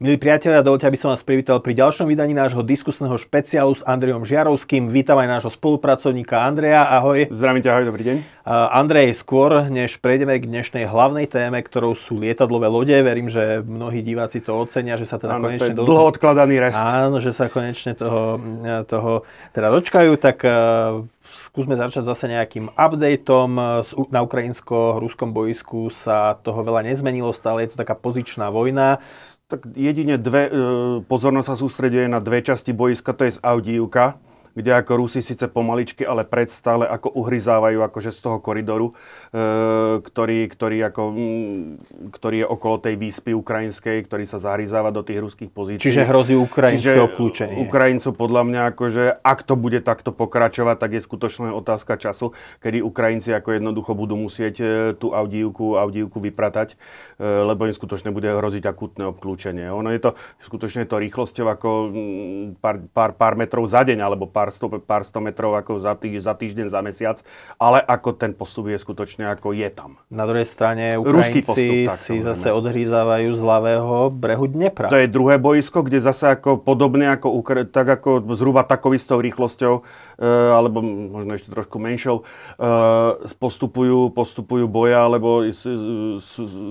Milí priatelia, dovolte, aby som vás privítal pri ďalšom vydaní nášho diskusného špeciálu s Andrejom Žiarovským. Vítam aj nášho spolupracovníka Andreja. Ahoj. Zdravím ťa, ahoj, dobrý deň. Uh, Andrej, skôr než prejdeme k dnešnej hlavnej téme, ktorou sú lietadlové lode, verím, že mnohí diváci to ocenia, že sa teda Áno, konečne... to je dlho odkladaný rest. Áno, že sa konečne toho, toho teda dočkajú, tak uh, skúsme začať zase nejakým updateom. Na ukrajinsko-ruskom boisku sa toho veľa nezmenilo, stále je to taká pozičná vojna. Tak jedine dve, e, pozornosť sa sústreduje na dve časti boiska, to je z Audívka, kde ako Rusi síce pomaličky, ale predstále ako uhryzávajú akože z toho koridoru, e, ktorý, ktorý, ako, ktorý je okolo tej výspy ukrajinskej, ktorý sa zahryzáva do tých ruských pozícií. Čiže hrozí ukrajinské obklúčenie. Ukrajincu podľa mňa, akože, ak to bude takto pokračovať, tak je skutočne otázka času, kedy Ukrajinci ako jednoducho budú musieť e, tú Audívku, Audívku vypratať, e, lebo im skutočne bude hroziť akutné obklúčenie. Ono je to skutočne to rýchlosťou ako pár, pár, pár metrov za deň, alebo pár pár sto, pár sto metrov ako za, týž, za týždeň, za mesiac, ale ako ten postup je skutočne ako je tam. Na druhej strane Ukrajinci postup, tak, si zase odhrízávajú z ľavého brehu Dnepra. To je druhé boisko, kde zase ako podobne ako, tak ako zhruba takou istou rýchlosťou alebo možno ešte trošku menšou, eh, postupujú, postupujú boja, alebo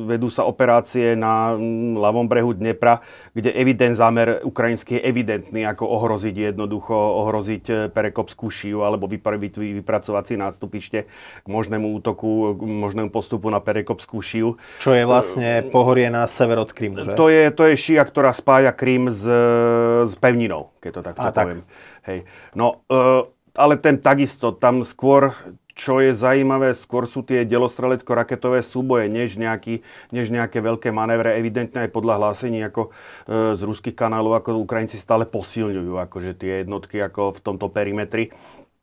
vedú sa operácie na ľavom brehu Dnepra, kde evident zámer ukrajinský je evidentný, ako ohroziť jednoducho, ohroziť eh, Perekopskú šiu alebo vypracovací nástupište k možnému útoku, k možnému postupu na Perekopskú šiu. Čo je vlastne pohorie na sever od Krymu, že? To je, to je šia, ktorá spája Krym s, s pevninou, keď to takto A, poviem. Tak. Hej. No, ale ten takisto, tam skôr čo je zaujímavé, skôr sú tie delostrelecko-raketové súboje, než, nejaký, než nejaké veľké manévre. Evidentne aj podľa hlásení ako, e, z ruských kanálov, ako Ukrajinci stále posilňujú akože tie jednotky ako v tomto perimetri.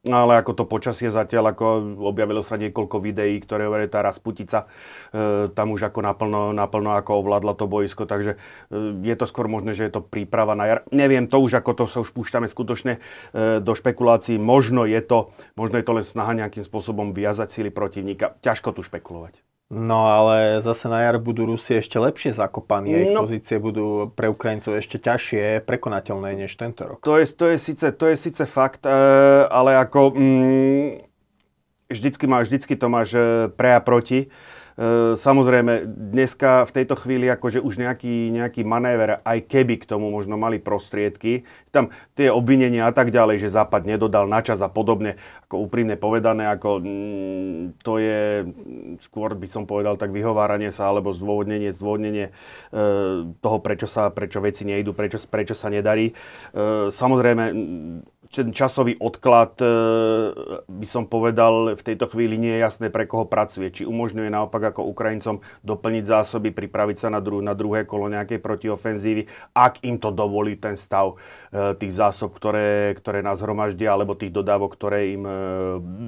Ale ako to počasie zatiaľ, ako objavilo sa niekoľko videí, ktoré hovorí tá Rasputica, e, tam už ako naplno, naplno ako ovládla to boisko, takže e, je to skôr možné, že je to príprava na jar. Neviem, to už ako to sa už púšťame skutočne e, do špekulácií. Možno je to, možno je to len snaha nejakým spôsobom viazať síly protivníka. Ťažko tu špekulovať. No ale zase na jar budú Rusi ešte lepšie zakopaní, no. ich pozície budú pre Ukrajincov ešte ťažšie, prekonateľné než tento rok. To je, to je, síce, to je síce fakt, e, ale ako mm, vždycky, má, vždycky to máš pre a proti. E, samozrejme, dneska v tejto chvíli akože už nejaký, nejaký manéver, aj keby k tomu možno mali prostriedky, tam tie obvinenia a tak ďalej, že Západ nedodal na čas a podobne, ako úprimne povedané, ako mm, to je skôr by som povedal tak vyhováranie sa alebo zdôvodnenie, zdôvodnenie e, toho, prečo, sa, prečo veci nejdu, prečo, prečo sa nedarí. E, samozrejme, ten časový odklad, e, by som povedal, v tejto chvíli nie je jasné, pre koho pracuje. Či umožňuje naopak ako Ukrajincom doplniť zásoby, pripraviť sa na, dru- na druhé kolo nejakej protiofenzívy, ak im to dovolí ten stav tých zásob, ktoré, ktoré nás hromaždia, alebo tých dodávok, ktoré im e,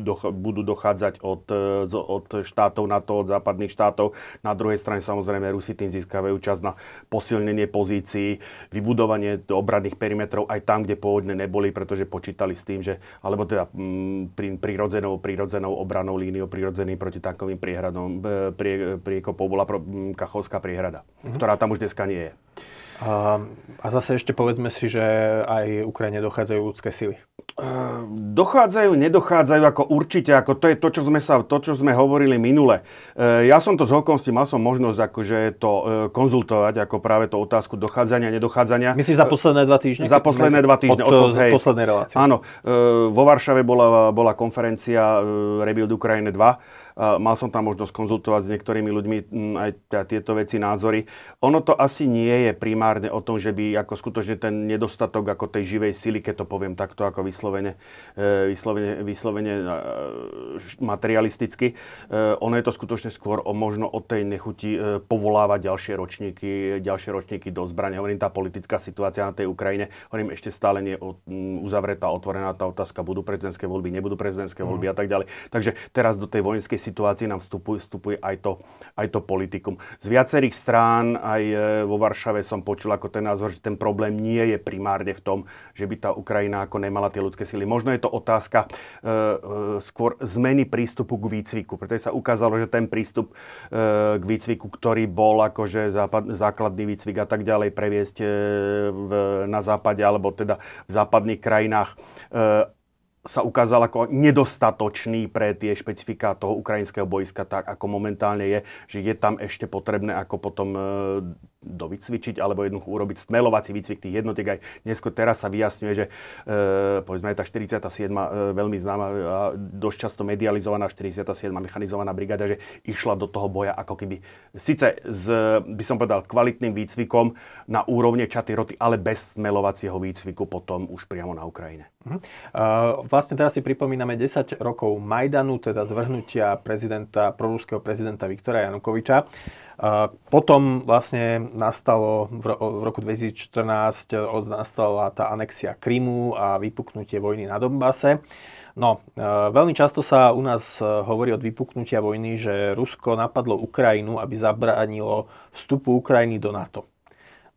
doch- budú dochádzať od, od štátov NATO, od západných štátov. Na druhej strane samozrejme Rusi tým získavajú čas na posilnenie pozícií, vybudovanie obradných perimetrov aj tam, kde pôvodne neboli, pretože počítali s tým, že, alebo teda mm, prirodzenou, prirodzenou obranou líniou, prirodzeným protitankovým priehradom, prie, priekopou bola pro, Kachovská priehrada, mm-hmm. ktorá tam už dneska nie je. A, a zase ešte povedzme si, že aj Ukrajine dochádzajú ľudské sily. Dochádzajú, nedochádzajú, ako určite, ako to je to, čo sme, sa, to, čo sme hovorili minule. Ja som to z okolností, mal som možnosť akože to e, konzultovať, ako práve tú otázku dochádzania, nedochádzania. Myslíš za posledné dva týždne? Za posledné dva týždne. Od, od, hej, poslednej relácie. Áno, e, vo Varšave bola, bola konferencia e, Rebuild Ukraine 2 mal som tam možnosť konzultovať s niektorými ľuďmi aj tieto veci, názory. Ono to asi nie je primárne o tom, že by ako skutočne ten nedostatok ako tej živej sily, keď to poviem takto ako vyslovene, e, vyslovene, vyslovene e, materialisticky, ono je to skutočne skôr o možno o tej nechuti povolávať ďalšie ročníky, ďalšie ročníky do zbrania. Hovorím, tá politická situácia na tej Ukrajine, hovorím, ešte stále nie je uzavretá, otvorená tá otázka, budú prezidentské voľby, nebudú prezidentské voľby mm. a tak ďalej. Takže teraz do tej vojenskej situácie nám vstupuje, vstupuje aj, to, aj to politikum. Z viacerých strán aj e, vo Varšave som počul ako ten názor, že ten problém nie je primárne v tom, že by tá Ukrajina ako nemala tie ľudské sily. Možno je to otázka e, e, skôr zmeny prístupu k výcviku, pretože sa ukázalo, že ten prístup e, k výcviku, ktorý bol akože západ, základný výcvik a tak ďalej previesť e, v, na západe alebo teda v západných krajinách e, sa ukázal ako nedostatočný pre tie špecifika toho ukrajinského boiska, tak ako momentálne je, že je tam ešte potrebné ako potom e, dovycvičiť alebo jednoducho urobiť stmelovací výcvik tých jednotiek. Aj dnesko teraz sa vyjasňuje, že e, povedzme tá 47. E, veľmi známa a dosť často medializovaná 47. mechanizovaná brigáda, že išla do toho boja ako keby síce s, by som povedal, kvalitným výcvikom na úrovne čaty roty, ale bez stmelovacieho výcviku potom už priamo na Ukrajine. Uh, vlastne teraz si pripomíname 10 rokov Majdanu, teda zvrhnutia prezidenta, proruského prezidenta Viktora Janukoviča. Potom vlastne nastalo v, roku 2014 nastala tá anexia Krymu a vypuknutie vojny na Donbase. No, veľmi často sa u nás hovorí od vypuknutia vojny, že Rusko napadlo Ukrajinu, aby zabránilo vstupu Ukrajiny do NATO.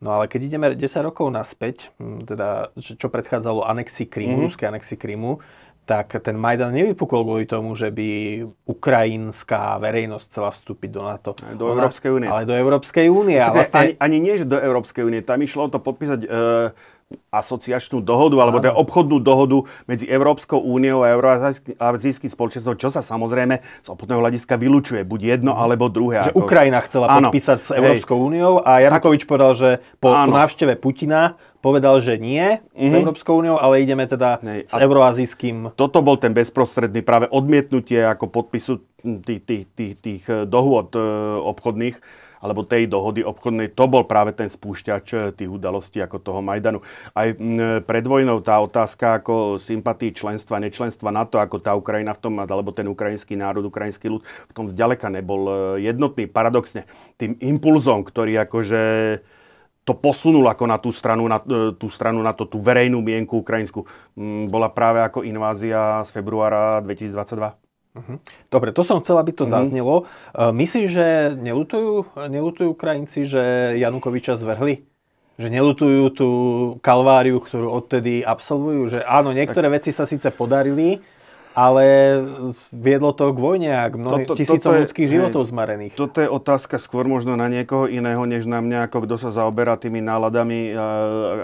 No ale keď ideme 10 rokov naspäť, hm, teda čo predchádzalo anexi Krymu, mm-hmm. ruskej anexi Krymu, tak ten Majdan nevypukol kvôli tomu, že by ukrajinská verejnosť chcela vstúpiť do NATO. Do Európskej únie. Ale do Európskej únie. Vlastne... Ani, ani nie, že do Európskej únie. Tam išlo to podpísať e, asociačnú dohodu, alebo teda obchodnú dohodu medzi Európskou úniou a Európskym spoločenstvom, čo sa samozrejme z obchodného hľadiska vylučuje. Buď jedno, alebo druhé. Že ako... Ukrajina chcela áno. podpísať s Európskou úniou a Janukovič tak... povedal, že po, po návšteve Putina povedal, že nie mm-hmm. s mhm. Európskou úniou, ale ideme teda Nej. s euroazijským. Toto bol ten bezprostredný práve odmietnutie ako podpisu tých, tých, tých, tých dohôd e, obchodných alebo tej dohody obchodnej, to bol práve ten spúšťač eh, tých udalostí ako toho Majdanu. Aj mm, pred vojnou tá otázka ako sympatí členstva, nečlenstva NATO, ako tá Ukrajina v tom, alebo ten ukrajinský národ, ukrajinský ľud v tom zďaleka nebol eh, jednotný. Paradoxne, tým impulzom, ktorý akože to posunul ako na tú stranu, na, eh, tú stranu na to, tú verejnú mienku ukrajinsku, mm, bola práve ako invázia z februára 2022. Uh-huh. Dobre, to som chcel, aby to uh-huh. zaznelo. Uh, myslíš, že nelutujú, nelutujú Ukrajinci, že Janukoviča zvrhli? Že nelutujú tú kalváriu, ktorú odtedy absolvujú? Že áno, niektoré tak... veci sa síce podarili, ale viedlo to k vojne a k mnohým tisícom ľudských životov hej, zmarených. Toto je otázka skôr možno na niekoho iného, než na mňa, ako kto sa zaoberá tými náladami a,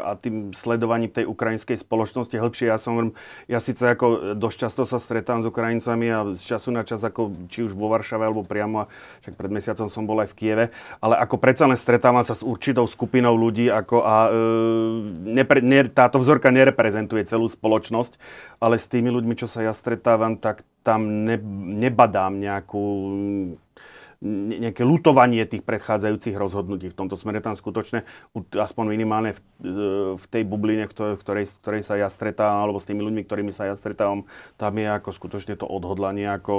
a tým sledovaním tej ukrajinskej spoločnosti hĺbšie. Ja som, ja síce ako dosť často sa stretám s Ukrajincami a z času na čas, ako či už vo Varšave alebo priamo, však pred mesiacom som bol aj v Kieve, ale ako predsa len stretávam sa s určitou skupinou ľudí ako a e, nepre, ne, táto vzorka nereprezentuje celú spoločnosť, ale s tými ľuďmi, čo sa ja stretám, stretávam, tak tam ne, nebadám nejakú nejaké lutovanie tých predchádzajúcich rozhodnutí. V tomto smere tam skutočne, aspoň minimálne v, v tej bubline, v ktorej, v ktorej sa ja stretávam, alebo s tými ľuďmi, ktorými sa ja stretávam, tam je ako skutočne to odhodlanie, ako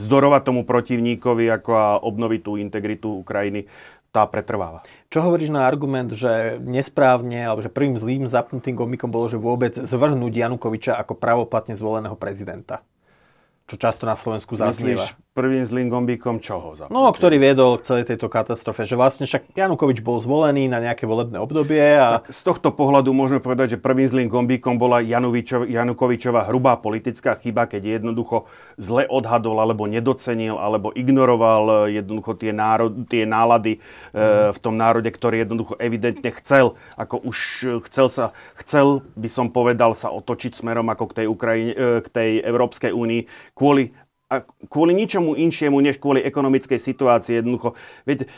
vzdorovať tomu protivníkovi ako a obnoviť tú integritu Ukrajiny tá pretrváva. Čo hovoríš na argument, že nesprávne, alebo že prvým zlým zapnutým gomikom bolo, že vôbec zvrhnúť Janukoviča ako pravoplatne zvoleného prezidenta? Čo často na Slovensku zaznieva. Myslíš, prvým zlým gombíkom čoho? Zapnúť? No, ktorý viedol k celej tejto katastrofe. Že vlastne však Janukovič bol zvolený na nejaké volebné obdobie. A... Tak z tohto pohľadu môžeme povedať, že prvým zlým gombíkom bola Janukovičová hrubá politická chyba, keď jednoducho zle odhadol, alebo nedocenil, alebo ignoroval eh, jednoducho tie, národ, tie nálady mm. e, v tom národe, ktorý jednoducho evidentne chcel, ako už eh, chcel sa, chcel by som povedal sa otočiť smerom ako k tej, Ukrajine, k tej Európskej únii kvôli a kvôli ničomu inšiemu, než kvôli ekonomickej situácii. Jednoducho, viete,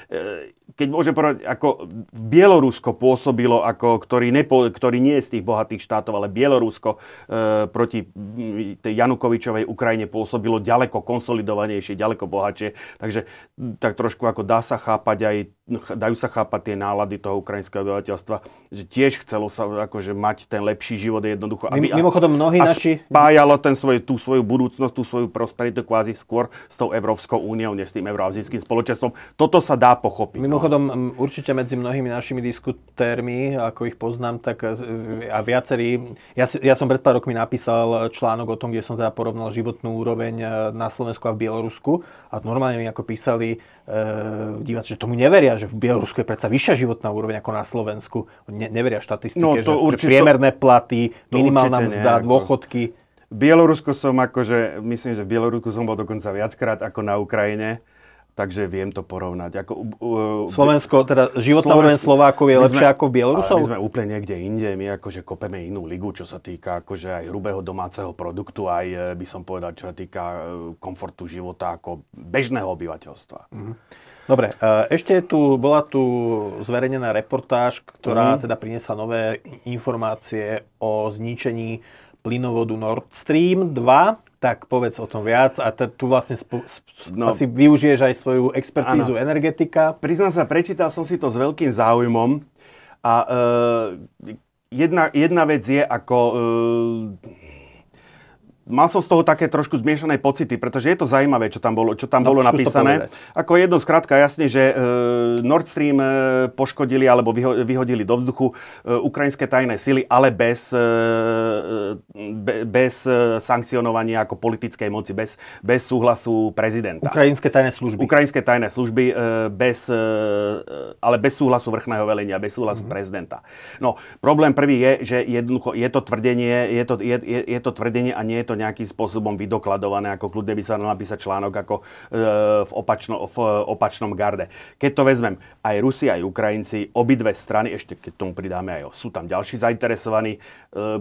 keď môžem povedať, ako Bielorusko pôsobilo, ako, ktorý, nepo, ktorý nie je z tých bohatých štátov, ale Bielorusko e, proti tej Janukovičovej Ukrajine pôsobilo ďaleko konsolidovanejšie, ďaleko bohatšie. Takže tak trošku ako dá sa chápať aj dajú sa chápať tie nálady toho ukrajinského obyvateľstva, že tiež chcelo sa akože mať ten lepší život jednoducho. Aby, Mimochodom, mnohí a naši... spájalo ten svoj, tú svoju budúcnosť, tú svoju prosperitu kvázi skôr s tou Európskou úniou, než s tým euroazijským spoločenstvom. Toto sa dá pochopiť. No. Mimochodom, no. určite medzi mnohými našimi diskutérmi, ako ich poznám, tak e, a viacerí... Ja, ja som pred pár rokmi napísal článok o tom, kde som teda porovnal životnú úroveň e, na Slovensku a v Bielorusku a normálne mi ako písali e, diváci, že tomu neveria, že v Bielorusku je predsa vyššia životná úroveň ako na Slovensku. Ne, neveria štatistike, no, to že, určite, že priemerné platy, minimálna mzda, dôchodky. V Bielorusko som akože, myslím, že v Bielorusku som bol dokonca viackrát ako na Ukrajine takže viem to porovnať. Ako, uh, Slovensko, teda životná úroveň Slovákov je lepšia ako Bielorusov? My sme úplne niekde inde, my akože kopeme inú ligu, čo sa týka akože aj hrubého domáceho produktu, aj eh, by som povedal, čo sa týka eh, komfortu života ako bežného obyvateľstva. Mm-hmm. Dobre, ešte tu, bola tu zverejnená reportáž, ktorá mm. teda priniesla nové informácie o zničení plynovodu Nord Stream 2 tak povedz o tom viac a t- tu vlastne sp- sp- no, asi využiješ aj svoju expertízu áno. energetika. Priznám sa, prečítal som si to s veľkým záujmom a e, jedna, jedna vec je ako... E, mal som z toho také trošku zmiešané pocity, pretože je to zaujímavé, čo tam bolo, čo tam no, bolo napísané. Ako jedno skrátka jasne, že e, Nord Stream e, poškodili alebo vyho, vyhodili do vzduchu e, ukrajinské tajné sily, ale bez, e, be, bez sankcionovania ako politickej moci, bez, bez súhlasu prezidenta. Ukrajinské tajné služby. Ukrajinské tajné služby, e, bez, e, ale bez súhlasu vrchného velenia, bez súhlasu mm-hmm. prezidenta. No, problém prvý je, že jednoducho je to tvrdenie, je to, je, je, je to tvrdenie a nie je to nejakým spôsobom vydokladované, ako kľudne by sa dal napísať článok ako e, v, opačno, v opačnom garde. Keď to vezmem, aj Rusi, aj Ukrajinci, obidve strany, ešte keď tomu pridáme aj, sú tam ďalší zainteresovaní, e,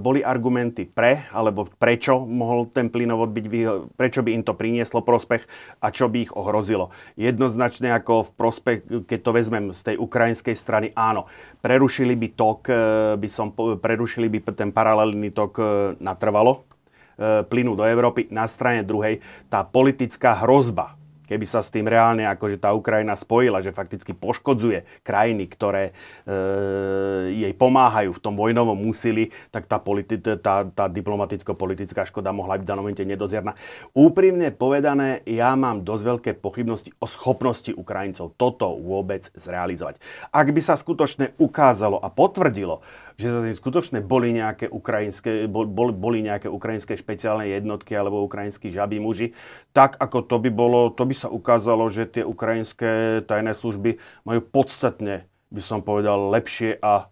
boli argumenty pre, alebo prečo mohol ten plynovod byť, prečo by im to prinieslo prospech a čo by ich ohrozilo. Jednoznačne ako v prospech, keď to vezmem z tej ukrajinskej strany, áno, prerušili by tok, e, by som, prerušili by ten paralelný tok natrvalo, plynu do Európy. Na strane druhej tá politická hrozba keby sa s tým reálne akože tá Ukrajina spojila, že fakticky poškodzuje krajiny, ktoré e, jej pomáhajú v tom vojnovom úsilí, tak tá, politi- tá, tá diplomaticko-politická škoda mohla byť v danom momente nedozierna. Úprimne povedané, ja mám dosť veľké pochybnosti o schopnosti Ukrajincov toto vôbec zrealizovať. Ak by sa skutočne ukázalo a potvrdilo, že skutočne boli nejaké ukrajinské, boli, boli nejaké ukrajinské špeciálne jednotky alebo ukrajinskí žabí muži, tak ako to by bolo, to by sa ukázalo, že tie ukrajinské tajné služby majú podstatne, by som povedal, lepšie a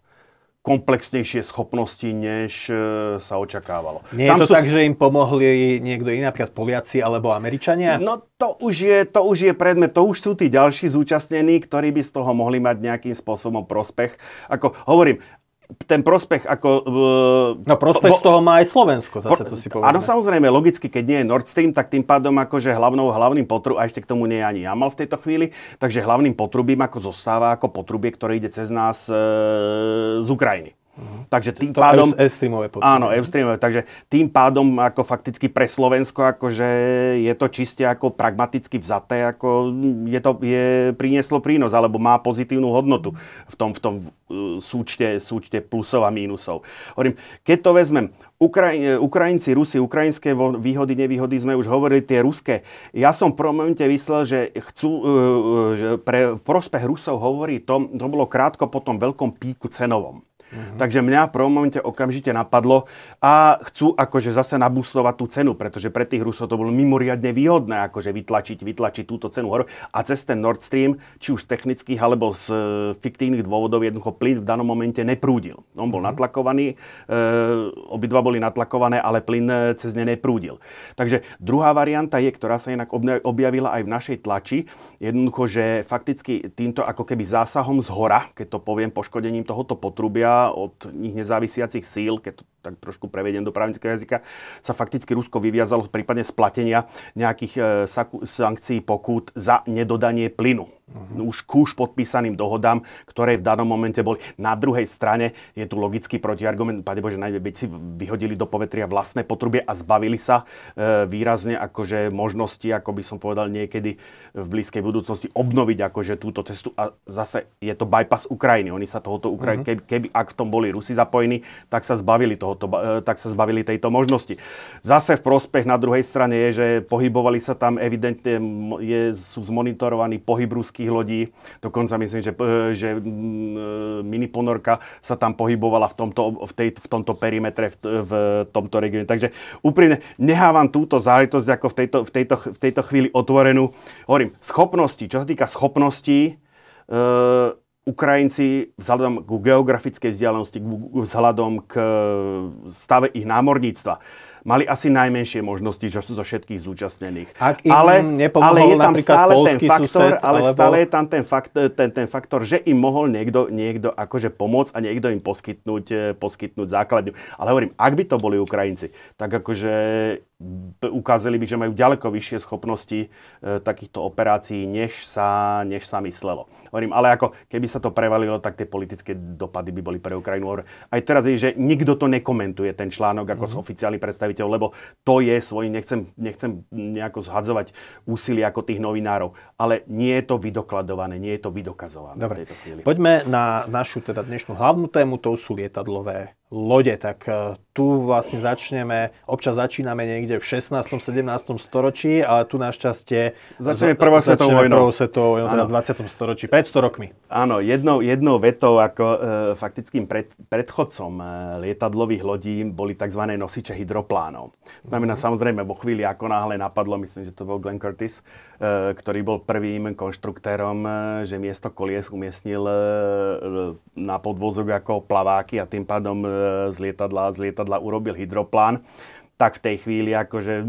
komplexnejšie schopnosti, než e, sa očakávalo. Nie Tam je to sú... tak, že im pomohli niekto iný, napríklad Poliaci alebo Američania? No to už, je, to už je predmet, to už sú tí ďalší zúčastnení, ktorí by z toho mohli mať nejakým spôsobom prospech. Ako hovorím, ten prospech ako... Uh, no prospech bo, z toho má aj Slovensko, zase to si povedal. Áno, samozrejme, logicky, keď nie je Nord Stream, tak tým pádom akože hlavnou, hlavným potrubím, a ešte k tomu nie je ani Jamal v tejto chvíli, takže hlavným potrubím ako zostáva ako potrubie, ktoré ide cez nás e, z Ukrajiny. Uh-huh. Takže tým to pádom... E-streamové Áno, e-streamové. Takže tým pádom ako fakticky pre Slovensko akože je to čiste ako pragmaticky vzaté, ako je to, je, prinieslo prínos, alebo má pozitívnu hodnotu v tom, v tom uh, súčte, súčte plusov a mínusov. Hovorím, keď to vezmem, Ukraj, Ukrajinci, Rusi, ukrajinské výhody, nevýhody sme už hovorili, tie ruské. Ja som v momente vyslel, že chcú, uh, že pre prospech Rusov hovorí to, to bolo krátko po tom veľkom píku cenovom. Takže mňa v prvom momente okamžite napadlo a chcú akože zase nabustovať tú cenu, pretože pre tých Rusov to bolo mimoriadne výhodné akože vytlačiť, vytlačiť túto cenu hore. A cez ten Nord Stream, či už z technických alebo z e, fiktívnych dôvodov, jednoducho plyn v danom momente neprúdil. On bol uh-huh. natlakovaný, e, obidva boli natlakované, ale plyn e, cez ne neprúdil. Takže druhá varianta je, ktorá sa inak objavila aj v našej tlači, jednoducho, že fakticky týmto ako keby zásahom z hora, keď to poviem poškodením tohoto potrubia, od nich nezávisiacich síl, keď to tak trošku prevediem do právnického jazyka, sa fakticky Rusko vyviazalo prípadne splatenia nejakých e, sankcií pokút za nedodanie plynu. Uh-huh. už k už podpísaným dohodám, ktoré v danom momente boli. Na druhej strane je tu logický protiargument, pane Bože, najmä si vyhodili do povetria vlastné potrubie a zbavili sa e, výrazne akože možnosti, ako by som povedal niekedy v blízkej budúcnosti, obnoviť akože túto cestu a zase je to bypass Ukrajiny. Oni sa tohoto Ukrajiny, uh-huh. keby, keby ak v tom boli Rusi zapojení, tak sa zbavili, tohoto, e, tak sa zbavili tejto možnosti. Zase v prospech na druhej strane je, že pohybovali sa tam evidentne, je, sú zmonitorovaní pohyb ruských lodí, Dokonca myslím, že, e, že e, mini ponorka sa tam pohybovala v tomto, v tej, v tomto perimetre, v, v tomto regióne. Takže úprimne nehávam túto záležitosť ako v tejto, v tejto, v tejto chvíli otvorenú. Hovorím, schopnosti, čo sa týka schopností, e, Ukrajinci vzhľadom k geografickej vzdialenosti, vzhľadom k stave ich námorníctva, mali asi najmenšie možnosti že sú zo všetkých zúčastnených. Ak im ale, ale je tam stále ten faktor, sused, ale alebo... stále je tam ten, fakt, ten, ten faktor, že im mohol niekto, niekto akože pomôcť a niekto im poskytnúť, eh, poskytnúť základňu. Ale hovorím, ak by to boli Ukrajinci, tak akože ukázali by, že majú ďaleko vyššie schopnosti e, takýchto operácií, než sa, než sa myslelo. Hovorím, ale ako keby sa to prevalilo, tak tie politické dopady by boli pre Ukrajinu. Aj teraz je, že nikto to nekomentuje, ten článok ako mm-hmm. oficiálny predstaviteľ, lebo to je svoj, nechcem, nechcem nejako zhadzovať úsilie ako tých novinárov, ale nie je to vydokladované, nie je to vydokazované Dobre. v tejto chvíli. Poďme na našu teda dnešnú hlavnú tému, to sú lietadlové lode, tak e, tu vlastne začneme, občas začíname niekde v 16. 17. storočí, ale tu našťastie začneme prvou svetovou vojnou. Prvou svetovou vojnou, teda v 20. storočí, 500 rokmi. Áno, jednou, jednou vetou ako e, faktickým pred, predchodcom e, lietadlových lodí boli tzv. nosiče hydroplánov. Znamená mm-hmm. samozrejme vo chvíli, ako náhle napadlo, myslím, že to bol Glenn Curtis, e, ktorý bol prvým konštruktérom, e, že miesto kolies umiestnil e, na podvozok ako plaváky a tým pádom e, z lietadla, z lietadla urobil hydroplán tak v tej chvíli akože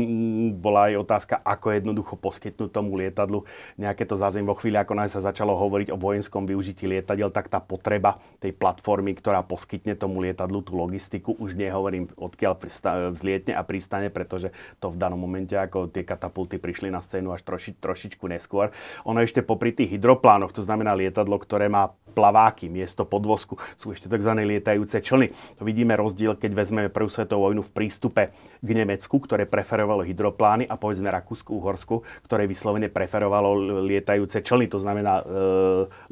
bola aj otázka, ako jednoducho poskytnúť tomu lietadlu nejaké to zázemie. Vo chvíli, ako sa začalo hovoriť o vojenskom využití lietadiel, tak tá potreba tej platformy, ktorá poskytne tomu lietadlu tú logistiku, už nehovorím, odkiaľ vzlietne a pristane, pretože to v danom momente, ako tie katapulty prišli na scénu až troši, trošičku neskôr. Ono ešte popri tých hydroplánoch, to znamená lietadlo, ktoré má plaváky, miesto podvozku, sú ešte tzv. lietajúce člny. To vidíme rozdiel, keď vezmeme prvú svetovú vojnu v prístupe k Nemecku, ktoré preferovalo hydroplány a povedzme Rakúsku, Uhorsku, ktoré vyslovene preferovalo lietajúce člny. To znamená e,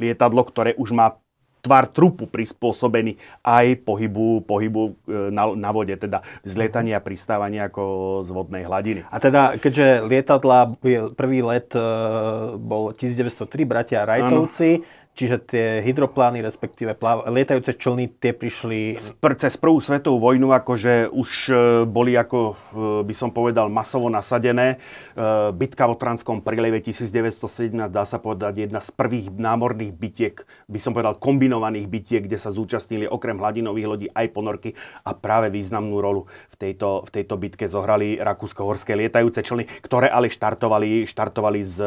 lietadlo, ktoré už má tvar trupu prispôsobený aj pohybu, pohybu e, na, na vode, teda vzlietanie a pristávanie ako z vodnej hladiny. A teda, keďže lietadla, prvý let e, bol 1903, bratia Rajtovci, ano Čiže tie hydroplány, respektíve plav- lietajúce člny, tie prišli... Pr- cez prvú svetovú vojnu akože už e, boli ako, e, by som povedal, masovo nasadené. E, bitka v Otranskom príleve 1917 dá sa povedať jedna z prvých námorných bitiek, by som povedal kombinovaných bitiek, kde sa zúčastnili okrem hladinových lodí aj ponorky a práve významnú rolu v tejto, v tejto bitke zohrali rakúsko-horské lietajúce člny, ktoré ale štartovali, štartovali z,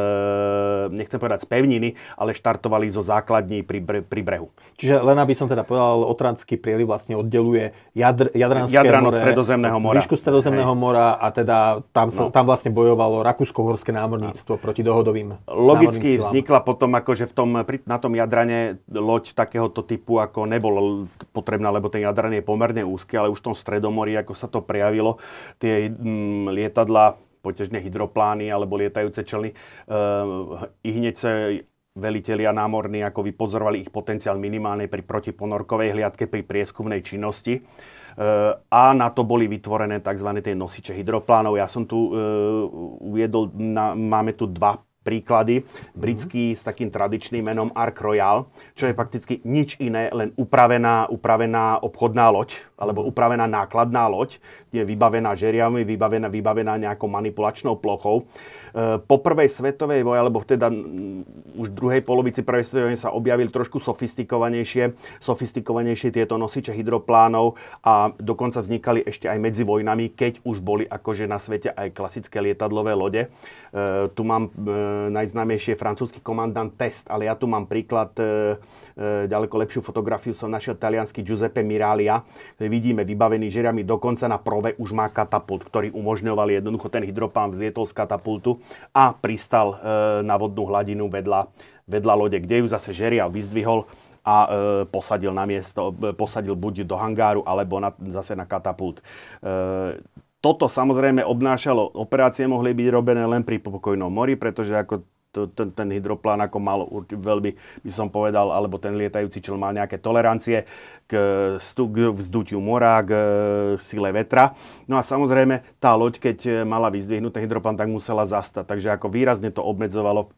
nechcem povedať z pevniny, ale štartovali zo základných základní pri, bre, pri brehu. Čiže len aby som teda povedal, Otranský prieliv vlastne oddeluje Jadr, Jadranské Jadran more, Stredozemného mora. Zvyšku Stredozemného Hej. mora a teda tam, sa, no. tam vlastne bojovalo Rakúsko-Horské námorníctvo no. proti dohodovým Logicky vznikla potom akože v tom, na tom Jadrane loď takéhoto typu ako nebolo potrebná, lebo ten Jadran je pomerne úzky, ale už v tom Stredomorí, ako sa to prejavilo, tie mm, lietadla poťažné hydroplány alebo lietajúce člny. Uh, I hneď sa velitelia námorní ako vypozorovali ich potenciál minimálne pri protiponorkovej hliadke, pri prieskumnej činnosti. E, a na to boli vytvorené tzv. tie nosiče hydroplánov. Ja som tu e, uviedol, na, máme tu dva príklady. Britský s takým tradičným menom Ark Royal, čo je fakticky nič iné, len upravená, upravená obchodná loď, alebo upravená nákladná loď, je vybavená žeriavmi, vybavená, vybavená nejakou manipulačnou plochou. E, po prvej svetovej voje, alebo teda už v druhej polovici prvej svetovej sa objavili trošku sofistikovanejšie, sofistikovanejšie tieto nosiče hydroplánov a dokonca vznikali ešte aj medzi vojnami, keď už boli akože na svete aj klasické lietadlové lode. E, tu mám e, najznámejšie francúzsky komandant Test, ale ja tu mám príklad ďaleko lepšiu fotografiu som našiel talianský Giuseppe Miralia. Vidíme vybavený žeriami, dokonca na prove už má katapult, ktorý umožňoval jednoducho ten hydroplán vzlietol z katapultu a pristal e, na vodnú hladinu vedľa, vedľa lode, kde ju zase žeriav vyzdvihol a e, posadil na miesto, e, posadil buď do hangáru, alebo na, zase na katapult. Toto samozrejme obnášalo, operácie mohli byť robené len pri pokojnom mori, pretože ako to, ten, ten hydroplán ako mal veľmi, by som povedal, alebo ten lietajúci čel mal nejaké tolerancie k, stu, k vzdutiu mora, k e, sile vetra. No a samozrejme tá loď, keď mala vyzdvihnúť hydroplán, tak musela zastať. Takže ako výrazne to obmedzovalo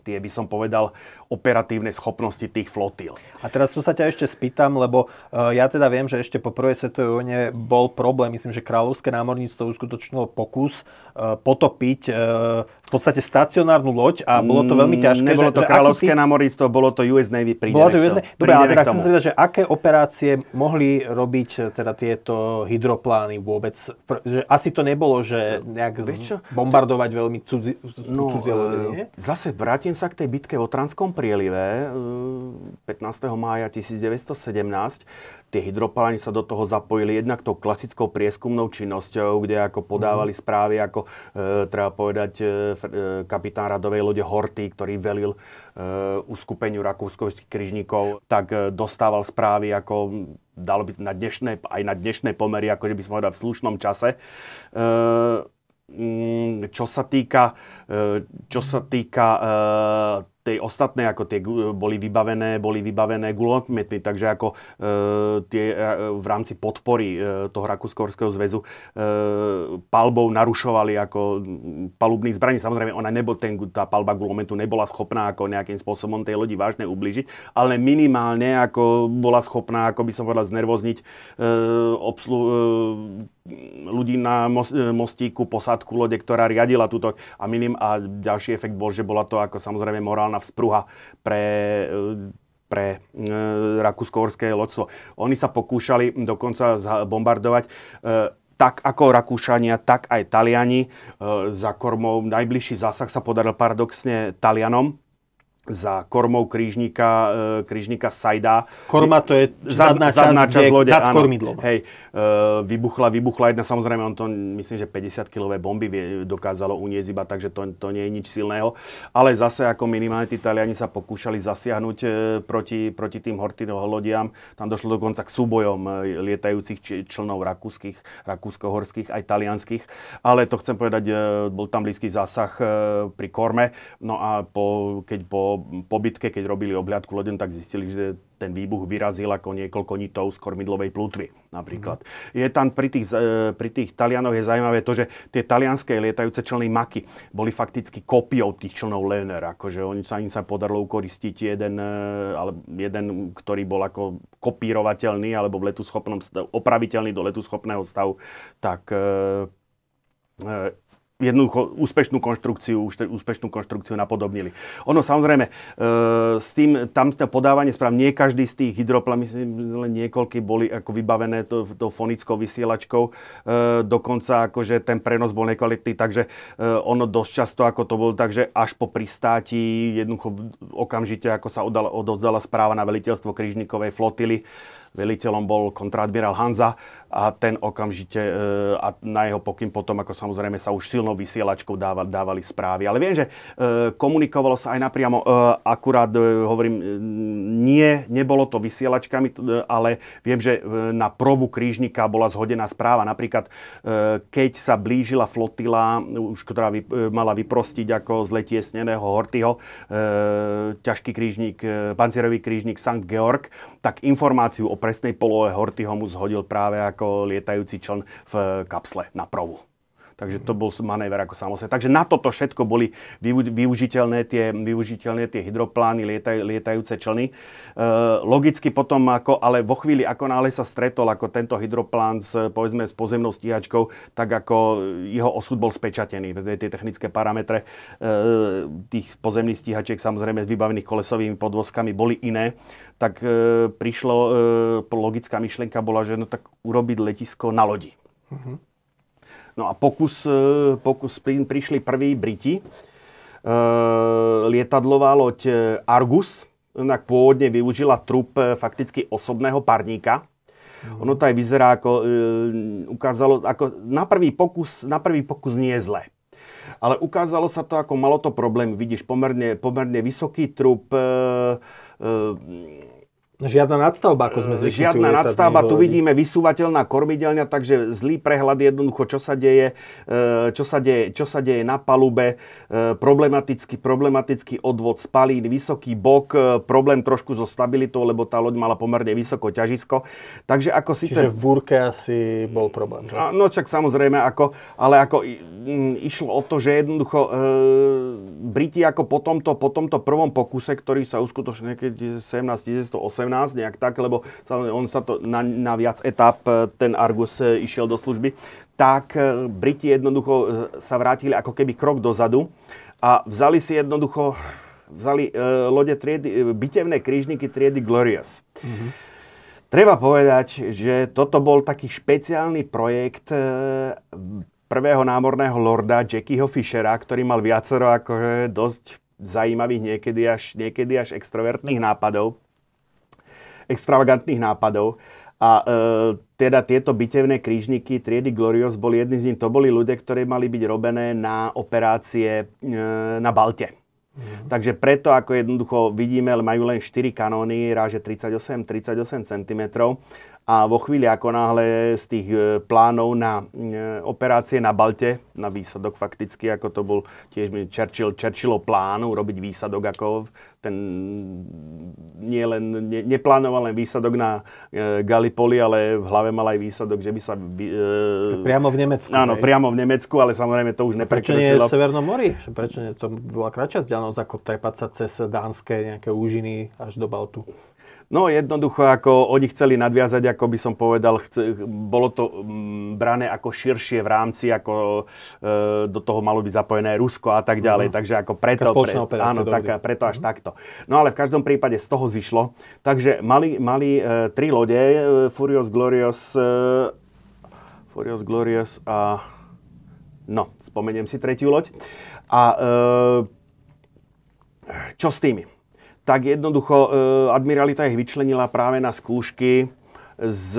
tie, by som povedal, operatívne schopnosti tých flotil. A teraz tu sa ťa ešte spýtam, lebo uh, ja teda viem, že ešte po prvej svetovej vojne bol problém, myslím, že kráľovské námorníctvo uskutočnilo pokus uh, potopiť uh, v podstate stacionárnu loď a bolo to veľmi ťažké. Nebolo to že, kráľovské ty... námorníctvo, bolo to US Navy pri Bolo to US Navy. Dobre, ale teda chcem sa že aké operácie mohli robiť teda tieto hydroplány vôbec? Že asi to nebolo, že nejak bombardovať veľmi cudzi... no, cudzie lode? Zase vrátim sa k tej bitke o Transkom prielive 15. Eh, mája 1917 tie hydroplány sa do toho zapojili jednak tou klasickou prieskumnou činnosťou, kde ako podávali mm. správy, ako e, treba povedať e, e, kapitán radovej lode Horty, ktorý velil e, uskupeniu rakúskovských križníkov, tak e, dostával správy ako dalo by na dnešné, aj na dnešné pomery, ako by sme povedali v slušnom čase. E, čo sa týka, čo sa týka e, tej ostatné, ako tie boli vybavené, boli vybavené gulometmi, takže ako e, tie e, v rámci podpory e, toho Rakúsko-Horského zväzu e, palbou narušovali ako palubných zbraní. Samozrejme, ona nebo, ten, tá palba gulometu nebola schopná ako nejakým spôsobom tej lodi vážne ubližiť, ale minimálne ako bola schopná, ako by som povedal, znervozniť e, obslu, e, ľudí na mostíku, posádku lode, ktorá riadila túto a minim a ďalší efekt bol, že bola to ako samozrejme morálna vzpruha pre pre e, rakúsko-horské loďstvo. Oni sa pokúšali dokonca bombardovať e, tak ako Rakúšania, tak aj Taliani. E, za kormou najbližší zásah sa podaril paradoxne Talianom, za kormou krížnika, e, krížnika Sajda. Korma to je zadná, zadná časť, časť lode. Nad kormidlom. Hej, vybuchla, vybuchla jedna, samozrejme on to, myslím, že 50-kilové bomby dokázalo uniesť iba, takže to, to nie je nič silného. Ale zase ako minimálne tí Taliani sa pokúšali zasiahnuť uh, proti, proti tým Hortino lodiam. Tam došlo dokonca k súbojom uh, lietajúcich člnov rakúskych, rakúsko-horských aj talianských. Ale to chcem povedať, bol tam blízky zásah pri korme. No a po, keď po po bitke, keď robili obhľadku loden, tak zistili, že ten výbuch vyrazil ako niekoľko nitov z kormidlovej plutvy napríklad. Mm. Je tam pri tých, e, pri tých Talianoch je zaujímavé to, že tie talianské lietajúce člny Maky boli fakticky kópiou tých člnov Lener. Akože oni sa, im sa podarilo ukoristiť jeden, e, ale jeden, ktorý bol ako kopírovateľný alebo v letu schopnom opraviteľný do letu schopného stavu, tak jednoducho úspešnú konštrukciu, úspešnú konštrukciu napodobnili. Ono samozrejme, e, s tým, tam to podávanie správ, nie každý z tých hydroplan, myslím, len niekoľky boli ako vybavené tou to fonickou vysielačkou, e, dokonca akože ten prenos bol nekvalitný, takže e, ono dosť často ako to bolo, takže až po pristáti jednoducho okamžite ako sa odovzdala správa na veliteľstvo krížnikovej flotily, veliteľom bol kontradmirál Hanza a ten okamžite e, a na jeho pokyn potom, ako samozrejme sa už silnou vysielačkou dávali, správy. Ale viem, že e, komunikovalo sa aj napriamo, e, akurát hovorím, nie, nebolo to vysielačkami, ale viem, že na probu krížnika bola zhodená správa. Napríklad, keď sa blížila flotila, už ktorá mala vyprostiť ako z letiesneného Hortyho, ťažký krížnik, pancierový krížnik St. Georg, tak informáciu o presnej polohe Hortyho mu zhodil práve ako lietajúci čln v kapsle na provu. Takže to bol manéver ako samosed. Takže na toto všetko boli využiteľné tie, využiteľné tie hydroplány, lietaj, lietajúce člny. E, logicky potom, ako, ale vo chvíli, ako nále sa stretol ako tento hydroplán s, povedzme, s pozemnou stíhačkou, tak ako jeho osud bol spečatený. Tie technické parametre e, tých pozemných stíhačiek, samozrejme vybavených kolesovými podvozkami, boli iné tak e, prišlo, e, logická myšlienka bola, že no tak urobiť letisko na lodi. Uh-huh. No a pokus, e, pokus prišli prví Briti. E, lietadlová loď e, Argus, tak pôvodne využila trup e, fakticky osobného parníka. Uh-huh. Ono to aj vyzerá ako, e, ukázalo, ako na prvý pokus, na prvý pokus nie je zle. ale ukázalo sa to, ako malo to problém. Vidíš, pomerne, pomerne vysoký trup, e, euh, Žiadna nadstavba, ako sme zvykli. Žiadna nadstavba, tu vidíme vysúvateľná kormidelňa, takže zlý prehľad jednoducho, čo sa deje, e, čo sa deje, čo sa deje na palube, e, problematický, problematický odvod spalín, vysoký bok, e, problém trošku so stabilitou, lebo tá loď mala pomerne vysoko ťažisko. Takže ako síce... Čiže v búrke asi bol problém. Že? No čak samozrejme, ako, ale ako išlo o to, že jednoducho e, Briti ako po tomto, po tomto prvom pokuse, ktorý sa uskutočnil niekedy 17, 18, nejak tak, lebo on sa to na, na viac etap, e, ten Argus e, išiel do služby, tak e, Briti jednoducho sa vrátili ako keby krok dozadu a vzali si jednoducho vzali uh, lode triedy, bitevné krížniky triedy Glorious. Mm-hmm. Treba povedať, že toto bol taký špeciálny projekt uh, prvého námorného lorda Jackieho Fishera, ktorý mal viacero akože dosť zajímavých, niekedy až, niekedy až extrovertných nápadov extravagantných nápadov. A e, teda tieto bitevné krížniky triedy Glorious boli jedni z nich, to boli ľudia, ktorí mali byť robené na operácie e, na Balte. Mm. Takže preto, ako jednoducho vidíme, majú len 4 kanóny, ráže 38, 38 cm a vo chvíli, ako náhle z tých e, plánov na e, operácie na Balte, na výsadok fakticky, ako to bol tiež Churchill, Churchillov plán urobiť výsadok ako ten nie len, ne, neplánoval len výsadok na e, Gallipoli, ale v hlave mal aj výsadok, že by sa... E, priamo v Nemecku. Áno, hej? priamo v Nemecku, ale samozrejme to už neprekročilo. Prečo nie v Severnom mori? Prečo nie? To bola kratšia vzdialenosť ako trepať sa cez dánske nejaké úžiny až do Baltu. No jednoducho, ako oni chceli nadviazať, ako by som povedal, chce, bolo to m, mm, brané ako širšie v rámci, ako e, do toho malo byť zapojené Rusko a tak ďalej. Uh-huh. Takže ako preto, pre, áno, tak, preto až uh-huh. takto. No ale v každom prípade z toho zišlo. Takže mali, mali e, tri lode, e, Furious, Glorious, e, Furious, Glorious a no, spomeniem si tretiu loď. A e, čo s tými? Tak jednoducho e, admiralita ich vyčlenila práve na skúšky s,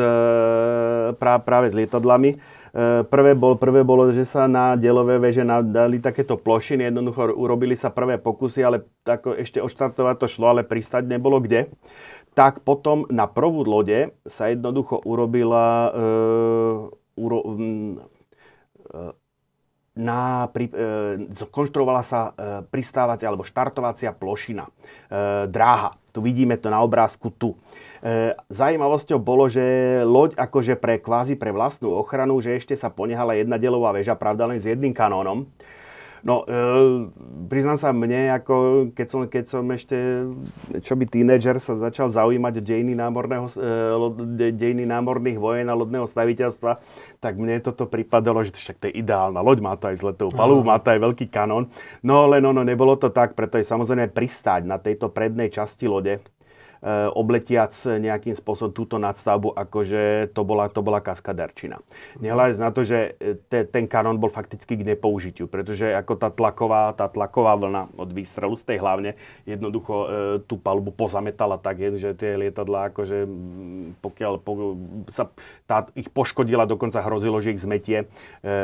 prá, práve s lietadlami. E, prvé, bol, prvé bolo, že sa na delové veže dali takéto plošiny, jednoducho urobili sa prvé pokusy, ale tako, ešte odštartovať to šlo, ale pristať nebolo kde. Tak potom na prvú lode sa jednoducho urobila e, uro, e, na, pri, e, konštruovala sa e, pristávacia alebo štartovacia plošina, e, dráha. Tu vidíme to na obrázku tu. E, zajímavosťou bolo, že loď akože pre kvázi pre vlastnú ochranu, že ešte sa ponehala jedna delová väža, pravda len s jedným kanónom. No, e, priznám sa mne, ako keď som, keď som ešte, čo by tínedžer sa začal zaujímať o dejiny, e, dejiny námorných vojen a lodného staviteľstva, tak mne toto pripadalo, že však to je ideálna loď, má to aj zletovú palubu, má to aj veľký kanón. No len ono, nebolo to tak, preto je samozrejme pristáť na tejto prednej časti lode, obletiac nejakým spôsobom túto nadstavbu, akože to bola, to bola kaskaderčina. Nehľadať na to, že eh, te, ten kanón bol fakticky k nepoužitiu, pretože ako tá tlaková, tá tlaková vlna od výstrelu z tej hlavne jednoducho e, tú palubu pozametala tak, že tie lietadlá akože pokiaľ po, sa tá, ich poškodila, dokonca hrozilo, že ich zmetie, e,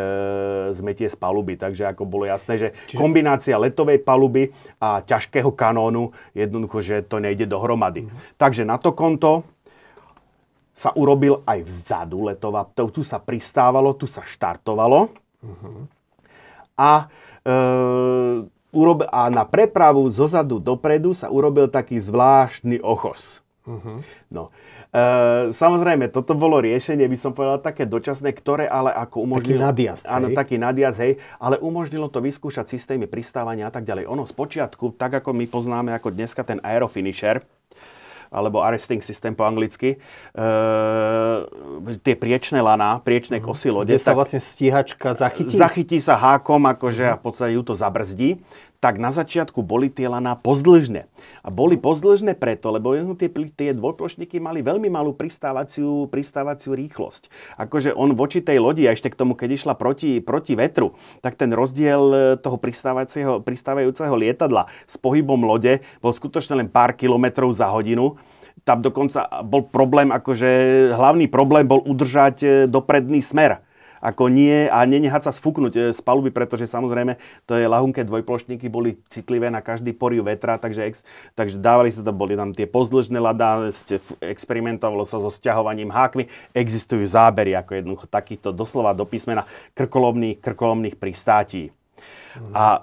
zmetie z paluby. Takže ako bolo jasné, že Čiže... kombinácia letovej paluby a ťažkého kanónu jednoducho, že to nejde dohromady. Takže na to konto sa urobil aj vzadu letová, tu sa pristávalo, tu sa štartovalo. Uh-huh. A, e, urob, a na prepravu zozadu dopredu sa urobil taký zvláštny ochos. Uh-huh. No. E, samozrejme, toto bolo riešenie, by som povedal, také dočasné, ktoré ale ako umožnilo... Taký nadjazd, Áno, taký nadjazd, hej, ale umožnilo to vyskúšať systémy pristávania a tak ďalej. Ono z počiatku, tak ako my poznáme ako dneska ten aerofinisher, alebo arresting system po anglicky, e, tie priečné laná, priečné mhm. kosy lode. Kde sa vlastne stíhačka zachytí? Zachytí sa hákom, akože a v podstate ju to zabrzdí tak na začiatku boli tie laná pozdĺžne. A boli pozdĺžne preto, lebo tie, tie dvojplošníky mali veľmi malú pristávaciu, pristávaciu rýchlosť. Akože on voči tej lodi, a ešte k tomu, keď išla proti, proti vetru, tak ten rozdiel e, toho pristávajúceho lietadla s pohybom lode bol skutočne len pár kilometrov za hodinu tam dokonca bol problém, akože hlavný problém bol udržať e, dopredný smer Ako nie a nenehať sa sfúknuť e, z paluby, pretože samozrejme to je lahunké dvojplošníky, boli citlivé na každý poriu vetra, takže, ex, takže dávali sa tam, boli tam tie pozdĺžne lada, experimentovalo sa so sťahovaním hákmi, existujú zábery ako jednoducho takýchto doslova do písmena krkolomných, krkolomných pristátí. A e,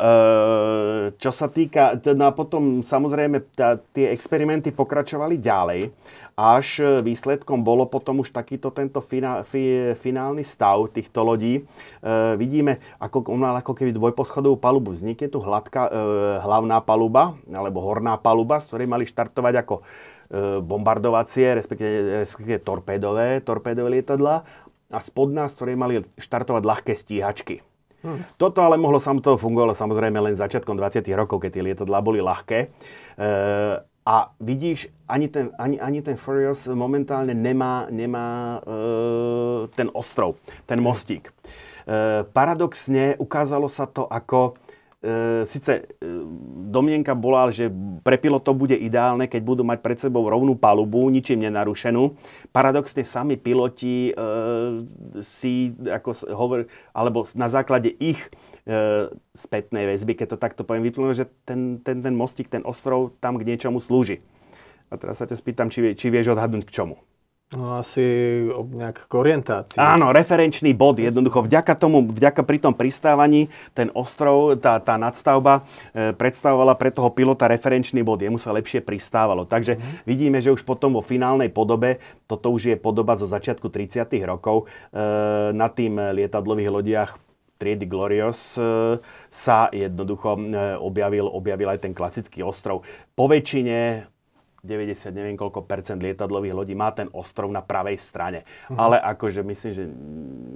čo sa týka, teda potom samozrejme tá, tie experimenty pokračovali ďalej až e, výsledkom bolo potom už takýto tento finál, fi, finálny stav týchto lodí. E, vidíme, ako ako keby dvojposchodovú palubu. Vznikne tu hladká e, hlavná paluba, alebo horná paluba, z ktorej mali štartovať ako bombardovacie, respektíve, respektíve torpédové, torpédové lietadla a spodná, z ktorej mali štartovať ľahké stíhačky. Hmm. Toto ale mohlo samto fungovalo samozrejme len začiatkom 20. rokov, keď tie lietadlá boli ľahké. E, a vidíš, ani ten, ani, ani ten Furious momentálne nemá, nemá e, ten ostrov, ten mostík. E, paradoxne ukázalo sa to ako e, síce e, domienka bola, že pre pilotov bude ideálne, keď budú mať pred sebou rovnú palubu, ničím nenarušenú. Paradoxne sami piloti e, si, ako hovor, alebo na základe ich spätnej väzby, keď to takto poviem, vyplnilo, že ten, ten, ten mostík, ten ostrov tam k niečomu slúži. A teraz sa ťa spýtam, či, či vieš odhadnúť k čomu. No asi nejak k orientácii. Áno, referenčný bod. Jednoducho vďaka tomu, vďaka pri tom pristávaní, ten ostrov, tá, tá nadstavba e, predstavovala pre toho pilota referenčný bod. Jemu sa lepšie pristávalo. Takže mm. vidíme, že už potom vo finálnej podobe, toto už je podoba zo začiatku 30. rokov, e, na tým lietadlových lodiach triedy Glorious e, sa jednoducho e, objavil, objavil aj ten klasický ostrov. Po väčšine 90 neviem koľko percent lietadlových lodí má ten ostrov na pravej strane. Uh-huh. Ale akože myslím, že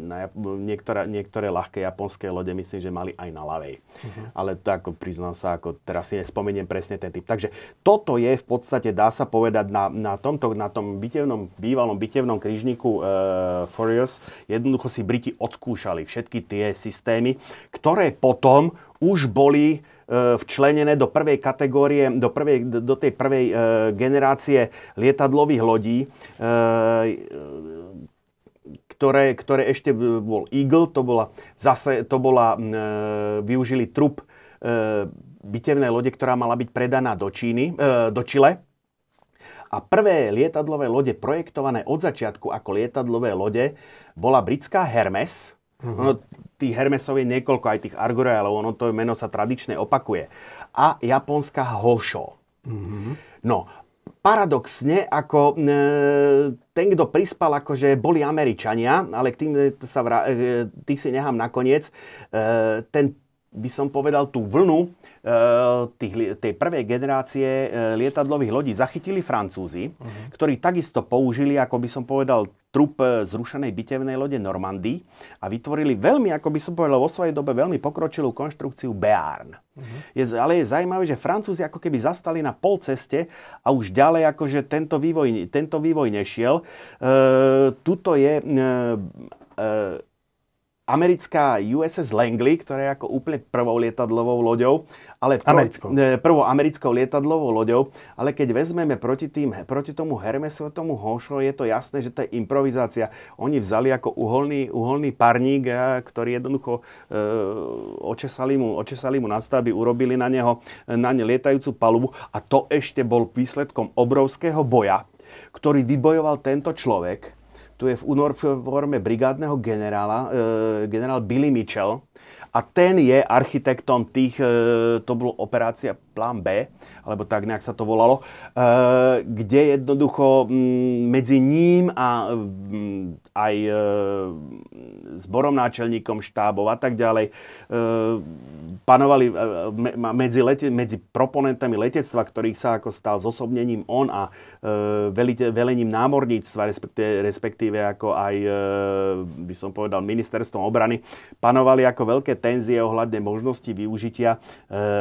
na, niektoré, niektoré ľahké japonské lode myslím, že mali aj na ľavej. Uh-huh. Ale to ako priznám sa, ako teraz si nespomeniem presne ten typ. Takže toto je v podstate, dá sa povedať, na, na, tomto, na tom bitevnom, bývalom bitevnom krížniku uh, Furious, jednoducho si Briti odskúšali všetky tie systémy, ktoré potom už boli E, včlenené do prvej kategórie, do, prvej, do tej prvej e, generácie lietadlových lodí, e, ktoré, ktoré ešte bol Eagle, to bola zase, to bola, využili trup bitevnej lode, ktorá mala byť predaná do Číny, do Čile. A prvé lietadlové lode projektované od začiatku ako lietadlové lode bola britská Hermes, Uh-huh. Ono, tých Hermesov je niekoľko, aj tých Argorealov, ono to meno sa tradične opakuje. A japonská Hosho. Uh-huh. No, paradoxne, ako e, ten, kto prispal, akože boli Američania, ale k tým sa vra, e, tých si nechám nakoniec, e, ten by som povedal tú vlnu tých, tej prvej generácie eh, lietadlových lodí zachytili Francúzi, uh-huh. ktorí takisto použili, ako by som povedal, trup eh, zrušenej bitevnej lode Normandy a vytvorili veľmi, ako by som povedal, vo svojej dobe veľmi pokročilú konštrukciu Bearn. Uh-huh. Je, ale je zaujímavé, že Francúzi ako keby zastali na pol ceste a už ďalej akože tento vývoj, tento vývoj nešiel. E, tuto je e, e, americká USS Langley, ktorá je ako úplne prvou lietadlovou loďou, ale pro, americkou. prvou americkou lietadlovou loďou, ale keď vezmeme proti, tým, proti tomu Hermesu, tomu Hošo, je to jasné, že to je improvizácia. Oni vzali ako uholný, uholný parník, ktorý jednoducho e, očesali, mu, očesali mu na stavby, urobili na neho na ne lietajúcu palubu a to ešte bol výsledkom obrovského boja, ktorý vybojoval tento človek, tu je v uniforme brigádneho generála, e, generál Billy Mitchell, a ten je architektom tých, e, to bolo operácia Plán B, alebo tak nejak sa to volalo, e, kde jednoducho medzi ním a aj zborom náčelníkom štábov a tak ďalej panovali medzi, lete, medzi proponentami letectva, ktorých sa ako stal zosobnením on a velením námorníctva, respektíve, respektíve ako aj, by som povedal, ministerstvom obrany, panovali ako veľké tenzie ohľadne možnosti využitia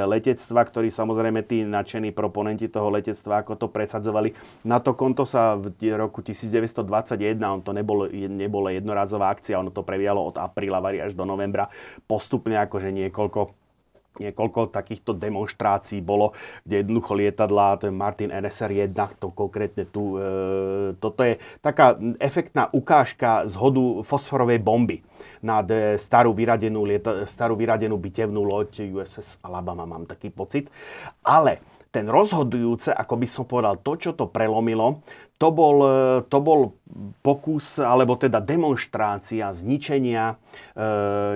letectva, ktorí samozrejme tí nadšení proponenti toho letectva, ako to presadzovali. Na to konto sa v roku 1921, on to nebolo, nebola jednorazová akcia, ono to previalo od apríla až do novembra postupne akože niekoľko niekoľko takýchto demonstrácií bolo, kde jednoducho lietadla, ten Martin NSR 1, to konkrétne tu, e, toto je taká efektná ukážka zhodu fosforovej bomby nad e, starú vyradenú, lieta, starú vyradenú bitevnú loď USS Alabama, mám taký pocit. Ale ten rozhodujúce, ako by som povedal, to, čo to prelomilo, to bol, e, to bol pokus, alebo teda demonstrácia zničenia e,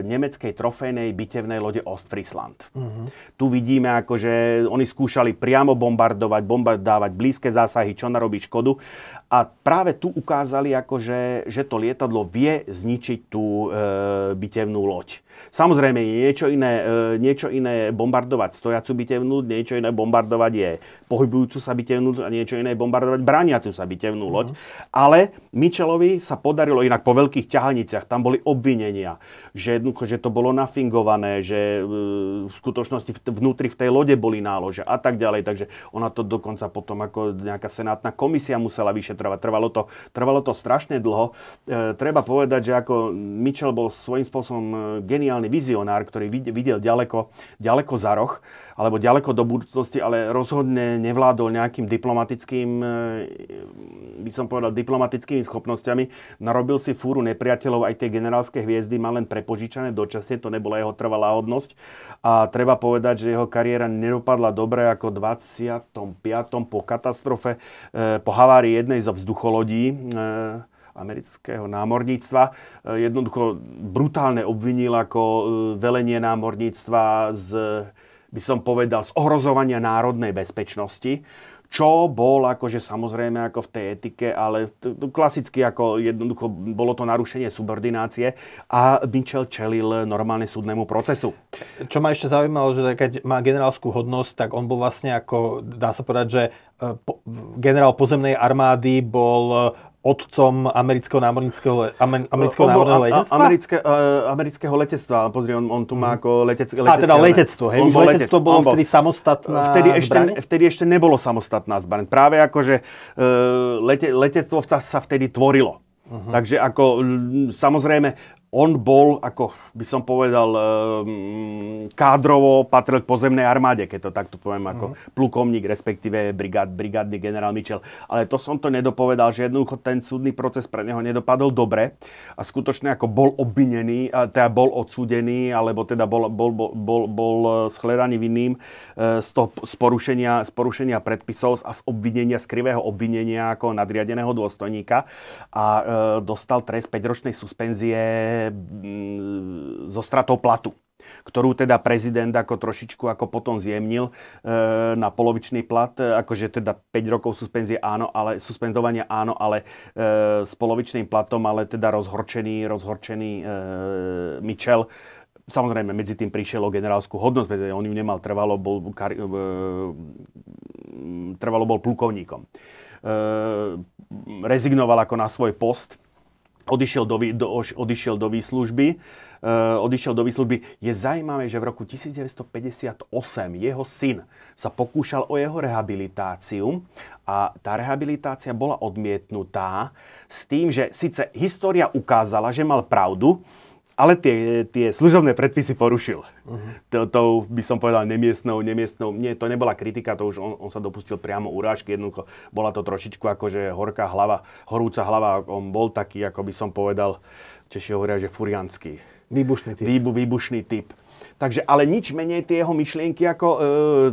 nemeckej trofejnej bitevnej lode Ostfriesland. Uh-huh. Tu vidíme, ako, že oni skúšali priamo bombardovať, bombardávať blízke zásahy, čo narobí škodu. A práve tu ukázali, ako, že, že to lietadlo vie zničiť tú e, bitevnú loď. Samozrejme, je niečo iné, e, niečo iné bombardovať stojacu bitevnú, niečo iné bombardovať je pohybujúcu sa bitevnú a niečo iné bombardovať brániacu sa bitevnú loď. Uh-huh. Ale Michelovi sa podarilo inak po veľkých ťahaniciach, tam boli obvinenia, že že to bolo nafingované, že e, v skutočnosti vnútri v tej lode boli nálože a tak ďalej. Takže ona to dokonca potom ako nejaká senátna komisia musela vyšetrovať. Trvalo to, trvalo to strašne dlho. E, treba povedať, že ako Mitchell bol svojím spôsobom e, geniálny vizionár, ktorý videl ďaleko, ďaleko za roh alebo ďaleko do budúcnosti, ale rozhodne nevládol nejakým diplomatickým, e, by som povedal, diplomatickými schopnosťami. Narobil si fúru nepriateľov, aj tie generálske hviezdy má len prepožičané dočasne, to nebola jeho trvalá hodnosť. A treba povedať, že jeho kariéra nedopadla dobre ako 25. po katastrofe, e, po havárii jednej zo vzducholodí e, amerického námorníctva. Jednoducho brutálne obvinil ako velenie námorníctva z by som povedal, z ohrozovania národnej bezpečnosti, čo bol akože samozrejme ako v tej etike, ale t- t- klasicky ako jednoducho bolo to narušenie subordinácie a Mitchell čelil normálne súdnemu procesu. Čo ma ešte zaujímalo, že keď má generálskú hodnosť, tak on bol vlastne ako, dá sa povedať, že e, generál pozemnej armády bol otcom amerického námorníckého, amerického námorného letectva? Americké, uh, amerického letectva, pozri, on, on tu má mhm. ako letecké... letecké a teda letectvo, hej? Už letectvo bolo bol, vtedy samostatná vtedy ešte, vtedy ešte nebolo samostatná zbraň. Práve ako, že uh, lete, letectvo sa, sa vtedy tvorilo. Uh-huh. Takže ako, samozrejme, on bol, ako by som povedal, ehm, kádrovo patril k pozemnej armáde, keď to takto poviem, ako uh-huh. plukovník, respektíve brigád, brigádny generál Mitchell. Ale to som to nedopovedal, že jednoducho ten súdny proces pre neho nedopadol dobre a skutočne ako bol obvinený, teda bol odsúdený, alebo teda bol, bol, bol, bol, bol shledaný vinným e, z, toho, z, porušenia, z porušenia predpisov a z obvinenia, z krivého obvinenia ako nadriadeného dôstojníka. A e, dostal trest 5-ročnej suspenzie zo stratou platu ktorú teda prezident ako trošičku ako potom zjemnil e, na polovičný plat, e, akože teda 5 rokov suspenzie áno, ale suspendovania áno, ale e, s polovičným platom, ale teda rozhorčený, rozhorčený e, Mitchell Samozrejme, medzi tým prišiel o generálskú hodnosť, pretože on ju nemal, trvalo bol, kar, e, trvalo bol plukovníkom. E, rezignoval ako na svoj post odišiel do, do, odišiel do výslužby. Uh, odišiel do výslužby. Je zaujímavé, že v roku 1958 jeho syn sa pokúšal o jeho rehabilitáciu a tá rehabilitácia bola odmietnutá s tým, že síce história ukázala, že mal pravdu, ale tie, tie služobné predpisy porušil. Uh-huh. To, to by som povedal nemiestnou, nemiestnou. Nie, to nebola kritika, to už on, on sa dopustil priamo urážky. Jednoducho bola to trošičku akože horká hlava, horúca hlava. On bol taký, ako by som povedal, Češi hovoria, že furianský. Výbušný typ. Výbu, výbušný typ. Takže, ale nič menej tie jeho myšlienky, ako, e,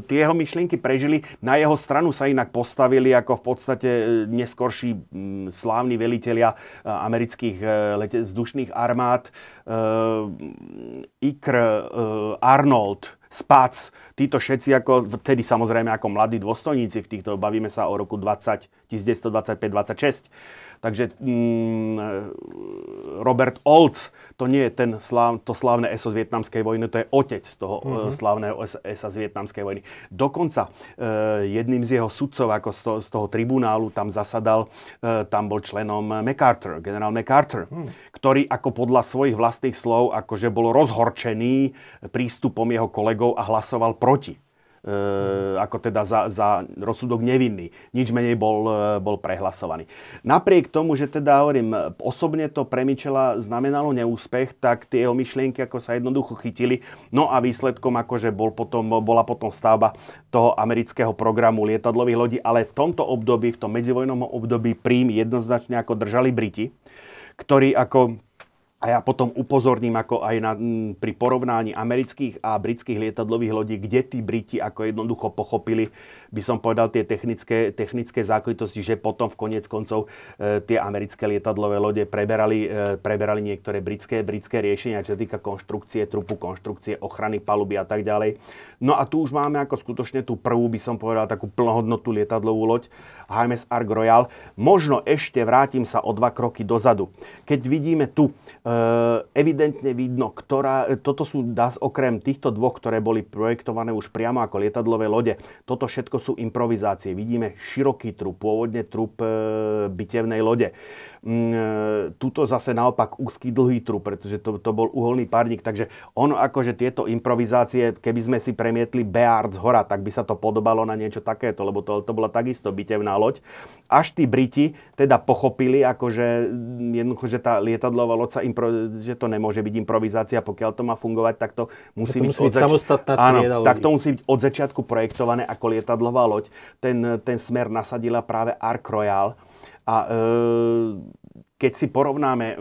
tie jeho myšlienky prežili. Na jeho stranu sa inak postavili ako v podstate e, neskorší m, slávni velitelia e, amerických e, lete, vzdušných armád. E, Ikr, e, Arnold, Spac, títo všetci ako, vtedy samozrejme ako mladí dôstojníci v týchto, bavíme sa o roku 20, 1925-26. Takže mm, Robert Olds, to nie je ten sláv, to slávne ESO z vietnamskej vojny, to je otec toho mm-hmm. slávneho ESA z vietnamskej vojny. Dokonca e, jedným z jeho sudcov, ako z, to, z toho tribunálu, tam zasadal, e, tam bol členom MacArthur, generál MacArthur, mm. ktorý ako podľa svojich vlastných slov, akože bol rozhorčený prístupom jeho kolegov a hlasoval proti ako teda za, za rozsudok nevinný. Nič menej bol, e, bol prehlasovaný. Napriek tomu, že teda hovorím, osobne to pre Michela znamenalo neúspech, tak tie jeho myšlienky ako sa jednoducho chytili. No a výsledkom akože bol potom, bola potom stavba toho amerického programu lietadlových lodí, ale v tomto období, v tom medzivojnom období príjm jednoznačne ako držali Briti, ktorí ako a ja potom upozorním ako aj na, m, pri porovnáni amerických a britských lietadlových lodí, kde tí Briti ako jednoducho pochopili, by som povedal, tie technické, technické zákonitosti, že potom v koniec koncov e, tie americké lietadlové lode preberali, e, preberali niektoré britské, britské riešenia, čo sa týka konštrukcie, trupu konštrukcie, ochrany paluby a tak ďalej. No a tu už máme ako skutočne tú prvú, by som povedal, takú plnohodnotú lietadlovú loď HMS Ark Royal. Možno ešte vrátim sa o dva kroky dozadu. Keď vidíme tu evidentne vidno, ktorá, toto sú DAS okrem týchto dvoch, ktoré boli projektované už priamo ako lietadlové lode. Toto všetko sú improvizácie. Vidíme široký trup, pôvodne trup eh, bitevnej lode. E, tuto zase naopak úzky dlhý trup, pretože to, to bol uholný párnik, takže ono akože tieto improvizácie, keby sme si premietli Beard z hora, tak by sa to podobalo na niečo takéto, lebo to, to bola takisto bitevná loď. Až tí Briti teda pochopili, akože jednoducho, že tá lietadlová loď sa impro- že to nemôže byť improvizácia, pokiaľ to má fungovať, tak to musí to byť, musí byť zač- samostatná áno, tak to musí byť od začiatku projektované ako lietadlová loď. Ten, ten smer nasadila práve Ark Royal a e, keď si porovnáme e,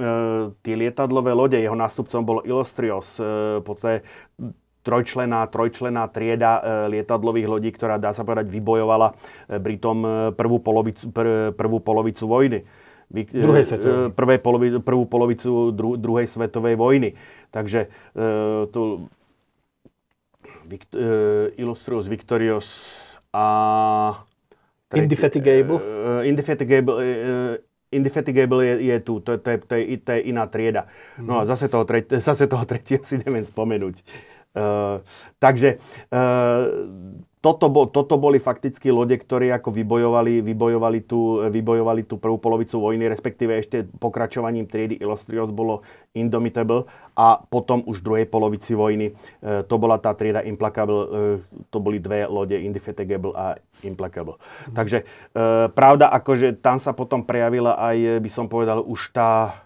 tie lietadlové lode, jeho nástupcom bol Illustrios, e, v podstate trojčlená, trojčlená trieda lietadlových lodí, ktorá, dá sa povedať, vybojovala Britom prvú polovicu, pr, prvú polovicu vojny. Vy, druhej svetovej. Prvé polovi, prvú polovicu dru, druhej svetovej vojny. Takže e, tu Vict, e, Illustrios Victorios a Indefatigable? Uh, indefatigable, uh, Indefatigable je, je tu, to, to, je, to, je, to je iná trieda. No a mhm. zase toho, treť, zase toho tretieho si neviem spomenúť. Uh, takže uh, toto, bo, toto boli fakticky lode, ktorí ako vybojovali, vybojovali, tú, vybojovali tú prvú polovicu vojny, respektíve ešte pokračovaním triedy Illustrious bolo Indomitable a potom už druhej polovici vojny e, to bola tá trieda Implacable, e, to boli dve lode Indefatigable a Implacable. Mm. Takže e, pravda, akože tam sa potom prejavila aj, by som povedal, už tá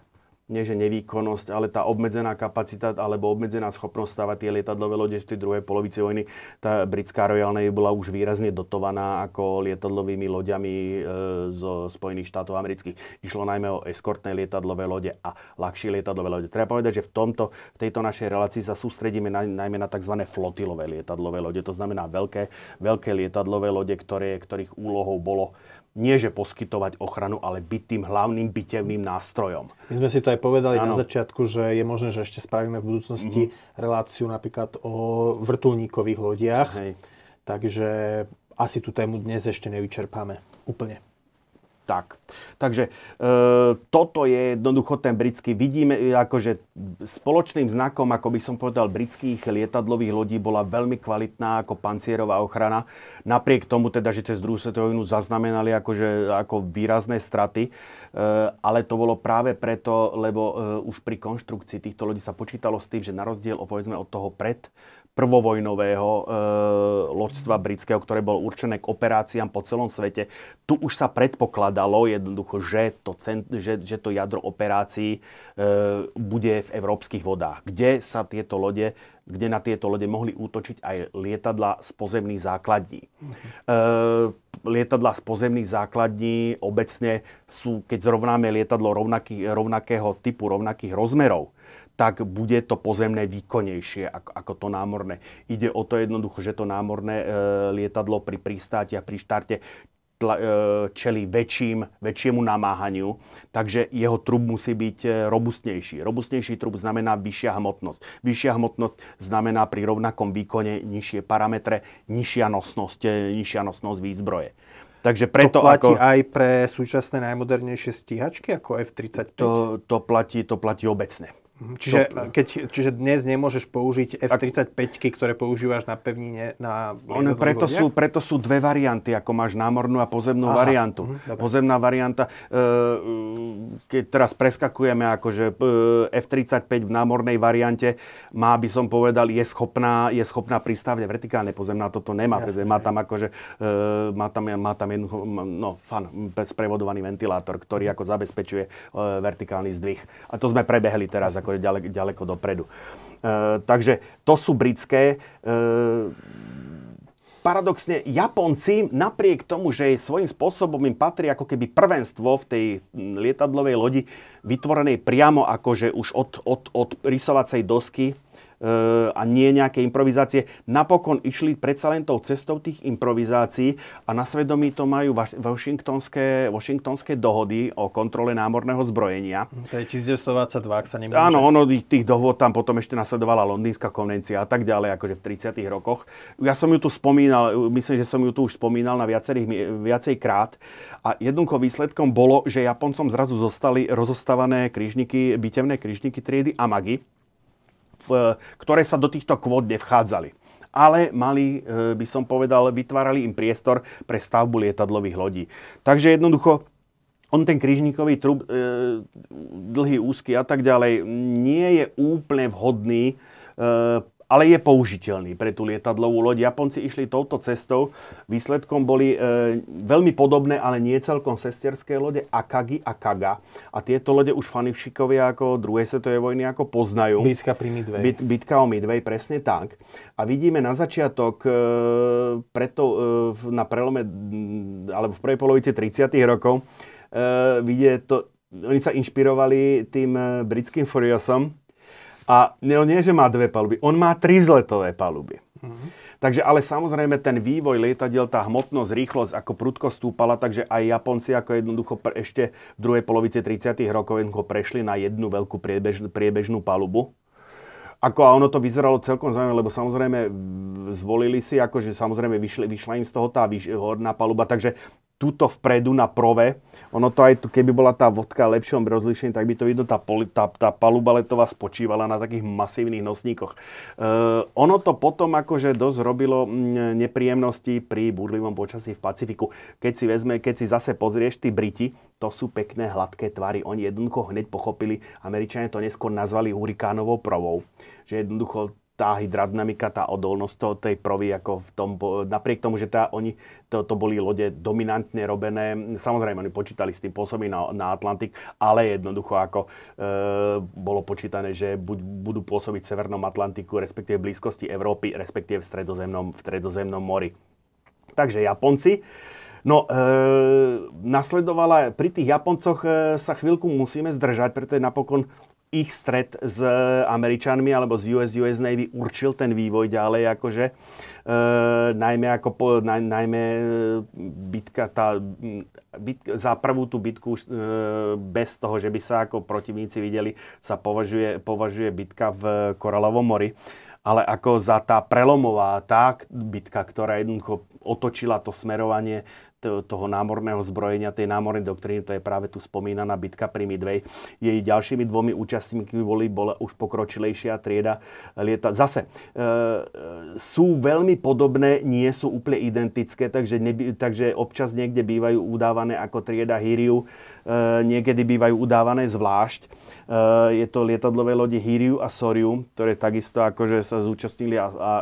nie že nevýkonnosť, ale tá obmedzená kapacita alebo obmedzená schopnosť stavať tie lietadlové lode z tej druhej polovici vojny, tá britská Royal Navy bola už výrazne dotovaná ako lietadlovými loďami e, zo Spojených štátov amerických. Išlo najmä o eskortné lietadlové lode a ľahšie lietadlové lode. Treba povedať, že v, tomto, v tejto našej relácii sa sústredíme na, najmä na tzv. flotilové lietadlové lode. To znamená veľké, veľké lietadlové lode, ktoré, ktorých úlohou bolo nie že poskytovať ochranu, ale byť tým hlavným bitevným nástrojom. My sme si to aj povedali ano. na začiatku, že je možné, že ešte spravíme v budúcnosti mm-hmm. reláciu napríklad o vrtulníkových lodiach. Hej. Takže asi tú tému dnes ešte nevyčerpáme úplne. Tak. Takže e, toto je jednoducho ten britský. Vidíme, e, akože spoločným znakom, ako by som povedal, britských lietadlových lodí bola veľmi kvalitná ako pancierová ochrana. Napriek tomu teda, že cez druhú svetovú vojnu zaznamenali akože, ako výrazné straty. E, ale to bolo práve preto, lebo e, už pri konštrukcii týchto lodí sa počítalo s tým, že na rozdiel povedzme, od toho pred prvovojnového e, loďstva britského, ktoré bolo určené k operáciám po celom svete. Tu už sa predpokladalo jednoducho, že to, cent, že, že to jadro operácií e, bude v európskych vodách, kde sa tieto lode kde na tieto lode mohli útočiť aj lietadla z pozemných základní. E, lietadla z pozemných základní obecne sú, keď zrovnáme lietadlo rovnaký, rovnakého typu, rovnakých rozmerov, tak bude to pozemné výkonnejšie ako, ako to námorné. Ide o to jednoducho, že to námorné e, lietadlo pri pristáti a pri štarte tla, e, čeli väčším, väčšiemu namáhaniu, takže jeho trub musí byť e, robustnejší. Robustnejší trub znamená vyššia hmotnosť. Vyššia hmotnosť znamená pri rovnakom výkone nižšie parametre, nižšia nosnosť, e, nižšia nosnosť výzbroje. Takže preto to platí ako, aj pre súčasné najmodernejšie stíhačky ako F-35? To, to, platí, to platí obecne. Čiže, keď, čiže dnes nemôžeš použiť F-35, ktoré používaš na pevnine na On, preto, sú, preto sú dve varianty, ako máš námornú a pozemnú Aha, variantu. Uh, Pozemná varianta, e, keď teraz preskakujeme, akože e, F-35 v námornej variante má, by som povedal, je schopná, je schopná pristávať vertikálne. Pozemná toto nemá. Jasne. Má tam akože, e, má tam, má tam jednu, no, fan, sprevodovaný ventilátor, ktorý ako zabezpečuje vertikálny zdvih. A to sme prebehli teraz ako ďaleko, ďaleko dopredu. E, takže to sú britské. E, paradoxne, Japonci, napriek tomu, že svojím spôsobom im patrí ako keby prvenstvo v tej lietadlovej lodi, vytvorenej priamo akože už od, od, od rysovacej dosky, a nie nejaké improvizácie. Napokon išli predsa len tou cestou tých improvizácií a na svedomí to majú washingtonské, washingtonské dohody o kontrole námorného zbrojenia. To je 1922, ak sa nemýlim. Áno, ono tých dohod tam potom ešte nasledovala Londýnska konvencia a tak ďalej, akože v 30 rokoch. Ja som ju tu spomínal, myslím, že som ju tu už spomínal na viacerých, viacej krát. A jednoducho výsledkom bolo, že Japoncom zrazu zostali rozostávané krížniky, bitevné krížniky triedy Amagi, ktoré sa do týchto kvót nevchádzali ale mali, e, by som povedal, vytvárali im priestor pre stavbu lietadlových lodí. Takže jednoducho, on ten krížnikový trub, e, dlhý, úzky a tak ďalej, nie je úplne vhodný e, ale je použiteľný pre tú lietadlovú loď. Japonci išli touto cestou. Výsledkom boli e, veľmi podobné, ale nie celkom sesterské lode Akagi a Kaga. A tieto lode už fanivšikovia ako druhej svetovej vojny ako poznajú. Bitka pri Midway. Bit, bitka o Midway, presne tak. A vidíme na začiatok, e, preto e, na prelome, alebo v prvej polovici 30 rokov, e, vidie to, oni sa inšpirovali tým e, britským Furiosom, a nie, nie, že má dve paluby, on má tri zletové paluby. Mm-hmm. Takže ale samozrejme ten vývoj lietadiel, tá hmotnosť, rýchlosť ako prudko stúpala, takže aj Japonci ako jednoducho pre, ešte v druhej polovici 30 rokov jednoducho prešli na jednu veľkú priebež, priebežnú palubu. Ako a ono to vyzeralo celkom zaujímavé, lebo samozrejme zvolili si, akože samozrejme vyšli, vyšla im z toho tá vyš, horná paluba, takže tuto vpredu na prove ono to aj, keby bola tá vodka lepšom rozlišení, tak by to vidno, tá, tá, tá paluba letová spočívala na takých masívnych nosníkoch. E, ono to potom akože dosť robilo nepríjemnosti pri búrlivom počasí v Pacifiku. Keď si vezme, keď si zase pozrieš, tí Briti, to sú pekné, hladké tvary. Oni jednoducho hneď pochopili, Američania to neskôr nazvali hurikánovou provou. Že jednoducho tá hydrodynamika, tá odolnosť toho, tej provy, ako v tom, napriek tomu, že tá, oni, to, to boli lode dominantne robené, samozrejme, oni počítali s tým pôsobí na, na Atlantik, ale jednoducho ako e, bolo počítané, že buď budú pôsobiť v Severnom Atlantiku, respektíve v blízkosti Európy, respektíve v Stredozemnom, v Stredozemnom mori. Takže Japonci, No, e, nasledovala, pri tých Japoncoch e, sa chvíľku musíme zdržať, pretože napokon ich stret s Američanmi alebo z US, US Navy určil ten vývoj ďalej, akože e, najmä, ako po, naj, najmä e, bitka, tá, bitka, za prvú tú bitku e, bez toho, že by sa ako protivníci videli, sa považuje, považuje bitka v Koralovom mori. Ale ako za tá prelomová, tá bitka, ktorá jednoducho otočila to smerovanie toho námorného zbrojenia, tej námornej doktríny, to je práve tu spomínaná bitka pri Midway. Jej ďalšími dvomi účastníkmi boli, bola už pokročilejšia trieda lieta. Zase, e, sú veľmi podobné, nie sú úplne identické, takže, neby, takže občas niekde bývajú udávané ako trieda Hiriu, e, niekedy bývajú udávané zvlášť. Eh, je to lietadlové lode Hiriu a Soriu, ktoré takisto akože sa zúčastnili a, a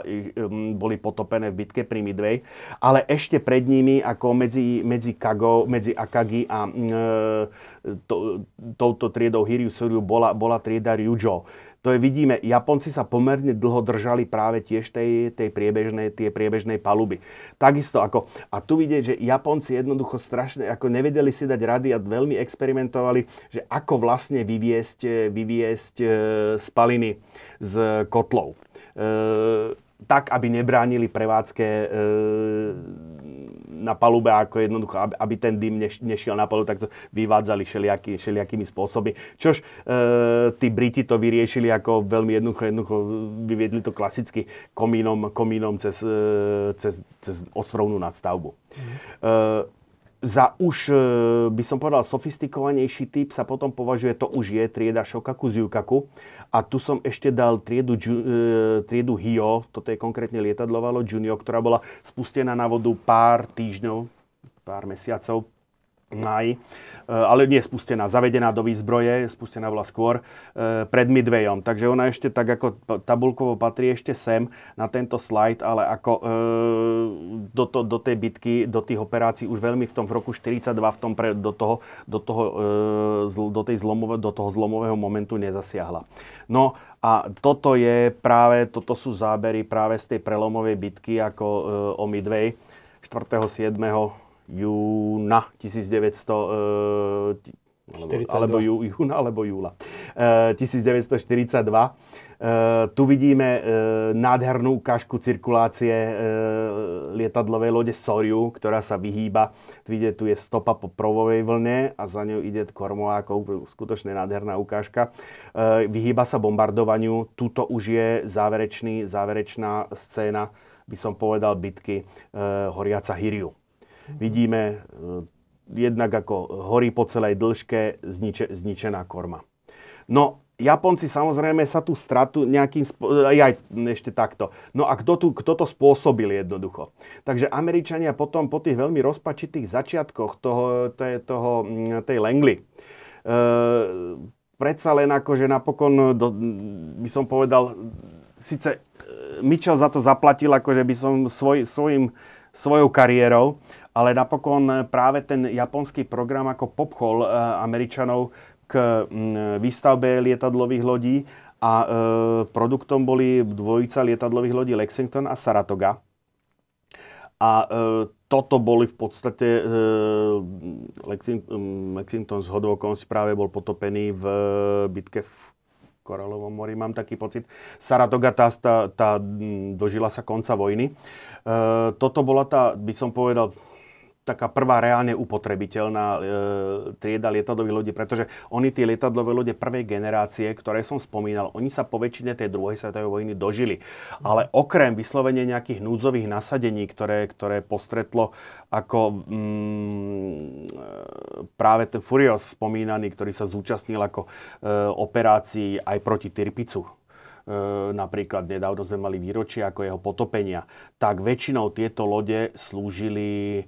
boli potopené v bitke pri Midway. Ale ešte pred nimi, ako medzi, medzi, Kago, medzi Akagi a e, to, touto triedou Hiriu Soriu bola, bola trieda Ryujo to je vidíme, Japonci sa pomerne dlho držali práve tiež tej, tej priebežnej, tie priebežnej paluby. Takisto ako, a tu vidieť, že Japonci jednoducho strašne, ako nevedeli si dať rady a veľmi experimentovali, že ako vlastne vyviesť, vyviesť e, spaliny z kotlov. E, tak, aby nebránili prevádzke e, na palube, ako jednoducho, aby, aby ten dym neš, nešiel na palubu, tak to vyvádzali všelijaký, všelijakými spôsoby. Čož e, tí Briti to vyriešili ako veľmi jednoducho, jednoducho vyviedli to klasicky komínom, komínom cez, e, cez, cez ostrovnú nadstavbu. Mm. E, za už, e, by som povedal, sofistikovanejší typ sa potom považuje, to už je trieda Shokaku z Yukaku. A tu som ešte dal triedu, e, triedu Hio, toto je konkrétne lietadlová loď Junio, ktorá bola spustená na vodu pár týždňov, pár mesiacov maj, e, ale nie spustená, zavedená do výzbroje, spustená bola skôr e, pred Midwayom. Takže ona ešte tak ako tabulkovo patrí ešte sem na tento slide, ale ako e, do, to, do tej bitky, do tých operácií už veľmi v tom roku 42 v tom pre, do, toho, do, toho, do, tej zlomové, do toho zlomového momentu nezasiahla. No a toto je práve, toto sú zábery práve z tej prelomovej bitky ako o Midway 4. 7 júna 1900, e, alebo, alebo jú, júna alebo júla. E, 1942. E, tu vidíme e, nádhernú ukážku cirkulácie e, lietadlovej lode Soriu, ktorá sa vyhýba. Vidíte, tu je stopa po provovej vlne a za ňou ide kormovákov, skutočne nádherná ukážka. E, vyhýba sa bombardovaniu. Tuto už je záverečný, záverečná scéna, by som povedal, bitky e, horiaca Hiriu vidíme e, jednak ako horí po celej dĺžke zniče, zničená korma. No, Japonci samozrejme sa tú stratu nejakým... Spo- aj ešte takto. No a kto, tu, kto to spôsobil jednoducho? Takže Američania potom po tých veľmi rozpačitých začiatkoch toho, tej, toho, tej Langley e, predsa len akože napokon, do, by som povedal, síce e, Mitchell za to zaplatil, akože by som svoj, svojim, svojou kariérou, ale napokon práve ten japonský program ako popchol eh, Američanov k mm, výstavbe lietadlových lodí a e, produktom boli dvojica lietadlových lodí Lexington a Saratoga. A toto boli v podstate, Lexington, mm, Lexington z hodovokom práve bol potopený v bitke v Koralovom mori, mám taký pocit. Saratoga tá, tá, tá mm, dožila sa konca vojny. Toto bola tá, by som povedal, taká prvá reálne upotrebiteľná e, trieda lietadlových lodí, pretože oni tie lietadlové lode prvej generácie, ktoré som spomínal, oni sa po väčšine tej druhej svetovej vojny dožili. Ale okrem vyslovene nejakých núdzových nasadení, ktoré, ktoré postretlo ako mm, práve ten Furios spomínaný, ktorý sa zúčastnil ako e, operácii aj proti Tirpicu, E, napríklad nedávno sme mali výročie ako jeho potopenia, tak väčšinou tieto lode slúžili e,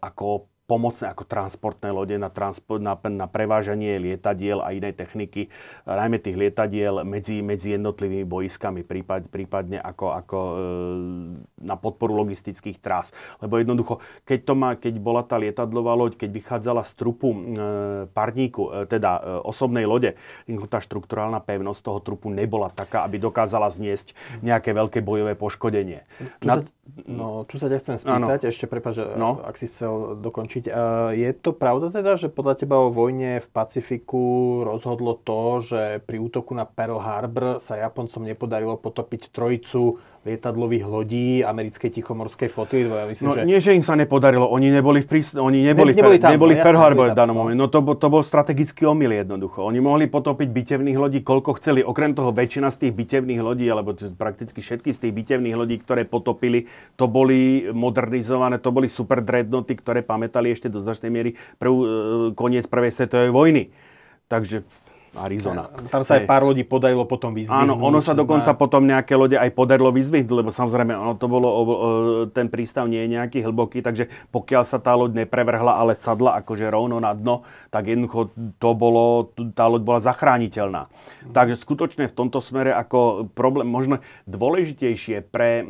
ako pomocné ako transportné lode na, transport, na, na prevážanie lietadiel a inej techniky, najmä tých lietadiel medzi, medzi jednotlivými boiskami, prípad, prípadne ako, ako e, na podporu logistických trás. Lebo jednoducho, keď, to má, keď bola tá lietadlová loď, keď vychádzala z trupu e, parníku, e, teda e, osobnej lode, tá štrukturálna pevnosť toho trupu nebola taká, aby dokázala zniesť nejaké veľké bojové poškodenie. Tu Na... sa, no, tu sa ťa chcem spýtať, ano. ešte prepáč, no. ak si chcel dokončiť skončiť. Je to pravda teda, že podľa teba o vojne v Pacifiku rozhodlo to, že pri útoku na Pearl Harbor sa Japoncom nepodarilo potopiť trojicu lietadlových lodí americkej tichomorskej flotily. Ja myslím, no, že... nie, že im sa nepodarilo. Oni neboli v, príst... oni neboli ne, neboli, tam, neboli no, v Pearl Harbor v danom no. No to, to bol strategický omyl jednoducho. Oni mohli potopiť bitevných lodí, koľko chceli. Okrem toho väčšina z tých bitevných lodí, alebo prakticky všetky z tých bitevných lodí, ktoré potopili, to boli modernizované, to boli super dreadnoty, ktoré pamätali ešte do značnej miery prv, e, koniec prvej svetovej vojny. Takže Arizona. Tam sa aj pár lodí podarilo potom vyzvihnúť. Áno, ono sa dokonca na... potom nejaké lode aj podarilo vyzvihnúť, lebo samozrejme ono to bolo, ten prístav nie je nejaký hlboký, takže pokiaľ sa tá loď neprevrhla, ale sadla akože rovno na dno, tak jednoducho to bolo, tá loď bola zachrániteľná. Mm. Takže skutočne v tomto smere ako problém, možno dôležitejšie pre e,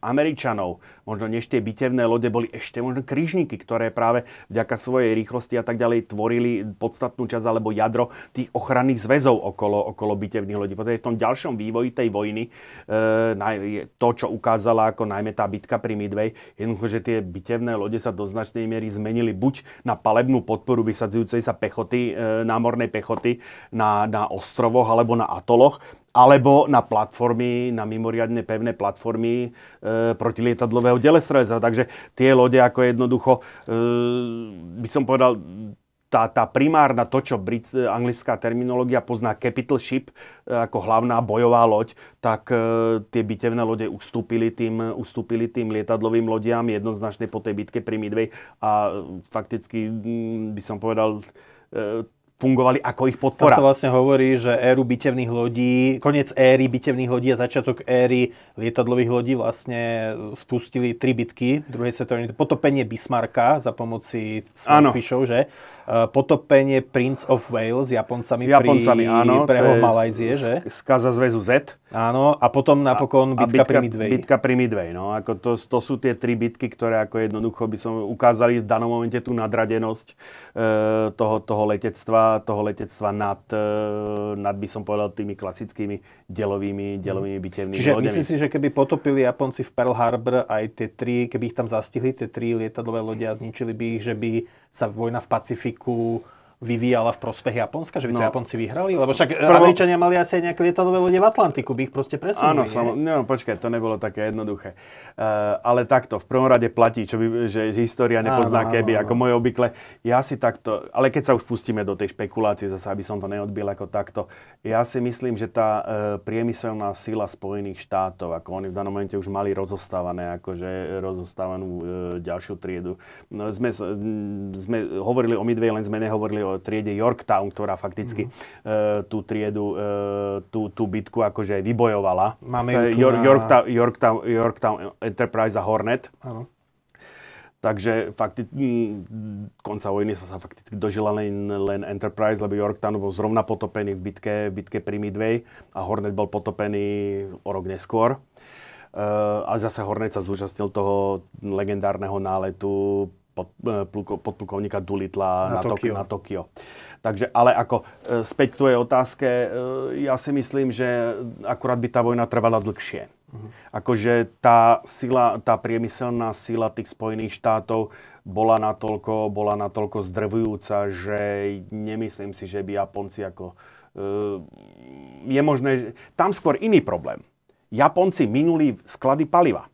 Američanov, možno než tie bitevné lode, boli ešte možno kryžníky, ktoré práve vďaka svojej rýchlosti a tak ďalej tvorili podstatnú časť alebo jadro tých ochranných zväzov okolo, okolo bitevných lodí. Potom v tom ďalšom vývoji tej vojny, e, to, čo ukázala ako najmä tá bitka pri Midway, jednoducho, že tie bitevné lode sa do značnej miery zmenili buď na palebnú podporu vysadzujúcej sa pechoty, e, námornej pechoty na, na ostrovoch alebo na atoloch, alebo na platformy, na mimoriadne pevné platformy e, protilietadlového delestrojeza. Takže tie lode ako jednoducho, e, by som povedal, tá, tá primárna, to, čo brit, anglická terminológia pozná capital ship, e, ako hlavná bojová loď, tak e, tie bitevné lode ustúpili tým, ustúpili tým lietadlovým lodiam jednoznačne po tej bitke pri Midway a e, fakticky by som povedal, e, fungovali ako ich podpora. Tam sa vlastne hovorí, že éru bitevných lodí, koniec éry bitevných lodí a začiatok éry lietadlových lodí vlastne spustili tri bitky druhej svetovej potopenie Bismarcka za pomoci Swordfishov, že? Eh, potopenie Prince of Wales Japoncami, Japoncami pri áno, preho Malajzie, že? Skaza zväzu Z. Áno, a potom napokon a, bitka, a bitka pri Midway. Bitka pri Midway, no. Ako to, to sú tie tri bitky, ktoré ako jednoducho by som ukázali v danom momente tú nadradenosť e, toho, toho letectva, toho letectva nad, e, nad, by som povedal, tými klasickými delovými, delovými bitevnými Čiže myslíš si, že keby potopili Japonci v Pearl Harbor aj tie tri, keby ich tam zastihli, tie tri lietadlové lode a zničili by ich, že by sa vojna v Pacifiku vyvíjala v prospech Japonska, že by to no. Japonci vyhrali? Lebo však Prvo... Američania mali asi aj nejaké lietadlové lode v Atlantiku, by ich proste presunuli. Áno, samo... no, počkaj, to nebolo také jednoduché. Uh, ale takto, v prvom rade platí, čo by, že, že história nepozná áno, keby, áno, ako moje obvykle. Ja si takto, ale keď sa už pustíme do tej špekulácie, zase aby som to neodbil ako takto, ja si myslím, že tá uh, priemyselná sila Spojených štátov, ako oni v danom momente už mali rozostávané, akože rozostávanú uh, ďalšiu triedu. No, sme, sme hovorili o Midway, len sme nehovorili triede Yorktown, ktorá fakticky uh, tú triedu, uh, tú, tú bitku akože vybojovala. Máme ju York, na... Yorktown, Yorktown, Yorktown Enterprise a Hornet. Áno. Takže fakti- konca vojny sa fakticky dožila len, len Enterprise, lebo Yorktown bol zrovna potopený v bitke, v bitke pri Midway a Hornet bol potopený o rok neskôr. Uh, ale zase Hornet sa zúčastnil toho legendárneho náletu podplukovníka Dulitla na, na, Tokio. na Tokio. Takže, ale ako e, späť k tvojej otázke, e, ja si myslím, že akurát by tá vojna trvala dlhšie. Uh-huh. Akože tá sila, tá priemyselná sila tých Spojených štátov bola natoľko, bola natoľko zdrvujúca, že nemyslím si, že by Japonci ako... Je možné, tam skôr iný problém. Japonci minuli sklady paliva.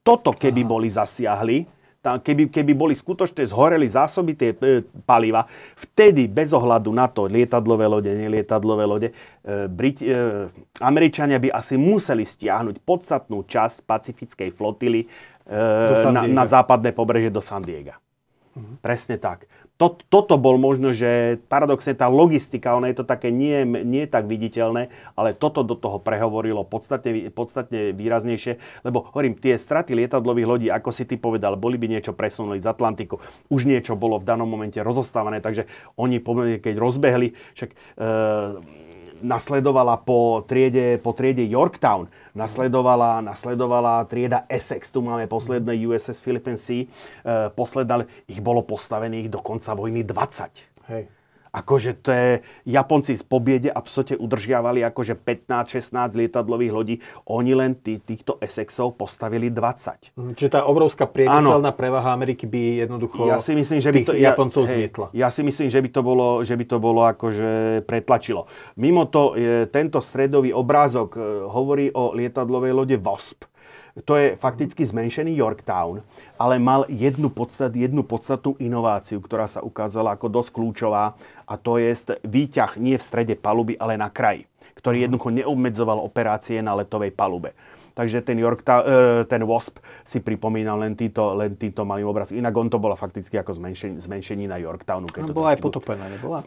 Toto keby Aha. boli zasiahli, tam, keby, keby boli skutočne zhoreli zásoby tie e, paliva, vtedy bez ohľadu na to lietadlové lode, nelietadlové lode, e, Brit, e, Američania by asi museli stiahnuť podstatnú časť pacifickej flotily e, na, na západné pobrežie do San Diego. Mhm. Presne tak to, toto bol možno, že paradoxne tá logistika, ono je to také nie, nie tak viditeľné, ale toto do toho prehovorilo podstatne, podstatne výraznejšie, lebo hovorím, tie straty lietadlových lodí, ako si ty povedal, boli by niečo presunuli z Atlantiku, už niečo bolo v danom momente rozostávané, takže oni, keď rozbehli, však e, nasledovala po triede, po triede Yorktown, nasledovala, nasledovala trieda Essex, tu máme posledné USS Philippine Sea, e, posledné, ich bolo postavených do konca vojny 20. Hej akože to je, Japonci z pobiede a psote udržiavali akože 15-16 lietadlových lodí, oni len tý, týchto Essexov postavili 20. Mhm, čiže tá obrovská priemyselná prevaha Ameriky by jednoducho ja si myslím, že by to, Japoncov ja, zmietla. Ja si myslím, že by to bolo, že by to bolo akože pretlačilo. Mimo to, tento stredový obrázok e, hovorí o lietadlovej lode Wasp to je fakticky zmenšený Yorktown, ale mal jednu, podstat, jednu podstatnú inováciu, ktorá sa ukázala ako dosť kľúčová a to je výťah nie v strede paluby, ale na kraji, ktorý mhm. jednoducho neobmedzoval operácie na letovej palube. Takže ten, York, e, ten Wasp si pripomínal len týto, len týto malým obraz. Inak on to bola fakticky ako zmenšení, na Yorktownu. Keď no, bola aj potopená, nebola?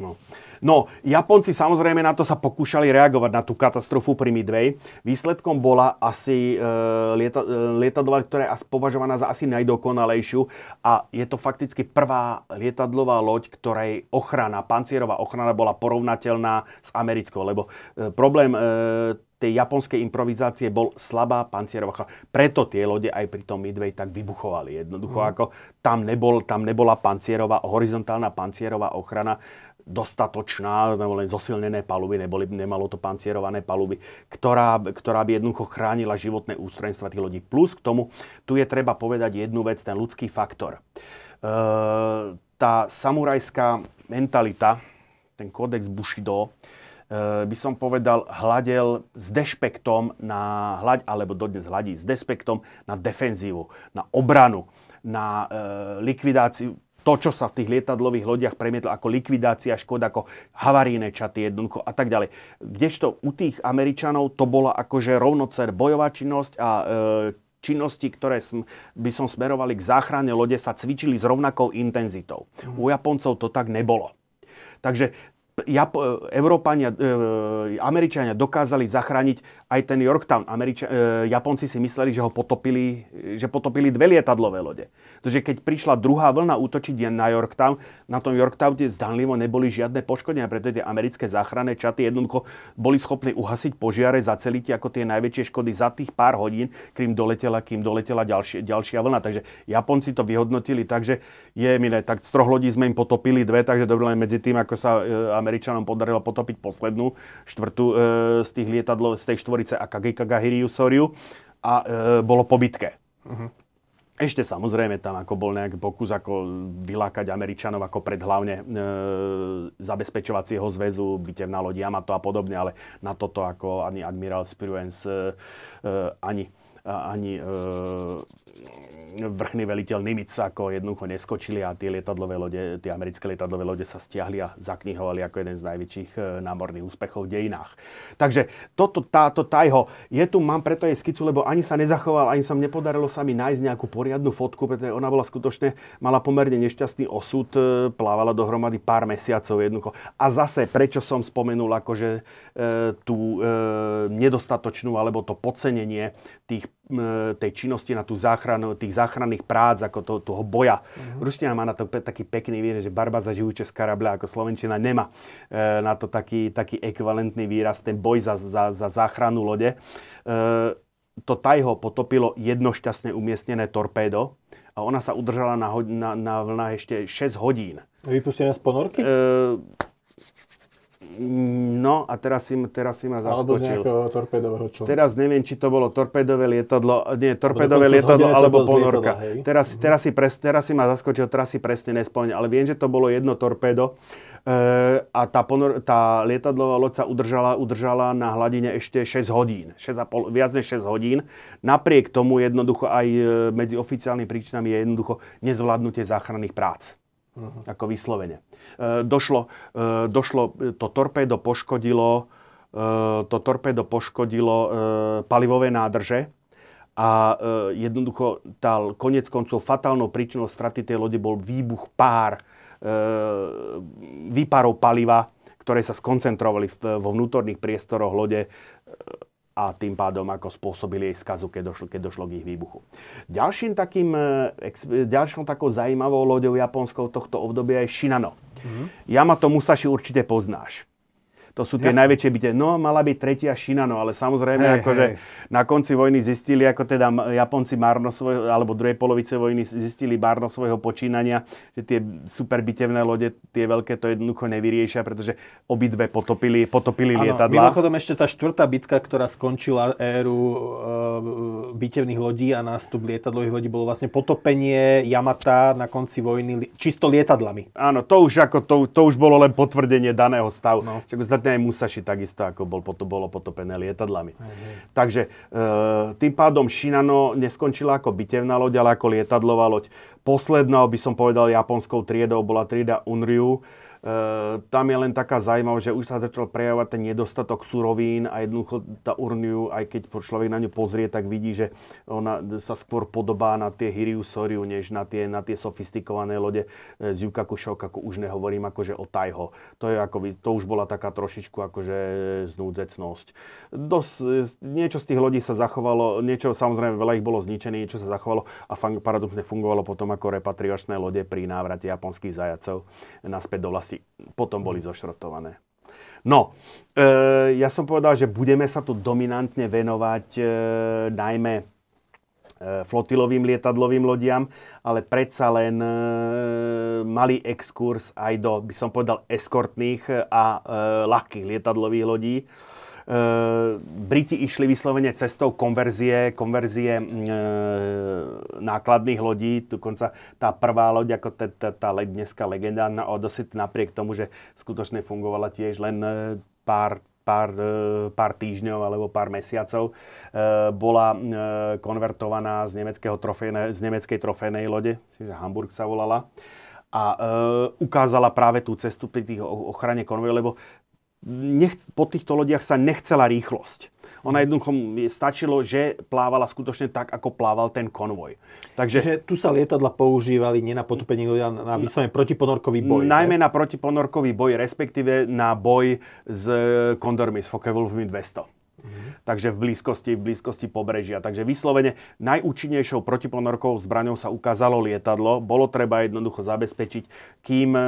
No. No, Japonci samozrejme na to sa pokúšali reagovať na tú katastrofu pri Midway. Výsledkom bola asi e, lieta, e, lietadlová, ktorá je považovaná za asi najdokonalejšiu a je to fakticky prvá lietadlová loď, ktorej ochrana, pancierová ochrana bola porovnateľná s americkou, lebo e, problém e, tej japonskej improvizácie bol slabá pancierová ochrana. Preto tie lode aj pri tom Midway tak vybuchovali. Jednoducho mm. ako tam, nebol, tam nebola pancierová, horizontálna pancierová ochrana dostatočná, nebo len zosilnené paluby, neboli, nemalo to pancierované paluby, ktorá, ktorá by jednoducho chránila životné ústrojenstva tých lodí. Plus k tomu, tu je treba povedať jednu vec, ten ľudský faktor. E, tá samurajská mentalita, ten kódex Bushido, e, by som povedal, hľadel s dešpektom na hľad, alebo dodnes hľadí s dešpektom na defenzívu, na obranu, na e, likvidáciu to, čo sa v tých lietadlových lodiach premietlo ako likvidácia škod, ako havaríne čaty jednoducho a tak ďalej. Kdežto u tých Američanov to bola akože rovnocer bojová činnosť a e, činnosti, ktoré sm, by som smerovali k záchrane lode, sa cvičili s rovnakou intenzitou. U Japoncov to tak nebolo. Takže Jap- Európania, e, Američania dokázali zachrániť aj ten Yorktown. Američa- e, Japonci si mysleli, že ho potopili, že potopili dve lietadlové lode. Takže keď prišla druhá vlna útočiť na Yorktown, na tom Yorktowne zdanlivo neboli žiadne poškodenia, preto tie americké záchranné čaty jednoducho boli schopní uhasiť požiare, zaceliť ako tie najväčšie škody za tých pár hodín, kým doletela, kým doletela ďalšie, ďalšia vlna. Takže Japonci to vyhodnotili tak, že je milé, tak z troch lodí sme im potopili dve, takže dobre medzi tým, ako sa e, Američanom podarilo potopiť poslednú štvrtú e, z tých lietadlov, z tej štvory Dvorice a Kagahiriu Soriu a e, bolo po bitke. Uh-huh. Ešte samozrejme tam ako bol nejaký pokus ako vylákať Američanov ako pred hlavne e, zabezpečovacieho zväzu, bitevná loď Yamato a podobne, ale na toto ako ani admirál Spruance, e, ani, ani e, vrchný veliteľ Nimitz ako jednoducho neskočili a tie lietadlové lode, tie americké lietadlové lode sa stiahli a zaknihovali ako jeden z najväčších e, námorných úspechov v dejinách. Takže toto, táto tajho, je tu, mám preto jej skicu, lebo ani sa nezachoval, ani sa nepodarilo sa mi nájsť nejakú poriadnu fotku, pretože ona bola skutočne, mala pomerne nešťastný osud, e, plávala dohromady pár mesiacov jednoducho. A zase, prečo som spomenul akože e, tú e, nedostatočnú alebo to podcenenie tých, tej činnosti na tú záchranu, tých záchranných prác, ako to, toho boja. Uh-huh. Ruština má na to pe- taký pekný výraz, že barba za živúče z karabля, ako Slovenčina nemá e, na to taký, taký ekvivalentný výraz, ten boj za, za, za záchranu lode. E, to Tajho potopilo jedno šťastne umiestnené torpédo a ona sa udržala na, na, na vlnách ešte 6 hodín. Vypustené z ponorky? E, No a teraz si, teraz si ma zaskočil. Alebo z torpédového čo? Teraz neviem, či to bolo torpédové lietadlo, nie, torpédové lietadlo alebo ponorka. Lietadla, teraz, uh-huh. teraz, si pres, teraz si ma zaskočil, teraz si presne nespoň, ale viem, že to bolo jedno torpédo. E, a tá, ponor, tá lietadlová loď sa udržala, udržala na hladine ešte 6 hodín. 6,5, viac než 6 hodín. Napriek tomu jednoducho aj e, medzi oficiálnymi príčinami je jednoducho nezvládnutie záchranných prác. Uh-huh. Ako vyslovene. E, došlo, e, došlo, to torpédo poškodilo, e, to torpédo poškodilo palivové nádrže a jednoducho tá konec koncov fatálnou príčinou straty tej lode bol výbuch pár výparov paliva, ktoré sa skoncentrovali vo vnútorných priestoroch lode a tým pádom ako spôsobili jej skazu, keď došlo, keď došlo k ich výbuchu. Ďalším takým, e, ďalšou takou zaujímavou loďou japonskou tohto obdobia je Shinano. Mm-hmm. Yamato Musashi určite poznáš. To sú tie Jasne. najväčšie byte. No, mala byť tretia Shinano, ale samozrejme, hey, akože hey. na konci vojny zistili, ako teda Japonci márno svojho, alebo druhej polovice vojny zistili márno svojho počínania, že tie super bitevné lode, tie veľké to jednoducho nevyriešia, pretože obidve potopili, potopili ano, lietadla. Mimochodom ešte tá štvrtá bitka, ktorá skončila éru e, bitevných lodí a nástup lietadlových lodí, bolo vlastne potopenie Yamata na konci vojny čisto lietadlami. Áno, to už, ako, to, to už bolo len potvrdenie daného stavu. No ostatné aj Musashi takisto, ako bol, to bolo potopené lietadlami. Uh-huh. Takže e, tým pádom Shinano neskončila ako bitevná loď, ale ako lietadlová loď. Poslednou by som povedal japonskou triedou bola trieda Unryu, tam je len taká zaujímavosť, že už sa začal prejavovať ten nedostatok surovín a jednoducho tá urniu, aj keď človek na ňu pozrie, tak vidí, že ona sa skôr podobá na tie Hiriu Soriu, než na tie, na tie sofistikované lode eh, z Yukaku ako už nehovorím akože o Taiho. To, je ako, to už bola taká trošičku akože znúdzecnosť. Dos, niečo z tých lodí sa zachovalo, niečo samozrejme veľa ich bolo zničené, niečo sa zachovalo a paradoxne fungovalo potom ako repatriačné lode pri návrate japonských zajacov naspäť do vlasti asi potom boli zošrotované. No, e, ja som povedal, že budeme sa tu dominantne venovať e, najmä e, flotilovým lietadlovým lodiam, ale predsa len e, malý exkurs aj do, by som povedal, eskortných a e, ľahkých lietadlových lodí. Uh, Briti išli vyslovene cestou konverzie, konverzie uh, nákladných lodí, dokonca tá prvá loď, ako tá, dneska legendárna Odyssey, napriek tomu, že skutočne fungovala tiež len uh, pár pár, pár týždňov alebo pár mesiacov, bola konvertovaná z, nemeckého trofejne, z nemeckej trofejnej lode, čiže Hamburg sa volala a e, ukázala práve tú cestu pri tých ochrane konvojov, lebo nech, po týchto lodiach sa nechcela rýchlosť. Ona jednoducho stačilo, že plávala skutočne tak, ako plával ten konvoj. Takže že tu sa lietadla používali nie na potopenie ľudia, na vyslovene protiponorkový boj. Najmä že? na protiponorkový boj, respektíve na boj s kondormi, s Focke-Wulfmi 200. Mm-hmm. Takže v blízkosti, v blízkosti pobrežia. Takže vyslovene najúčinnejšou protiponorkovou zbraňou sa ukázalo lietadlo. Bolo treba jednoducho zabezpečiť, kým, e,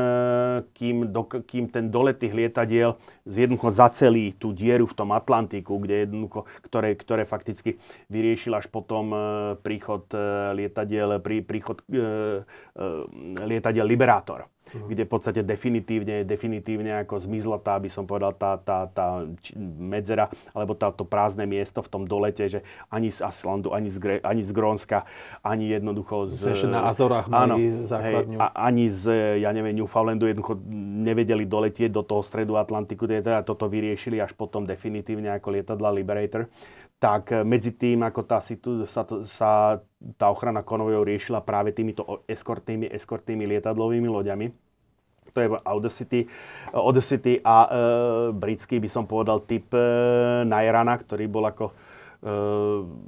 kým, do, kým ten dolet tých lietadiel jednoducho zacelí tú dieru v tom Atlantiku, kde jednoducho, ktoré, ktoré fakticky vyriešil až potom e, príchod e, lietadiel, prí, príchod lietadiel Liberátor uh-huh. kde v podstate definitívne, definitívne ako zmizla tá, by som povedal, tá, tá, tá medzera, alebo táto prázdne miesto v tom dolete, že ani z Aslandu, ani z, Gre, ani z Grónska, ani jednoducho z... Ešte na Azorách áno, základňu. Hej, a, ani z, ja neviem, Newfoundlandu jednoducho nevedeli doletieť do toho stredu Atlantiku, teda toto vyriešili až potom definitívne ako lietadla Liberator tak eh, medzi tým, ako tá, sa, sa tá ochrana konvojov riešila práve týmito eskortnými, eskortnými lietadlovými loďami. To je Audacity, Audacity a e, britský by som povedal typ e, Nairana, ktorý bol ako, e,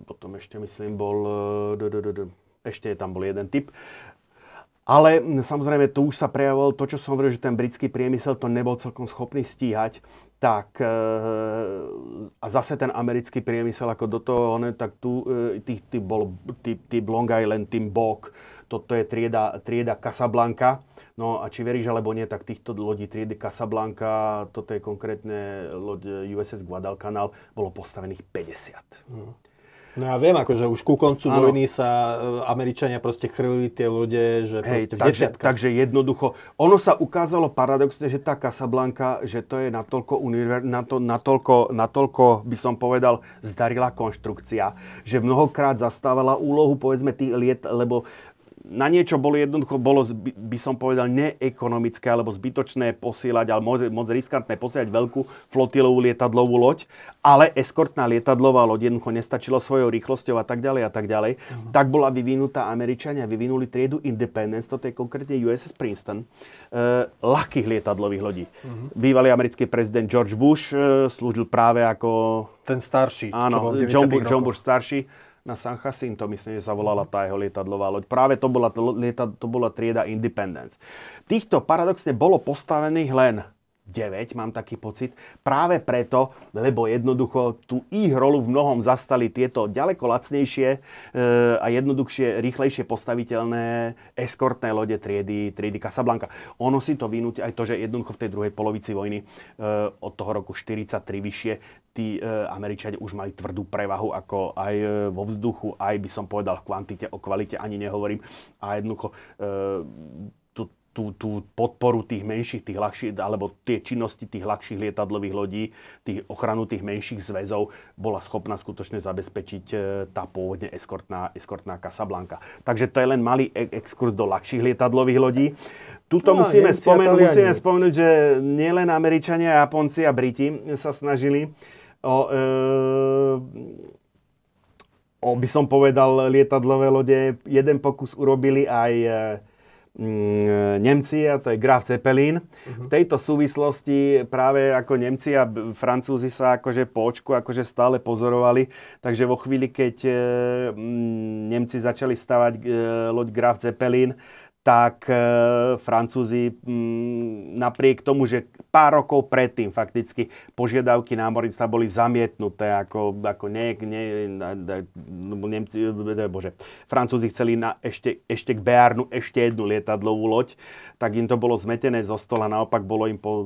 potom ešte myslím bol, e, d, d, d, ešte tam bol jeden typ. Ale samozrejme tu už sa prejavilo to, čo som hovoril, že ten britský priemysel to nebol celkom schopný stíhať tak e, a zase ten americký priemysel ako do toho, ne, tak tu e, tý, tý bol tý Long Island, tým Bok, toto je trieda, trieda Casablanca. No a či veríš alebo nie, tak týchto lodí triedy Casablanca, toto je konkrétne loď USS Guadalcanal, bolo postavených 50. Hmm. No ja viem, akože už ku koncu ano. vojny sa e, Američania proste chrlili tie lode, že Hej, v takže, takže jednoducho, ono sa ukázalo paradoxne, že tá Casablanca, že to je natoľko, univer, nato, natoľko, natoľko, by som povedal, zdarila konštrukcia, že mnohokrát zastávala úlohu, povedzme, tých liet, lebo na niečo bolo jednoducho, bolo, by som povedal, neekonomické alebo zbytočné posielať, ale moc, moc riskantné posielať veľkú flotilovú lietadlovú loď, ale eskortná lietadlová loď jednoducho nestačilo svojou rýchlosťou a tak ďalej a tak ďalej. Uh-huh. Tak bola vyvinutá, Američania vyvinuli triedu Independence, toto je konkrétne USS Princeton, uh, ľahkých lietadlových lodí. Uh-huh. Bývalý americký prezident George Bush uh, slúžil práve ako... Ten starší. Áno, John, John Bush starší na San Jacinto, myslím, že sa volala tá jeho lietadlová loď. Práve to bola, to bola trieda Independence. Týchto paradoxne bolo postavených len 9, mám taký pocit, práve preto, lebo jednoducho tú ich rolu v mnohom zastali tieto ďaleko lacnejšie e, a jednoduchšie, rýchlejšie postaviteľné eskortné lode triedy, triedy Casablanca. Ono si to vynúti aj to, že jednoducho v tej druhej polovici vojny e, od toho roku 43 vyššie tí e, Američania už mali tvrdú prevahu ako aj vo vzduchu, aj by som povedal v kvantite, o kvalite ani nehovorím. A jednoducho tú, tú podporu tých menších, tých ľahších, alebo tie činnosti tých ľahších lietadlových lodí, tých ochranu tých menších zväzov bola schopná skutočne zabezpečiť e, tá pôvodne eskortná, eskortná Casablanca. Takže to je len malý e- exkurs do ľahších lietadlových lodí. Tuto no, musíme, spomenúť, musíme spomenúť, že nielen Američania, Japonci a Briti sa snažili o, e, o, by som povedal, lietadlové lode. Jeden pokus urobili aj e, Nemci, a to je Graf Zeppelin. Uh-huh. V tejto súvislosti práve ako Nemci a Francúzi sa akože po očku akože stále pozorovali, takže vo chvíli, keď e, Nemci začali stavať e, loď Graf Zeppelin, tak e, Francúzi m, napriek tomu, že pár rokov predtým fakticky požiadavky námorníctva boli zamietnuté, ako, ako nie, nie, Nemci, bože, Francúzi chceli na ešte, ešte k Bearnu ešte jednu lietadlovú loď, tak im to bolo zmetené zo stola, naopak bolo im po,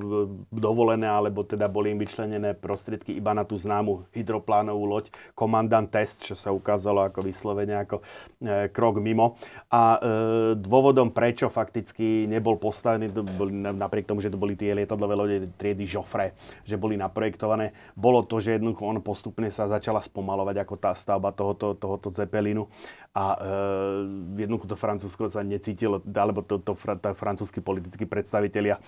dovolené, alebo teda boli im vyčlenené prostriedky iba na tú známu hydroplánovú loď Commandant Test, čo sa ukázalo ako vyslovene ako e, krok mimo. A e, dôvodom, prečo fakticky nebol postavený, boli, napriek tomu, že to boli tie lietadlové lode triedy Joffre, že boli naprojektované, bolo to, že jednoducho on postupne sa začala spomalovať ako tá stavba tohoto, tohoto Zeppelinu a e, jednoducho to Francúzsko sa necítilo, alebo to, to, to francúzskí politickí predstavitelia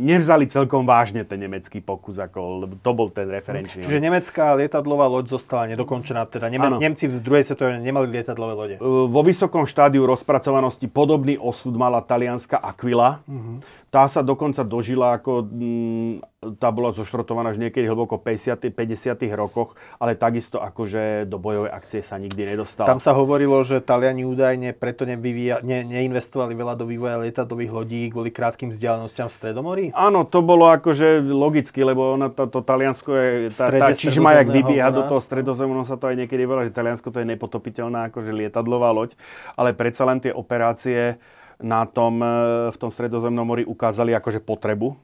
nevzali celkom vážne ten nemecký pokus, ako, lebo to bol ten referenčný. Čiže nemecká lietadlová loď zostala nedokončená, teda Neme- Nemci v druhej svetovej nemali lietadlové lode. E, vo vysokom štádiu rozpracovanosti podobný osud mala talianska Aquila. Uh-huh. Tá sa dokonca dožila ako... Mm, tá bola zoštrotovaná až niekedy hlboko 50. 50. rokoch, ale takisto akože do bojovej akcie sa nikdy nedostala. Tam sa hovorilo, že Taliani údajne preto nevyvíja, ne, neinvestovali veľa do vývoja lietadlových lodí kvôli krátkým vzdialenostiam v Stredomorí? Áno, to bolo akože logicky, lebo ono, to, to Taliansko je... Tá, tá čižma, jak vybieha do toho stredozemného, sa to aj niekedy volá, že Taliansko to je nepotopiteľná akože lietadlová loď, ale predsa len tie operácie na tom, e, v tom stredozemnom mori ukázali akože potrebu.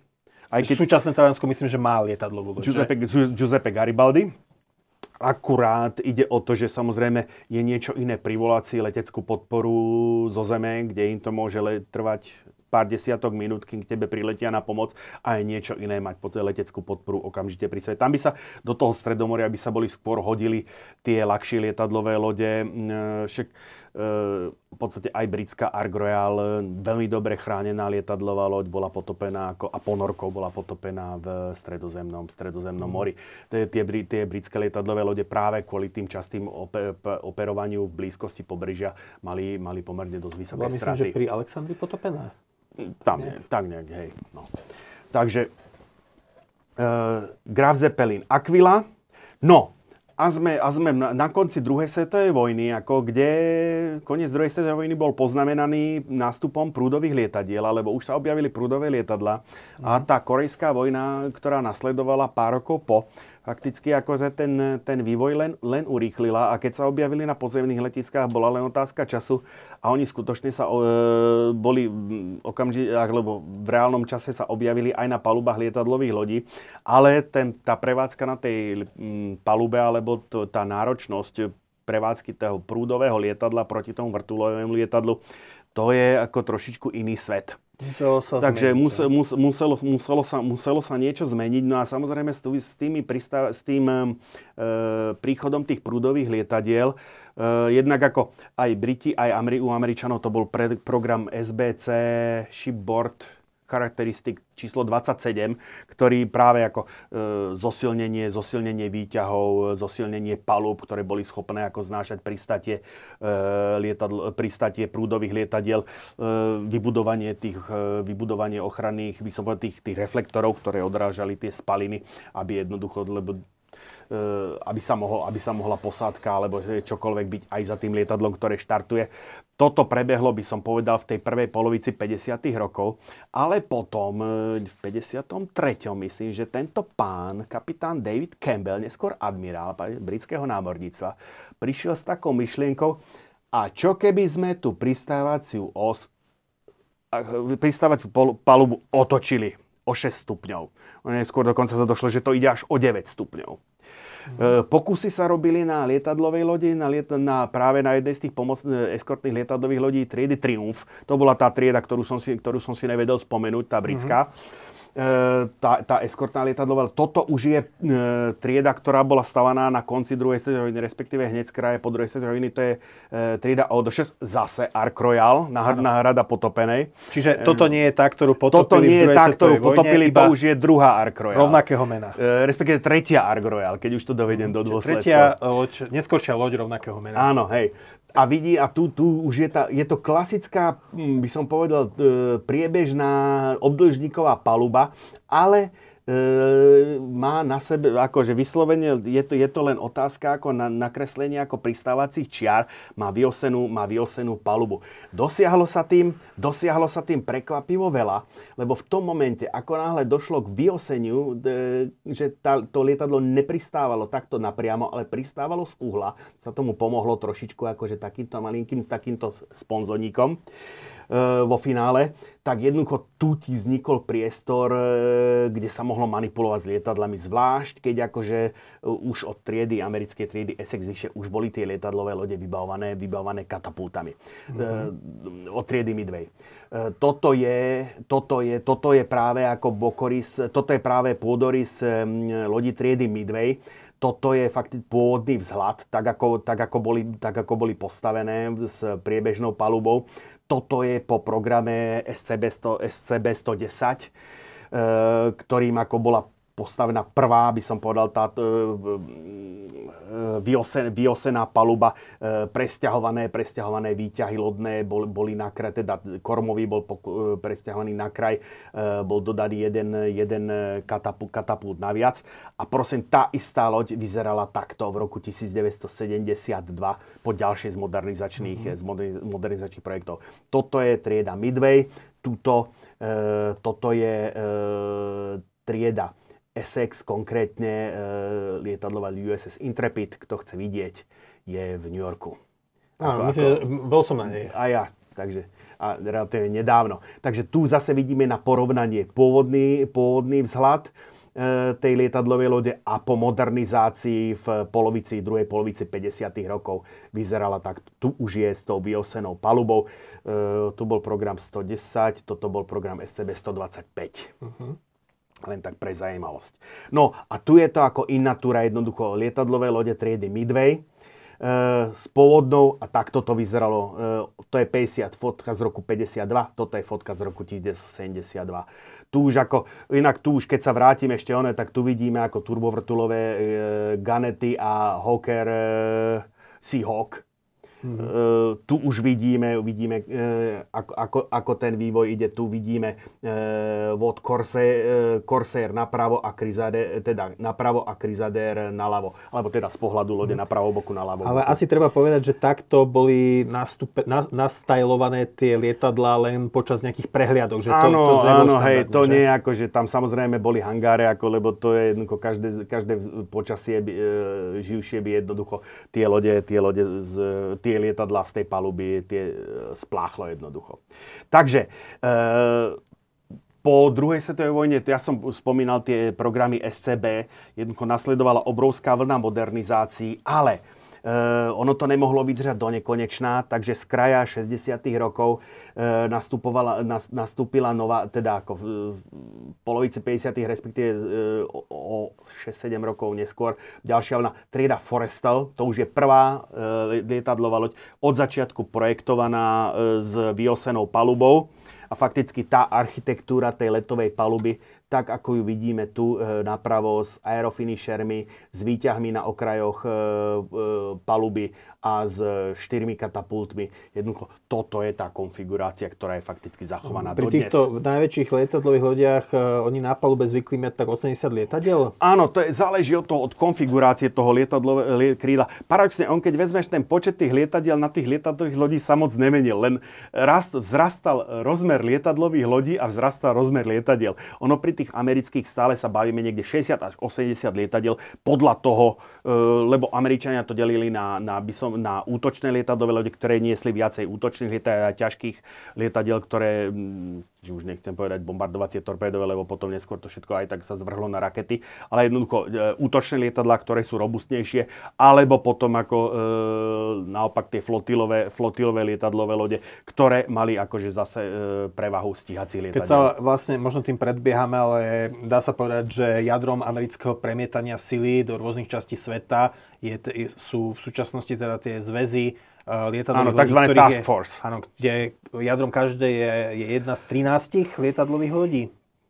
Aj keď... Súčasné Taliansko myslím, že má lietadlovú loď. Giuseppe, Giuseppe Garibaldi. Akurát ide o to, že samozrejme je niečo iné privolať si leteckú podporu zo zeme, kde im to môže le- trvať pár desiatok minút, kým k tebe priletia na pomoc a je niečo iné mať po leteckú podporu okamžite pri sebe. Tam by sa do toho stredomoria by sa boli skôr hodili tie ľahšie lietadlové lode. Však v podstate aj britská Ark Royal, veľmi dobre chránená lietadlová loď, bola potopená ako, a ponorkou bola potopená v stredozemnom, stredozemnom mm. mori. Tie, tie, tie britské lietadlové lode práve kvôli tým častým ope, operovaniu v blízkosti pobrežia mali, mali pomerne dosť vysoké Bola straty. Myslím, že pri Alexandri potopená? Tam, Nie. tak nejak, hej. No. Takže uh, Graf Zeppelin, Aquila. No, a sme, a sme na, na konci druhej svetovej vojny, ako kde koniec druhej svetovej vojny bol poznamenaný nástupom prúdových lietadiel, alebo už sa objavili prúdové lietadla. A tá korejská vojna, ktorá nasledovala pár rokov po, fakticky akože ten, ten vývoj len, len urýchlila a keď sa objavili na pozemných letiskách, bola len otázka času a oni skutočne sa e, boli okamžite, alebo v reálnom čase sa objavili aj na palubách lietadlových lodí, ale ten, tá prevádzka na tej m, palube alebo to, tá náročnosť prevádzky toho prúdového lietadla proti tomu vrtulovému lietadlu, to je ako trošičku iný svet. Muselo sa Takže zmeniť, musel, mus, muselo, muselo, sa, muselo sa niečo zmeniť. No a samozrejme s, s, tými pristav, s tým e, príchodom tých prúdových lietadiel, e, jednak ako aj Briti, aj Ameri, u Američanov to bol pre, program SBC Shipboard charakteristik číslo 27, ktorý práve ako e, zosilnenie, zosilnenie výťahov, zosilnenie palub, ktoré boli schopné ako znášať pristatie, e, lietadl, pristatie prúdových lietadiel, e, vybudovanie, tých, e, vybudovanie ochranných, povedal, tých, reflektorov, ktoré odrážali tie spaliny, aby jednoducho, lebo e, aby sa, mohol, aby sa mohla posádka alebo čokoľvek byť aj za tým lietadlom, ktoré štartuje. Toto prebehlo, by som povedal, v tej prvej polovici 50. rokov, ale potom e, v 53. myslím, že tento pán, kapitán David Campbell, neskôr admirál britského námorníctva, prišiel s takou myšlienkou, a čo keby sme tú pristávaciu os, pristávaciu palubu otočili o 6 stupňov. Neskôr dokonca sa došlo, že to ide až o 9 stupňov. E, pokusy sa robili na lietadlovej lodi, na, liet, na práve na jednej z tých pomoc, e, eskortných lietadlových lodí triedy Triumph. To bola tá trieda, ktorú som si, ktorú som si nevedel spomenúť, tá britská. Mm-hmm tá, tá eskortná lietadlová. Toto už je e, trieda, ktorá bola stavaná na konci druhej svetovej respektíve hneď z kraje po druhej svetovej vojny. To je e, trieda Odo6, zase Ark Royal, náhrada potopenej. Čiže toto nie je tá, ktorú potopili Toto nie je tá, ktorú potopili, to už je druhá Ark Royal. Rovnakého mena. Respektíve tretia Ark Royal, keď už to dovedem do dôsledku. Tretia loď, neskôršia loď rovnakého mena. Áno, hej a vidí, a tu, tu už je, tá, je to klasická, hm, by som povedal, e, priebežná obdĺžníková paluba, ale má na sebe, akože vyslovene, je to, je to len otázka ako na, nakreslenie ako pristávacích čiar, má vyosenú, má vyosenú palubu. Dosiahlo sa tým, dosiahlo sa tým prekvapivo veľa, lebo v tom momente, ako náhle došlo k vyoseniu, de, že tá, to lietadlo nepristávalo takto napriamo, ale pristávalo z uhla, sa tomu pomohlo trošičku akože takýmto malinkým, takýmto sponzoníkom. E, vo finále, tak jednoducho tu ti vznikol priestor, e, kde sa mohlo manipulovať s lietadlami, zvlášť keď akože e, už od triedy, americkej triedy Essex vyššie už boli tie lietadlové lode vybavované, vybavované katapultami. Mm-hmm. Od triedy Midway. Toto je, toto, je, toto je práve ako Bokoris, toto je práve pôdorys lodi triedy Midway, toto je fakt pôvodný vzhľad, tak ako, tak, ako boli, tak ako boli postavené s priebežnou palubou toto je po programe SCB, 100, SCB 110, ktorým ako bola postavená prvá, by som povedal, tá vyosen, vyosená paluba, presťahované, presťahované výťahy lodné boli, boli na kraj, teda kormový bol presťahovaný na kraj, bol dodaný jeden, jeden katapult, katapult naviac. A prosím, tá istá loď vyzerala takto v roku 1972 po ďalšej z modernizačných, mm-hmm. z modernizačných projektov. Toto je trieda Midway, tuto, e, toto je e, trieda Essex, konkrétne e, lietadlová USS Intrepid, kto chce vidieť, je v New Yorku. Áno, myslím, ako, bol som na nej. A ja, takže a relatívne nedávno. Takže tu zase vidíme na porovnanie pôvodný, pôvodný vzhľad e, tej lietadlovej lode a po modernizácii v polovici, druhej polovici 50. rokov vyzerala tak. Tu už je s tou vyosenou palubou. E, tu bol program 110, toto bol program SCB 125. Uh-huh. Len tak pre zajímavosť. No a tu je to ako innatúra jednoducho lietadlové lode triedy Midway s pôvodnou a takto to vyzeralo. E, to je 50, fotka z roku 52, toto je fotka z roku 1972. Tu už ako, inak tu už keď sa vrátim ešte one, tak tu vidíme ako turbovrtulové e, Ganety a Hawker e, Seahawk Mm-hmm. Tu už vidíme, vidíme uh, ako, ako, ako ten vývoj ide. Tu vidíme uh, od Corsair, Corsair napravo a Crusader, teda napravo a Crusader naľavo. Alebo teda z pohľadu lode mm. napravo boku naľavo. Ale boku. asi treba povedať, že takto boli nastupe, na, nastajlované tie lietadlá len počas nejakých prehliadok. Že áno, to, to áno, hej, to že? nie je ako, že tam samozrejme boli hangáre, ako, lebo to je jednoducho každé, každé počasie uh, živšie by jednoducho tie lode, tie lode z, tie lietadla z tej paluby tie e, spláchlo jednoducho. Takže e, po druhej svetovej vojne, ja som spomínal tie programy SCB, jednoducho nasledovala obrovská vlna modernizácií, ale ono to nemohlo vydržať do nekonečná, takže z kraja 60. rokov uh, nastupovala, nas, nastúpila nová, teda ako v, polovici 50. respektíve o, o 6-7 rokov neskôr, ďalšia vlna trieda Forestal, to už je prvá lietadlová loď od začiatku projektovaná s vyosenou palubou a fakticky tá architektúra tej letovej paluby tak ako ju vidíme tu e, napravo s aerofinishermi, s výťahmi na okrajoch e, e, paluby a s štyrmi katapultmi. Jednoducho, toto je tá konfigurácia, ktorá je fakticky zachovaná Pri dodnes. týchto najväčších lietadlových lodiach oni na palube zvykli mať tak 80 lietadiel? Áno, to je, záleží od toho, od konfigurácie toho lietadlového krídla. Paradoxne, on keď vezmeš ten počet tých lietadiel na tých lietadlových lodí sa moc nemenil, len rast, vzrastal rozmer lietadlových lodí a vzrastal rozmer lietadiel. Ono pri tých amerických stále sa bavíme niekde 60 až 80 lietadiel podľa toho, e, lebo Američania to delili na, na, by som, na útočné lietadlové lode, ktoré niesli viacej útočných lietadiel a ťažkých lietadiel, ktoré že už nechcem povedať bombardovacie torpédové, lebo potom neskôr to všetko aj tak sa zvrhlo na rakety, ale jednoducho e, útočné lietadlá, ktoré sú robustnejšie, alebo potom ako e, naopak tie flotilové, flotilové lietadlové lode, ktoré mali akože zase e, prevahu stíhacích lietadiel. Keď sa vlastne, možno tým predbiehame, ale dá sa povedať, že jadrom amerického premietania sily do rôznych častí sveta je, sú v súčasnosti teda tie zväzy uh, lietadlových áno, tzv. task force. Áno, kde jadrom každej je, je jedna z 13 lietadlových lodí.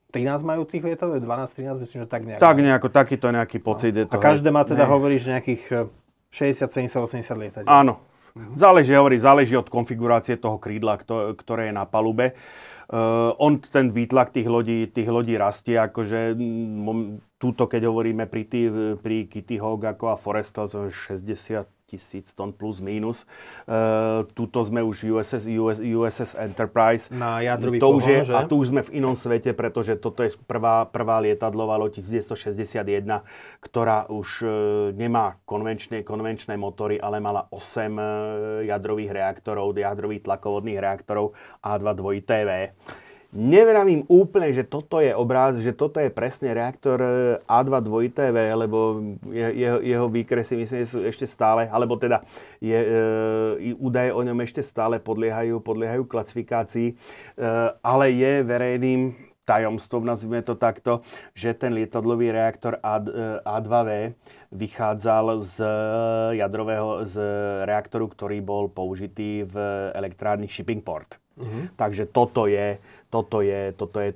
13 majú tých lietadel, 12, 13, myslím, že tak nejak. Tak nejako, takýto nejaký pocit. No. Je to, a každé má teda, ne. hovoríš, nejakých 60, 70, 80 lietadiel. Áno. Mhm. Záleží, hovorí, záleží od konfigurácie toho krídla, ktoré je na palube. Uh, on, ten výtlak tých lodí, tých lodí rastie, akože m, túto, keď hovoríme pri, tý, pri Kitty Hawk ako a Foresta, 60 tisíc tón plus minus. Uh, tuto sme už USS, US, USS Enterprise. Na jadrový to pohon, už je, že? A tu už sme v inom svete, pretože toto je prvá, prvá lietadlová loď 1961, ktorá už uh, nemá konvenčné, konvenčné motory, ale mala 8 uh, e, jadrových reaktorov, jadrových tlakovodných reaktorov A2 2TV. Nevravím úplne, že toto je obráz, že toto je presne reaktor e, A2 2TV, lebo jeho, jeho výkresy myslím, že sú ešte stále, alebo teda je, e, údaje o ňom ešte stále podliehajú, podliehajú klasifikácii, e, ale je verejným tajomstvom, nazvime to takto, že ten lietadlový reaktor A, e, A2V vychádzal z jadrového z reaktoru, ktorý bol použitý v elektrárni Shippingport. Uh-huh. Takže toto je toto je, toto je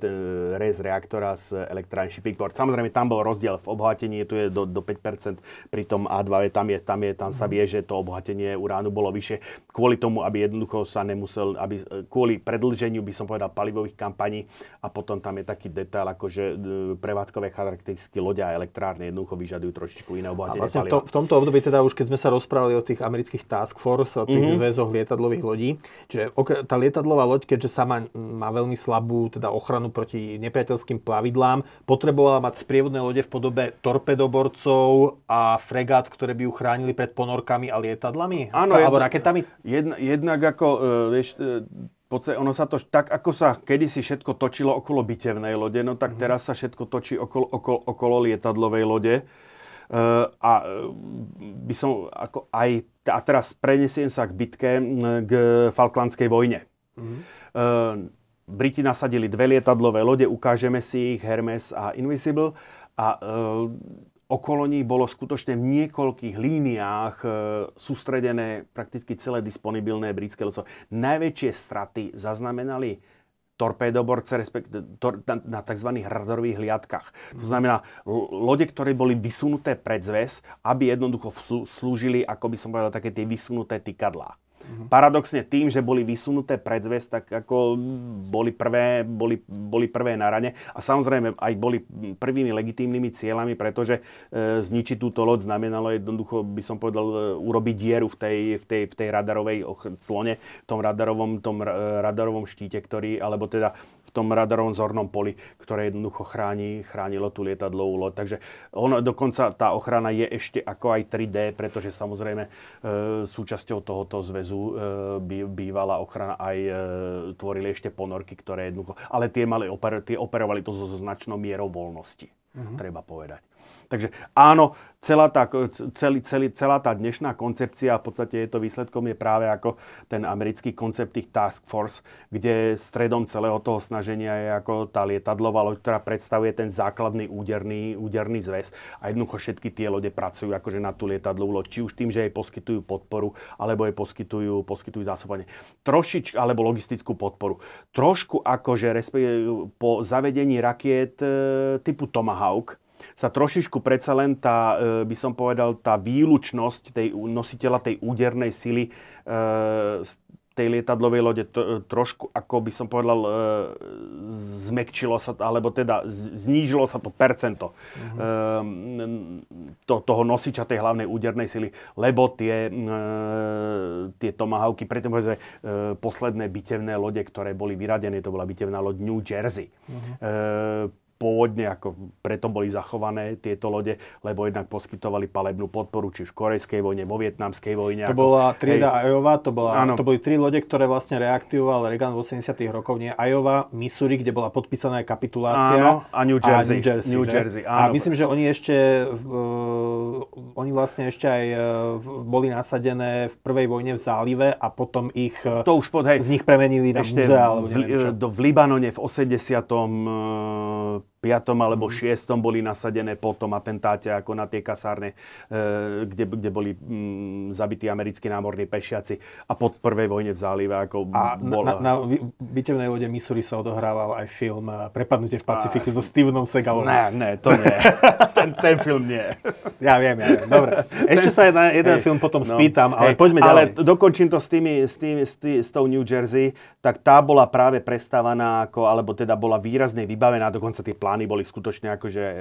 res reaktora z Electron Shippingport. Samozrejme, tam bol rozdiel v obohatení, tu je do, do 5%, pri tom A2, tam, je, tam, je, tam sa vie, že to obohatenie uránu bolo vyššie, kvôli tomu, aby jednoducho sa nemusel, aby, kvôli predlženiu, by som povedal, palivových kampaní a potom tam je taký detail, ako že prevádzkové charakteristiky loďa a elektrárne jednoducho vyžadujú trošičku iné obohatenie a vlastne v, to, v tomto období, teda už keď sme sa rozprávali o tých amerických task force, o tých mm-hmm. zväzoch lietadlových lodí, čiže tá lietadlová loď, keďže sama má veľmi slabú teda ochranu proti nepriateľským plavidlám. Potrebovala mať sprievodné lode v podobe torpedoborcov a fregát, ktoré by ju chránili pred ponorkami a lietadlami? Áno, alebo jedna, raketami? Jedna, jednak ako, uh, vieš, uh, podstate ono sa to, tak ako sa kedysi všetko točilo okolo bitevnej lode, no tak mm-hmm. teraz sa všetko točí okolo, okolo, okolo lietadlovej lode. Uh, a by som ako aj, a teraz prenesiem sa k bitke, k Falklandskej vojne. Mm-hmm. Uh, Briti nasadili dve lietadlové lode, ukážeme si ich, Hermes a Invisible. A e, okolo nich bolo skutočne v niekoľkých líniách e, sústredené prakticky celé disponibilné britské loďstvo. Najväčšie straty zaznamenali torpédoborce, respektíve tor, na, na tzv. radarových hliadkách. To znamená lode, ktoré boli vysunuté pred zväz, aby jednoducho slúžili, ako by som povedal, také tie vysunuté tykadlá. Mm-hmm. Paradoxne tým, že boli vysunuté predzvesť, tak ako boli prvé, boli, boli prvé na rane a samozrejme aj boli prvými legitímnymi cieľami, pretože e, zničiť túto loď znamenalo jednoducho, by som povedal, e, urobiť dieru v tej, v tej, v tej radarovej clone, v tom radarovom, tom radarovom štíte, ktorý, alebo teda tom radarovom zornom poli, ktoré jednoducho chráni, chránilo tú lietadlovú loď. Takže ono, dokonca tá ochrana je ešte ako aj 3D, pretože samozrejme e, súčasťou tohoto zväzu e, by, bývala ochrana aj e, tvorili ešte ponorky, ktoré jednoducho... Ale tie, mali, oper, tie operovali to so značnou mierou voľnosti, uh-huh. treba povedať. Takže áno, celá tá, celý, celý, celá tá dnešná koncepcia, v podstate je to výsledkom, je práve ako ten americký koncept tých task force, kde stredom celého toho snaženia je ako tá lietadlová loď, ktorá predstavuje ten základný úderný, úderný zväz a jednoducho všetky tie lode pracujú akože na tú lietadlovú loď, či už tým, že jej poskytujú podporu, alebo jej poskytujú, poskytujú zásobovanie. Trošič, alebo logistickú podporu. Trošku akože po zavedení rakiet e, typu Tomahawk, sa trošičku predsa len tá, e, by som povedal, tá výlučnosť tej nositeľa tej údernej sily z e, tej lietadlovej lode to, trošku, ako by som povedal, e, zmekčilo sa, alebo teda znížilo sa to percento mm-hmm. to, toho nosiča tej hlavnej údernej sily, lebo tie, tie tomahawky, preto povedzme, posledné bitevné lode, ktoré boli vyradené, to bola bitevná loď New Jersey. Mm-hmm pôvodne, ako preto boli zachované tieto lode, lebo jednak poskytovali palebnú podporu, či už v korejskej vojne, vo vietnamskej vojne. To ako, bola trieda hej, Iowa, to, bola, to boli tri lode, ktoré vlastne reaktivoval Reagan v 80 rokoch, nie Iowa, Missouri, kde bola podpísaná kapitulácia. Áno, a New Jersey. A, New Jersey, New Jersey áno. a myslím, že oni ešte, uh, oni vlastne ešte aj uh, boli nasadené v prvej vojne v zálive a potom ich uh, to už pod, hej, z nich premenili na múzea, alebo neviem čo. V, v Libanone v 80. 5. alebo 6. Mhm. boli nasadené po tom atentáte ako na tie kasárne, e, kde, kde boli mm, zabití americkí námorní pešiaci a po prvej vojne v zálive. Ako a bola... na, na bitevnej lode Missouri sa odohrával aj film e, Prepadnutie v Pacifiku a... so Stevenom Segalom. Ne, ne, to nie. ten, ten film nie. Ja viem, ja viem. Dobre. Ešte sa jeden, jeden hey, film potom no, spýtam, ale hey, poďme ďalej. Ale dokončím to s, tými, s, tými, s, tý, s tou New Jersey, tak tá bola práve prestávaná, ako, alebo teda bola výrazne vybavená, dokonca tie plány boli skutočne akože e,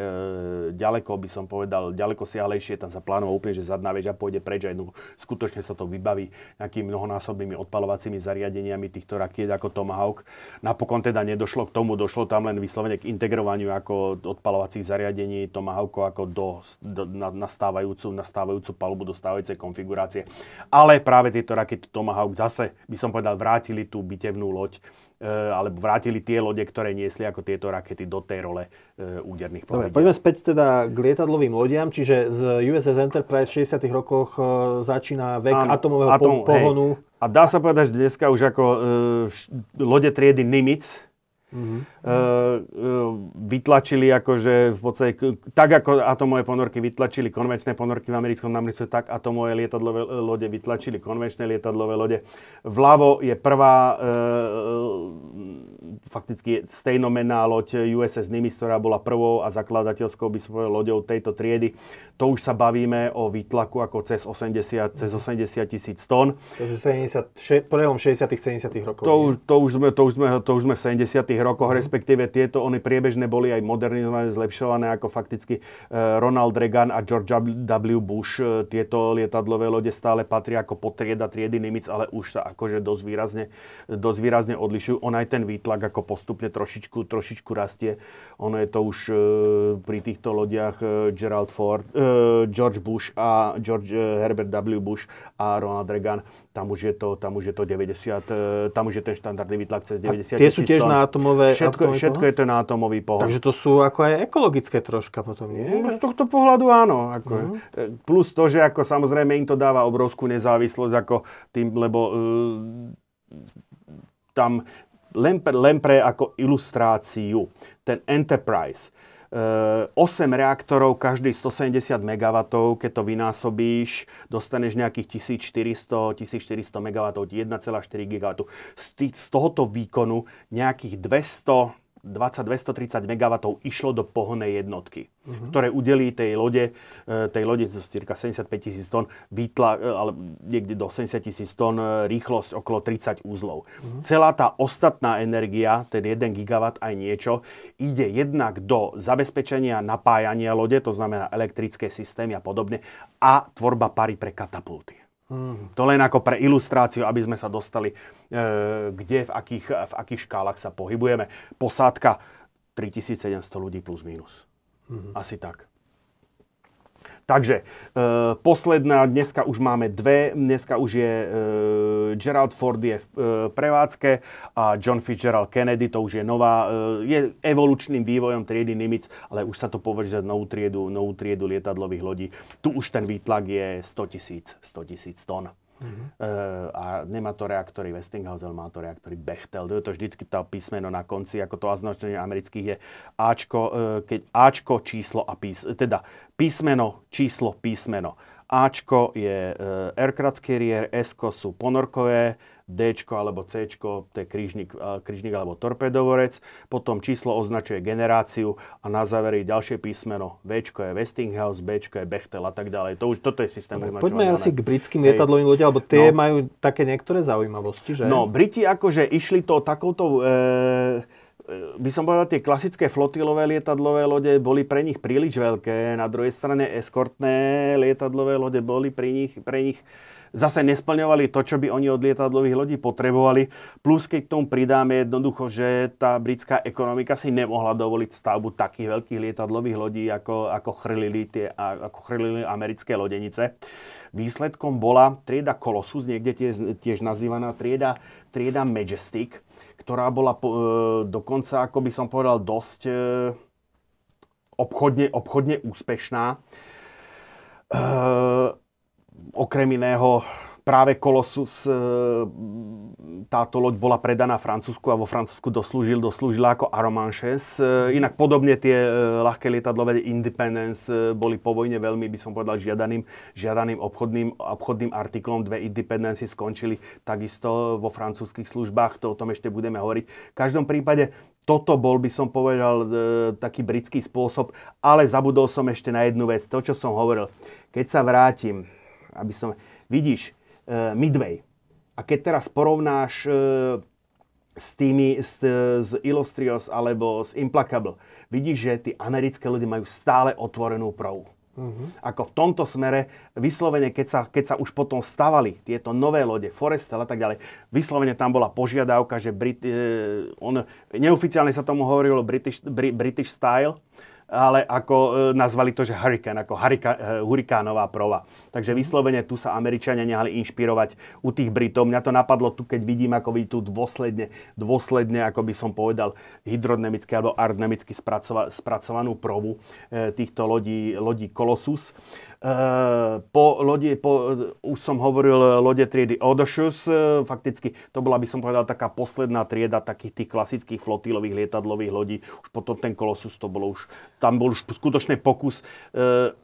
ďaleko, by som povedal, ďaleko siahlejšie, tam sa plánoval úplne, že zadná väža pôjde preč a jednu, skutočne sa to vybaví nejakými mnohonásobnými odpalovacími zariadeniami týchto rakiet ako Tomahawk. Napokon teda nedošlo k tomu, došlo tam len vyslovene k integrovaniu ako odpalovacích zariadení Tomahawku ako do, do na, nastávajúcu, nastávajúcu palubu do stávajúcej konfigurácie. Ale práve tieto rakety Tomahawk zase, by som povedal, vrátili tú bitevnú loď alebo vrátili tie lode, ktoré niesli ako tieto rakety do tej role e, úderných plavidiel. Dobre, poďme späť teda k lietadlovým lodiam, čiže z USS Enterprise v 60 rokoch e, začína vek Áno, atomového atom, pohonu. Hej. A dá sa povedať, že dneska už ako e, lode triedy Nimitz, Uh-huh. vytlačili akože v podstate, tak ako atomové ponorky vytlačili konvenčné ponorky v americkom námornictve, tak atomové lietadlové lode vytlačili konvenčné lietadlové lode. Vľavo je prvá, fakticky stejnomená loď USS Nimitz, ktorá bola prvou a zakladateľskou by som povedal loďou tejto triedy. To už sa bavíme o výtlaku ako cez 80, cez 80 tisíc tón. 70, še, 60 70 rokov. To už, to, už sme, to, už sme, to už sme v 70 rokoch, mm. respektíve tieto oni priebežne boli aj modernizované, zlepšované ako fakticky Ronald Reagan a George W. Bush. Tieto lietadlové lode stále patria ako potrieda triedy Nimitz, ale už sa akože dosť výrazne, dosť výrazne odlišujú. On aj ten výtlak ako postupne trošičku, trošičku rastie. Ono je to už pri týchto lodiach Gerald Ford, George Bush a George Herbert W. Bush a Ronald Reagan, tam už je to, tam už je to 90, tam už je ten štandardný výtlak cez 90 a tie sú tiež na atomové Všetko, všetko je to na atomový pohľad. Takže to sú ako aj ekologické troška potom, nie? No, z tohto pohľadu áno. Ako, uh-huh. Plus to, že ako samozrejme im to dáva obrovskú nezávislosť, ako tým, lebo uh, tam len pre, len pre ako ilustráciu, ten Enterprise, 8 reaktorov, každý 170 MW, keď to vynásobíš, dostaneš nejakých 1400, 1400 MW, 1,4 GW. Z, z tohoto výkonu nejakých 200 20-230 MW išlo do pohonej jednotky, uh-huh. ktoré udelí tej lode, e, tej lode z cirka 75 tisíc tón, výtla, e, ale niekde do 70 tisíc tón, e, rýchlosť okolo 30 úzlov. Uh-huh. Celá tá ostatná energia, ten 1 GW aj niečo, ide jednak do zabezpečenia napájania lode, to znamená elektrické systémy a podobne, a tvorba pary pre katapulty. Mm. To len ako pre ilustráciu, aby sme sa dostali, kde, v akých, v akých škálach sa pohybujeme. Posádka 3700 ľudí plus minus. Mm. Asi tak. Takže e, posledná, dneska už máme dve, dneska už je e, Gerald Ford je v e, prevádzke a John Fitzgerald Kennedy, to už je nová, e, je evolučným vývojom triedy Nimitz, ale už sa to považuje za novú triedu, novú triedu lietadlových lodí. Tu už ten výtlak je 100 tisíc 100 tisíc tón. Uh-huh. a nemá to reaktory Westinghouse, ale má to reaktory Bechtel. To je to vždycky tá písmeno na konci, ako to označenie amerických je Ačko, e, keď Ačko, číslo a pís, teda písmeno, číslo, písmeno. Ačko je e, aircraft carrier, S sú ponorkové, D alebo C, to je krížnik, krížnik alebo torpedovorec. Potom číslo označuje generáciu a na závere ďalšie písmeno. V je Westinghouse, B je Bechtel a tak ďalej. To už, toto je systém no, Poďme asi k britským lietadlovým lodiam, lebo tie no, majú také niektoré zaujímavosti, že? No, Briti akože išli to takouto... E, by som povedal, tie klasické flotilové lietadlové lode boli pre nich príliš veľké. Na druhej strane eskortné lietadlové lode boli pre nich, pre nich zase nesplňovali to, čo by oni od lietadlových lodí potrebovali. Plus keď k tomu pridáme jednoducho, že tá britská ekonomika si nemohla dovoliť stavbu takých veľkých lietadlových lodí, ako, ako, chrlili, tie, ako chrlili americké lodenice. Výsledkom bola trieda Colossus, niekde tiež, tiež nazývaná trieda, trieda Majestic, ktorá bola e, dokonca, ako by som povedal, dosť e, obchodne, obchodne úspešná. E, okrem iného práve Colossus, e, táto loď bola predaná Francúzsku a vo Francúzsku doslúžil, doslúžila ako Aromanches. E, inak podobne tie e, ľahké lietadlové Independence boli po vojne veľmi, by som povedal, žiadaným, žiadaným obchodným, obchodným artiklom. Dve Independence skončili takisto vo francúzských službách, to o tom ešte budeme hovoriť. V každom prípade toto bol, by som povedal, taký britský spôsob, ale zabudol som ešte na jednu vec, to, čo som hovoril. Keď sa vrátim, aby som... Vidíš, uh, Midway. A keď teraz porovnáš uh, s tými, s, s Illustrious alebo s Implacable, vidíš, že tí americké ľudia majú stále otvorenú provu. Uh-huh. Ako v tomto smere, vyslovene, keď sa, keď sa už potom stavali tieto nové lode, Forestel a tak ďalej, vyslovene tam bola požiadavka, že Brit, e, on, neoficiálne sa tomu hovorilo British, Bri, British style, ale ako e, nazvali to, že hurricane, ako hurika, e, hurikánová prova. Takže vyslovene tu sa Američania nehali inšpirovať u tých Britov. Mňa to napadlo tu, keď vidím, ako by tu dôsledne, dôsledne, ako by som povedal, hydrodynamicky alebo aerodynamicky spracova, spracovanú provu e, týchto lodí, lodí Colossus. Po lode, po, už som hovoril, lode triedy Odysseus, fakticky to bola, by som povedal, taká posledná trieda takých tých klasických flotilových lietadlových lodí. Už potom ten Colossus, to bolo už, tam bol už skutočný pokus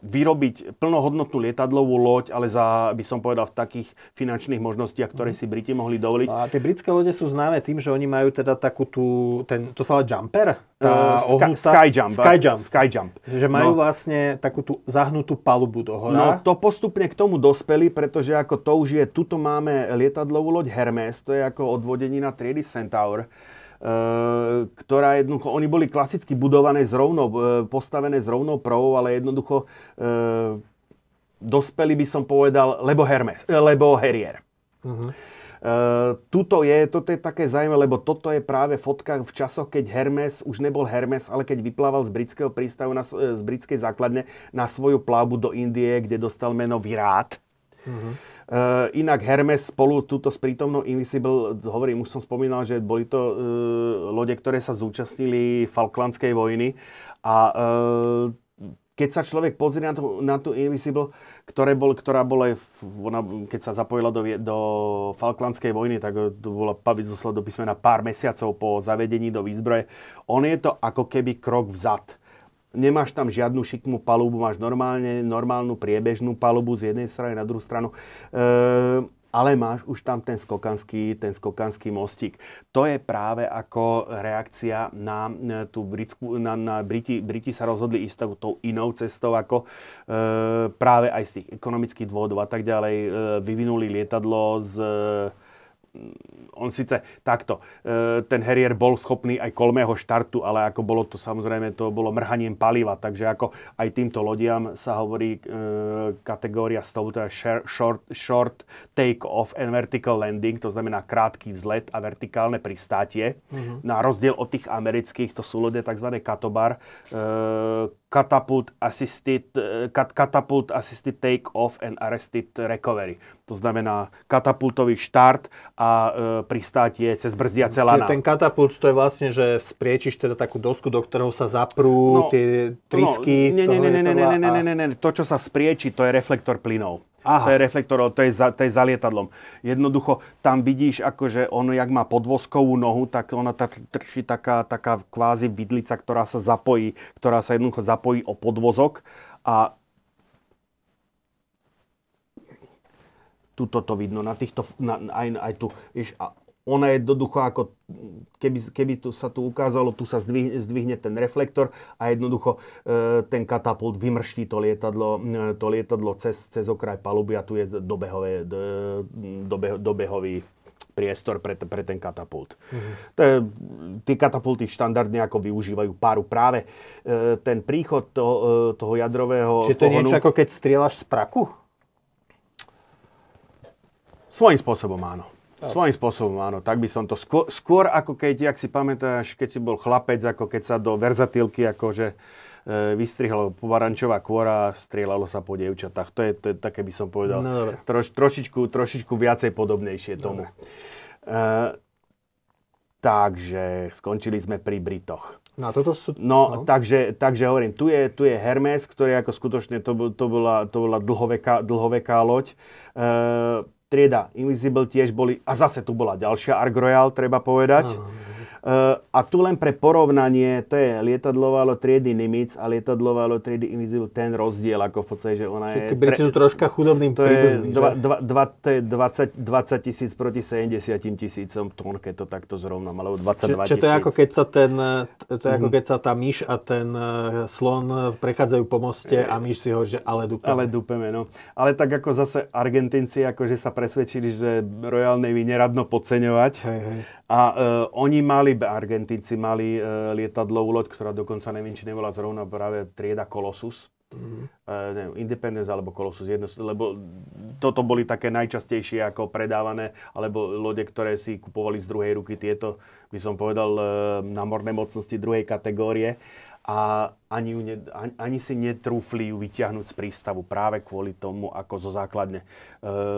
vyrobiť plnohodnotnú lietadlovú loď, ale za, by som povedal, v takých finančných možnostiach, ktoré si Briti mohli dovoliť. A tie britské lode sú známe tým, že oni majú teda takú tú, ten, to sa volá jumper? Tá uh, ohnutá, sky, jump. Sky jump. Sky jump. Že majú no. vlastne takú tú zahnutú palubu do hora. No to postupne k tomu dospeli, pretože ako to už je, tuto máme lietadlovú loď Hermes, to je ako odvodenina triedy Centaur. Uh, ktorá jednoducho, oni boli klasicky budované z rovnou, uh, postavené z rovnou prvou, ale jednoducho uh, dospeli by som povedal, lebo Hermes, lebo Harrier. Uh-huh. Uh, tuto je, toto je také zaujímavé, lebo toto je práve fotka v časoch, keď Hermes už nebol Hermes, ale keď vyplával z britského prístavu, na, z britskej základne na svoju plavbu do Indie, kde dostal meno Virát. Uh-huh. Uh, inak Hermes spolu túto s prítomnou Invisible, hovorím, už som spomínal, že boli to uh, lode, ktoré sa zúčastnili Falklandskej vojny a uh, keď sa človek pozrie na tú, na tú Invisible, ktoré bol, ktorá bola, ona, keď sa zapojila do, do Falklandskej vojny, tak to bola paviť do písmena pár mesiacov po zavedení do výzbroje. On je to ako keby krok vzad. Nemáš tam žiadnu šikmú palubu, máš normálne, normálnu priebežnú palubu z jednej strany na druhú stranu. E, ale máš už tam ten skokanský, ten skokanský mostík. To je práve ako reakcia na tú britskú, na, na Briti, Briti sa rozhodli ísť tou inou cestou, ako e, práve aj z tých ekonomických dôvodov a tak ďalej e, vyvinuli lietadlo z on síce takto, e, ten Harrier bol schopný aj kolmého štartu, ale ako bolo to samozrejme, to bolo mrhaním paliva, takže ako aj týmto lodiam sa hovorí e, kategória toho, to je short, short take off and vertical landing, to znamená krátky vzlet a vertikálne pristátie. Uh-huh. Na rozdiel od tých amerických, to sú lode tzv. katobar, e, catapult assisted, kat, catapult assisted take off and arrested recovery. To znamená katapultový štart a e, pristátie cez brzdiace lana. Ten katapult to je vlastne, že spriečiš teda takú dosku, do ktorého sa zaprú no, tie trysky. No, nie, nie, nie, nie, nie, nie, nie, nie, nie, to, čo sa sprieči, to je reflektor plynov. Aha. To je reflektor, to je, za, to je za lietadlom. Jednoducho tam vidíš, akože ono, jak má podvozkovú nohu, tak ona trčí taká, taká kvázi vidlica, ktorá sa zapojí, ktorá sa jednoducho zapojí o podvozok a tuto to vidno, na týchto, na, aj, aj tu, vieš, a ona je jednoducho ako, keby, keby tu sa tu ukázalo, tu sa zdvihne, zdvihne ten reflektor a jednoducho e, ten katapult vymrští to lietadlo, e, to lietadlo cez, cez okraj paluby a tu je dobehové, dobe, dobehový priestor pre, pre ten katapult. Mm-hmm. To je, tí katapulty štandardne ako využívajú páru. Práve e, ten príchod to, e, toho jadrového... Čiže to je niečo ako keď strieľaš z praku? Svojím spôsobom áno. Svojím spôsobom, áno. Tak by som to skôr, skôr ako keď, ak si pamätáš, keď si bol chlapec, ako keď sa do verzatilky akože e, vystrihlo povarančová kôra a strieľalo sa po dievčatách. To je, to je také, by som povedal, no, troš, trošičku, trošičku viacej podobnejšie tomu. E, takže skončili sme pri Britoch. No, toto sú... no, no. Takže, takže hovorím, tu je, tu je Hermes, ktorý ako skutočne, to, to, bola, to bola dlhoveká, dlhoveká loď. E, trieda Invisible tiež boli, a zase tu bola ďalšia Ark Royal, treba povedať. Aha. Uh, a tu len pre porovnanie, to je lietadlová loď triedy Nimitz a lietadlová loď triedy Invisible, ten rozdiel, ako v podstate, že ona Všetky je... Briti sú troška chudobným to je, dva, dva, dva, to je 20, 20 tisíc proti 70 tisícom tón, keď to takto zrovna, alebo 22 tisíc. Čiže to je ako keď sa ten, to je ako mhm. keď sa tá myš a ten e, slon prechádzajú po moste a myš si hovorí, že ale dupeme. Ale dupeme, no. Ale tak ako zase Argentinci akože sa presvedčili, že Royal Navy neradno podceňovať. Hej, hej. A uh, oni mali, Argentinci mali uh, lietadlovú loď, ktorá dokonca neviem, či nebola zrovna práve trieda Colossus. Mm-hmm. Uh, neviem, Independence alebo Colossus, jedno, lebo toto boli také najčastejšie ako predávané, alebo lode, ktoré si kupovali z druhej ruky, tieto by som povedal uh, námorné mocnosti druhej kategórie. a ani, ju ne, ani, ani si netrúfli ju vyťahnuť z prístavu práve kvôli tomu, ako zo základne, e,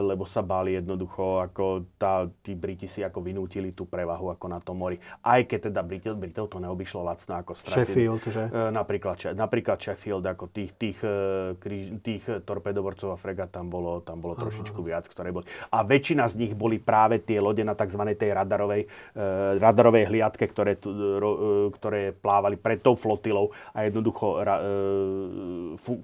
lebo sa báli jednoducho, ako tá, tí Briti si ako vynútili tú prevahu ako na tom mori. Aj keď teda Britov, Britov to neobyšlo lacno ako stratili. Sheffield, že? E, napríklad, napríklad Sheffield, ako tých, tých, e, kríž, tých torpedoborcov a fregat tam bolo, tam bolo trošičku viac, ktoré boli. A väčšina z nich boli práve tie lode na tzv. tej radarovej, e, radarovej hliadke, ktoré, e, ktoré plávali pred tou flotilou a jednoducho e,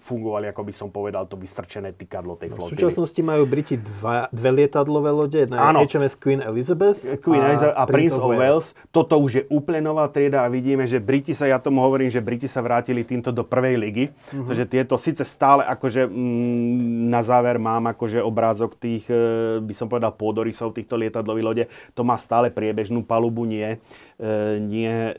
fungovali, ako by som povedal, to vystrčené tykadlo tej flotily. V súčasnosti majú Briti dva, dve lietadlové lode, jedna Áno. je HMS Queen Elizabeth Queen a, Elizabeth a Prince of Wales. Toto už je úplne nová trieda a vidíme, že Briti sa, ja tomu hovorím, že Briti sa vrátili týmto do prvej ligy. Uh-huh. Takže tieto síce stále akože mm, na záver mám akože obrázok tých, e, by som povedal, pôdorysov týchto lietadlových lode. To má stále priebežnú palubu, nie nie e,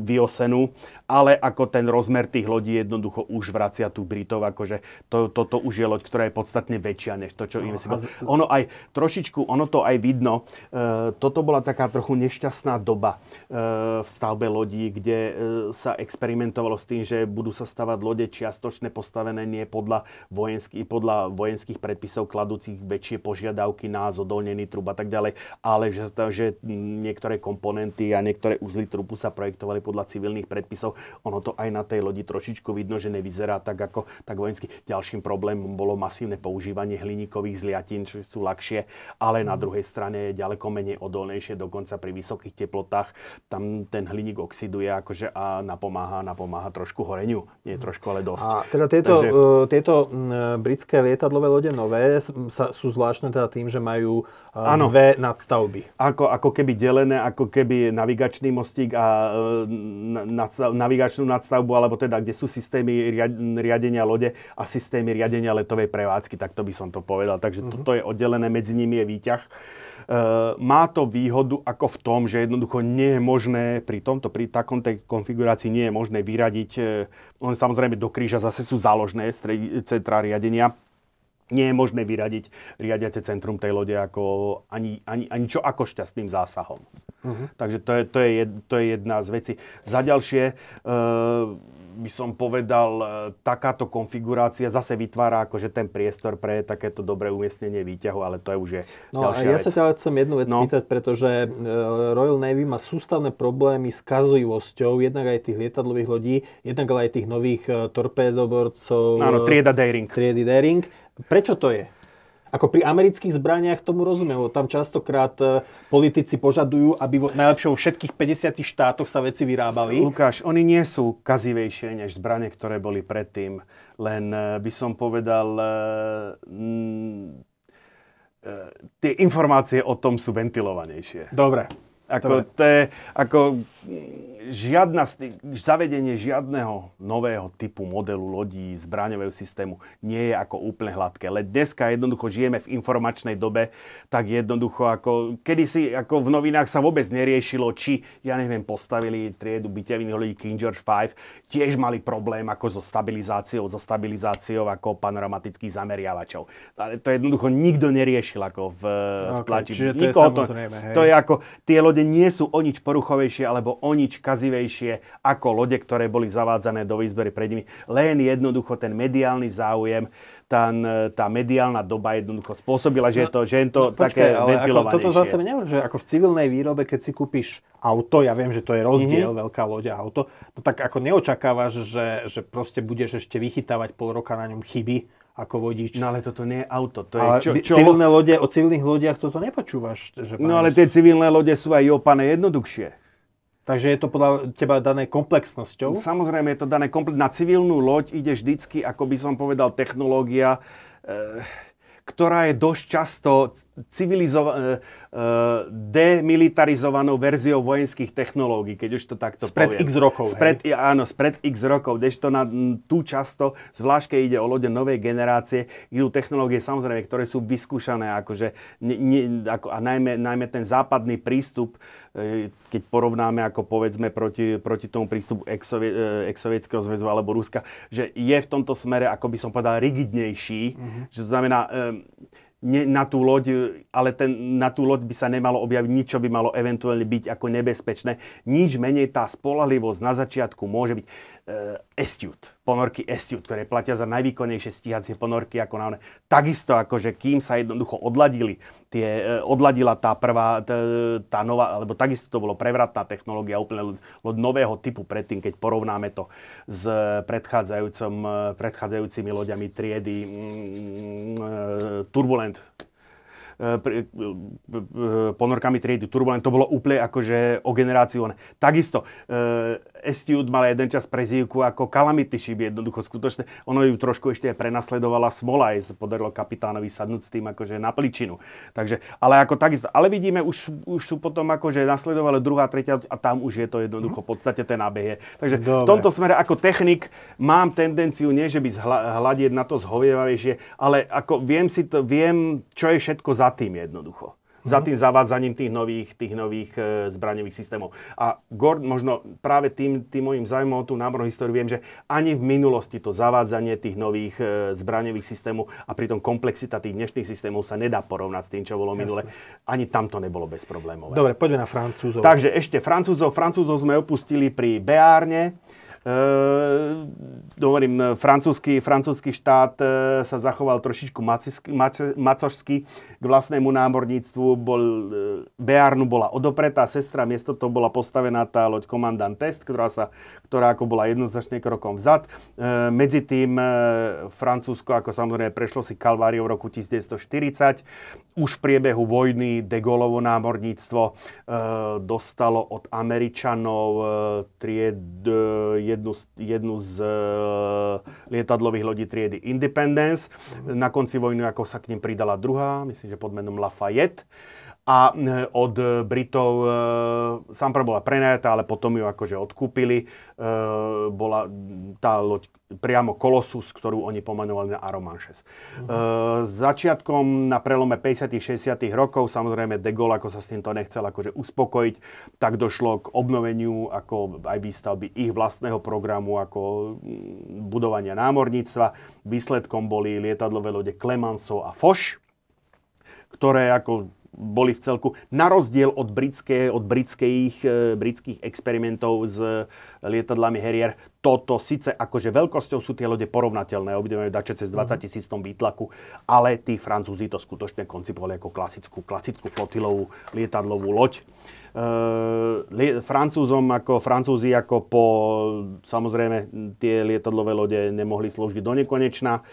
vyosenú, ale ako ten rozmer tých lodí jednoducho už vracia tu Britov, akože to, toto už je loď, ktorá je podstatne väčšia než to, čo no, si Ono aj trošičku, ono to aj vidno, e, toto bola taká trochu nešťastná doba v stavbe lodí, kde sa experimentovalo s tým, že budú sa stavať lode čiastočne postavené nie podľa, vojenský, podľa vojenských predpisov kladúcich väčšie požiadavky na zodolnený trub a tak ďalej, ale že, že niektoré komponenty a niektoré uzly trupu sa projektovali podľa civilných predpisov. Ono to aj na tej lodi trošičku vidno, že nevyzerá tak ako tak vojensky. Ďalším problémom bolo masívne používanie hliníkových zliatín, čo sú ľahšie, ale na druhej strane je ďaleko menej odolnejšie, dokonca pri vysokých teplotách. Tam ten hliník oxiduje akože a napomáha, napomáha trošku horeniu. Nie trošku, ale dosť. A teda tieto, Takže... uh, tieto britské lietadlové lode nové sa, sú zvláštne teda tým, že majú uh, dve nadstavby. Ako, ako keby dele rozdelené ako keby navigačný mostík a e, nadstav, navigačnú nadstavbu, alebo teda kde sú systémy riadenia lode a systémy riadenia letovej prevádzky, tak to by som to povedal. Takže uh-huh. toto je oddelené, medzi nimi je výťah. Uh, má to výhodu ako v tom, že jednoducho nie je možné pri tomto, pri takomto konfigurácii nie je možné vyradiť, uh, samozrejme do kríža zase sú záložné centra riadenia, nie je možné vyradiť riadiace centrum tej lode ako ani, ani, ani čo ako šťastným zásahom. Uh-huh. Takže to je, to, je, to je jedna z vecí. Za ďalšie, uh, by som povedal, e, takáto konfigurácia zase vytvára akože ten priestor pre takéto dobré umiestnenie výťahu, ale to je už je No a ja vec. sa ťa chcem jednu vec no. pýtať, pretože e, Royal Navy má sústavné problémy s kazujivosťou, jednak aj tých lietadlových lodí, jednak aj tých nových torpédoborcov. Áno, trieda Daring. Triedy Daring. Prečo to je? Ako pri amerických zbraniach tomu rozumiem, tam častokrát e, politici požadujú, aby vo, najlepšie vo všetkých 50 štátoch sa veci vyrábali. Lukáš, oni nie sú kazivejšie než zbranie, ktoré boli predtým. Len e, by som povedal, mm, tie informácie o tom sú ventilovanejšie. Dobre. Ako, to je, ako žiadna, zavedenie žiadneho nového typu modelu lodí, zbraňového systému nie je ako úplne hladké. Le dneska jednoducho žijeme v informačnej dobe, tak jednoducho ako kedysi ako v novinách sa vôbec neriešilo, či, ja neviem, postavili triedu byteviných lodí King George V, tiež mali problém ako so stabilizáciou, so stabilizáciou ako panoramatických zameriavačov. Ale to jednoducho nikto neriešil ako v, okay, v tlači. Čiže to Nikoho je to, hej. to je ako, tie lode nie sú o nič poruchovejšie alebo o nič kazivejšie ako lode, ktoré boli zavádzané do výzbery pred nimi. Len jednoducho ten mediálny záujem, tá, tá mediálna doba jednoducho spôsobila, že je to, že je to no, také ventilovanejšie. Toto zase nehovorím, že ako v civilnej výrobe, keď si kúpiš auto, ja viem, že to je rozdiel, mm-hmm. veľká loď a auto, no tak ako neočakávaš, že, že proste budeš ešte vychytávať pol roka na ňom chyby, ako vodič. No ale toto nie je auto. To je ale čo, čo... Civilné lode, o civilných lodiach toto nepočúvaš. Že no ale tie civilné lode sú aj opané jednoduchšie. Takže je to podľa teba dané komplexnosťou? Samozrejme je to dané komplex. Na civilnú loď ide vždycky, ako by som povedal, technológia, e, ktorá je dosť často civilizovaná, e, e, demilitarizovanou verziou vojenských technológií, keď už to takto spred poviem. x rokov, spred, hej? Áno, spred x rokov, kdežto na tú často, zvlášť keď ide o lode novej generácie, idú technológie samozrejme, ktoré sú vyskúšané, akože, ne, ne, ako, a najmä, najmä ten západný prístup, e, keď porovnáme ako povedzme proti, proti tomu prístupu ex-sovietského zväzu alebo Ruska, že je v tomto smere, ako by som povedal, rigidnejší, mm-hmm. že to znamená, ne, na tú loď, ale ten, na tú loď by sa nemalo objaviť nič, čo by malo eventuálne byť ako nebezpečné. Nič menej tá spolahlivosť na začiatku môže byť uh, Estiut, ponorky Estiut, ktoré platia za najvýkonnejšie stíhacie ponorky ako na one. Takisto akože kým sa jednoducho odladili, tie, uh, odladila tá prvá, tá, nová, alebo takisto to bolo prevratná technológia úplne od nového typu predtým, keď porovnáme to s predchádzajúcim, predchádzajúcimi loďami triedy mm, uh, Turbulent E, e, e, ponorkami triedy Turbulent, to bolo úplne akože o generáciu. Takisto Estiud mal jeden čas prezývku ako Calamity Ship, jednoducho skutočne. Ono ju trošku ešte prenasledovala smola, aj sa podarilo kapitánovi sadnúť s tým akože na pličinu. Takže, ale ako takisto. Ale vidíme, už, už sú potom akože nasledovali druhá, tretia a tam už je to jednoducho v podstate ten nábeh. Takže Dobre. v tomto smere ako technik mám tendenciu, nie že by hľadieť na to zhovievavejšie, ale ako viem si to, viem, čo je všetko za tým jednoducho. Za tým zavádzaním tých nových, tých nových e, zbraňových systémov. A Gord, možno práve tým, tým môjim zájmom o tú námornú históriu viem, že ani v minulosti to zavádzanie tých nových e, zbraňových systémov a pritom komplexita tých dnešných systémov sa nedá porovnať s tým, čo bolo minule. Ani tam to nebolo bez problémov. Dobre, poďme na Francúzov. Takže ešte Francúzov. Francúzov sme opustili pri Beárne. Hovorím, francúzsky, francúzsky štát e, sa zachoval trošičku macožsky k vlastnému námorníctvu. Bol, Bearnu bola odopretá sestra, miesto to bola postavená tá loď Commandant Test, ktorá, sa, ktorá ako bola jednoznačne krokom vzad. Medzi tým Francúzsko, ako samozrejme prešlo si Kalváriou v roku 1940, už v priebehu vojny de Gaulleovo námorníctvo dostalo od Američanov tried, jednu, jednu z e, lietadlových lodí triedy Independence. Na konci vojny ako sa k ním pridala druhá, myslím, že pod menom Lafayette a e, od Britov e, Sampra bola prenajatá, ale potom ju akože odkúpili. E, bola tá loď priamo Colossus, ktorú oni pomenovali na Aromanches. Uh-huh. Začiatkom na prelome 50 60 rokov, samozrejme De Gaulle, ako sa s týmto nechcel akože uspokojiť, tak došlo k obnoveniu ako aj výstavby ich vlastného programu, ako mm, budovania námorníctva. Výsledkom boli lietadlové lode Clemenceau a Foch, ktoré ako boli v celku, na rozdiel od, britské, od britských, e, britských experimentov s lietadlami Harrier, toto síce akože veľkosťou sú tie lode porovnateľné, obidve majú dače cez 20 tisíc tom výtlaku, ale tí Francúzi to skutočne koncipovali ako klasickú, klasickú flotilovú lietadlovú loď. Uh, Francúzom ako Francúzi ako po samozrejme tie lietadlové lode nemohli slúžiť do nekonečna.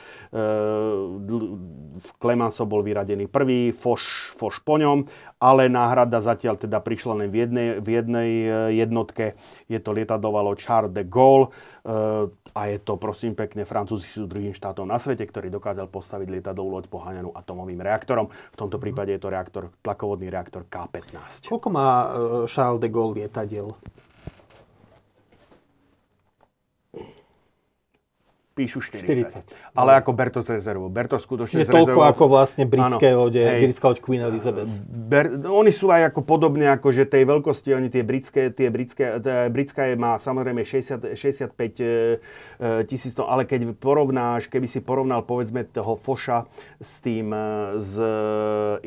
Clemenceau bol vyradený prvý, Foš, Foš po ňom, ale náhrada zatiaľ teda prišla len v jednej, v jednej e, jednotke. Je to lietadlová loď Charles de Gaulle a je to prosím pekne, Francúzi sú druhým štátom na svete, ktorý dokázal postaviť lietadlovú loď poháňanú atomovým reaktorom. V tomto prípade je to reaktor, tlakovodný reaktor K-15. Koľko má e, Charles de Gaulle lietadiel? Píšu 40. 40. Ale ako Berto z rezervu. Berto skutočne je toľko ako vlastne britské áno, lode, hej, britská loď Queen Elizabeth. Ber, oni sú aj ako podobne ako že tej veľkosti, oni tie britské, tie britské, tie, britská je má samozrejme 60, 65 e, tisíc, no, ale keď porovnáš, keby si porovnal povedzme toho Foša s tým, e, z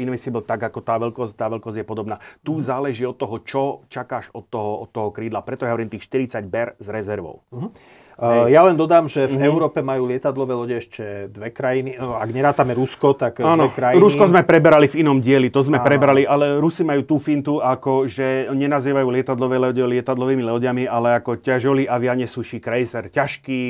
Invisible, tak ako tá veľkosť, tá veľkosť je podobná. Tu mm. záleží od toho, čo čakáš od toho, od toho krídla. Preto ja hovorím tých 40 ber s rezervou. Uh-huh. Uh, ja len dodám, že v mm-hmm. Európe majú lietadlové lode ešte dve krajiny. No, ak nerátame Rusko, tak Áno, dve krajiny. Rusko sme preberali v inom dieli, to sme Áno. prebrali, ale Rusi majú tú fintu, ako že nenazývajú lietadlové lode lietadlovými lodiami, ale ako ťažolí aviane suší krejser. Ťažký,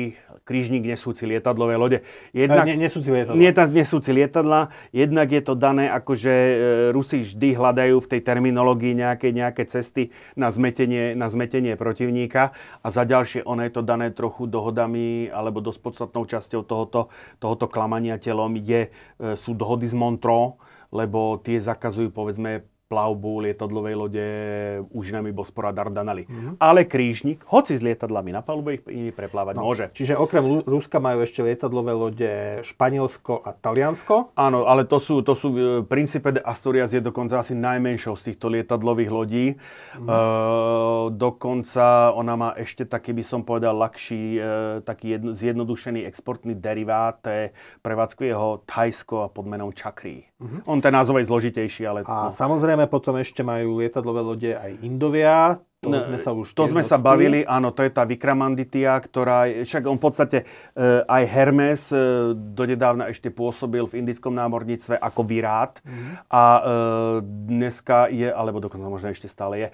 krížnik nesúci lietadlové lode. Jednak, ne, nesúci lietadla. Nie, nesúci lietadla. Jednak je to dané, ako že e, Rusi vždy hľadajú v tej terminológii nejaké, nejaké cesty na zmetenie, na zmetenie protivníka a za ďalšie ono je to dané trochu dohodami alebo dosť podstatnou časťou tohoto, tohoto klamania telom je, e, sú dohody z Montreux, lebo tie zakazujú povedzme plavbu lietadlovej lode úžinami Bospora Dardanely. Mm-hmm. Ale krížnik, hoci s lietadlami na palube ich preplávať no. môže. Čiže okrem Ruska majú ešte lietadlové lode Španielsko a Taliansko? Áno, ale to sú, to sú e, Principe de Asturias je dokonca asi najmenšou z týchto lietadlových lodí. Mm. E, dokonca ona má ešte taký, by som povedal, ľahší, e, taký jedno, zjednodušený exportný derivát, prevádzkuje ho Thajsko a pod menom Chakri. Mm-hmm. On ten názov je zložitejší, ale... A no. samozrejme potom ešte majú lietadlové lode aj Indovia, to no, sme sa už To sme dotkli. sa bavili, áno, to je tá Vikramanditia, ktorá, však on v podstate e, aj Hermes e, donedávna ešte pôsobil v indickom námorníctve ako virát mm-hmm. a e, dneska je, alebo dokonca možno ešte stále je, e,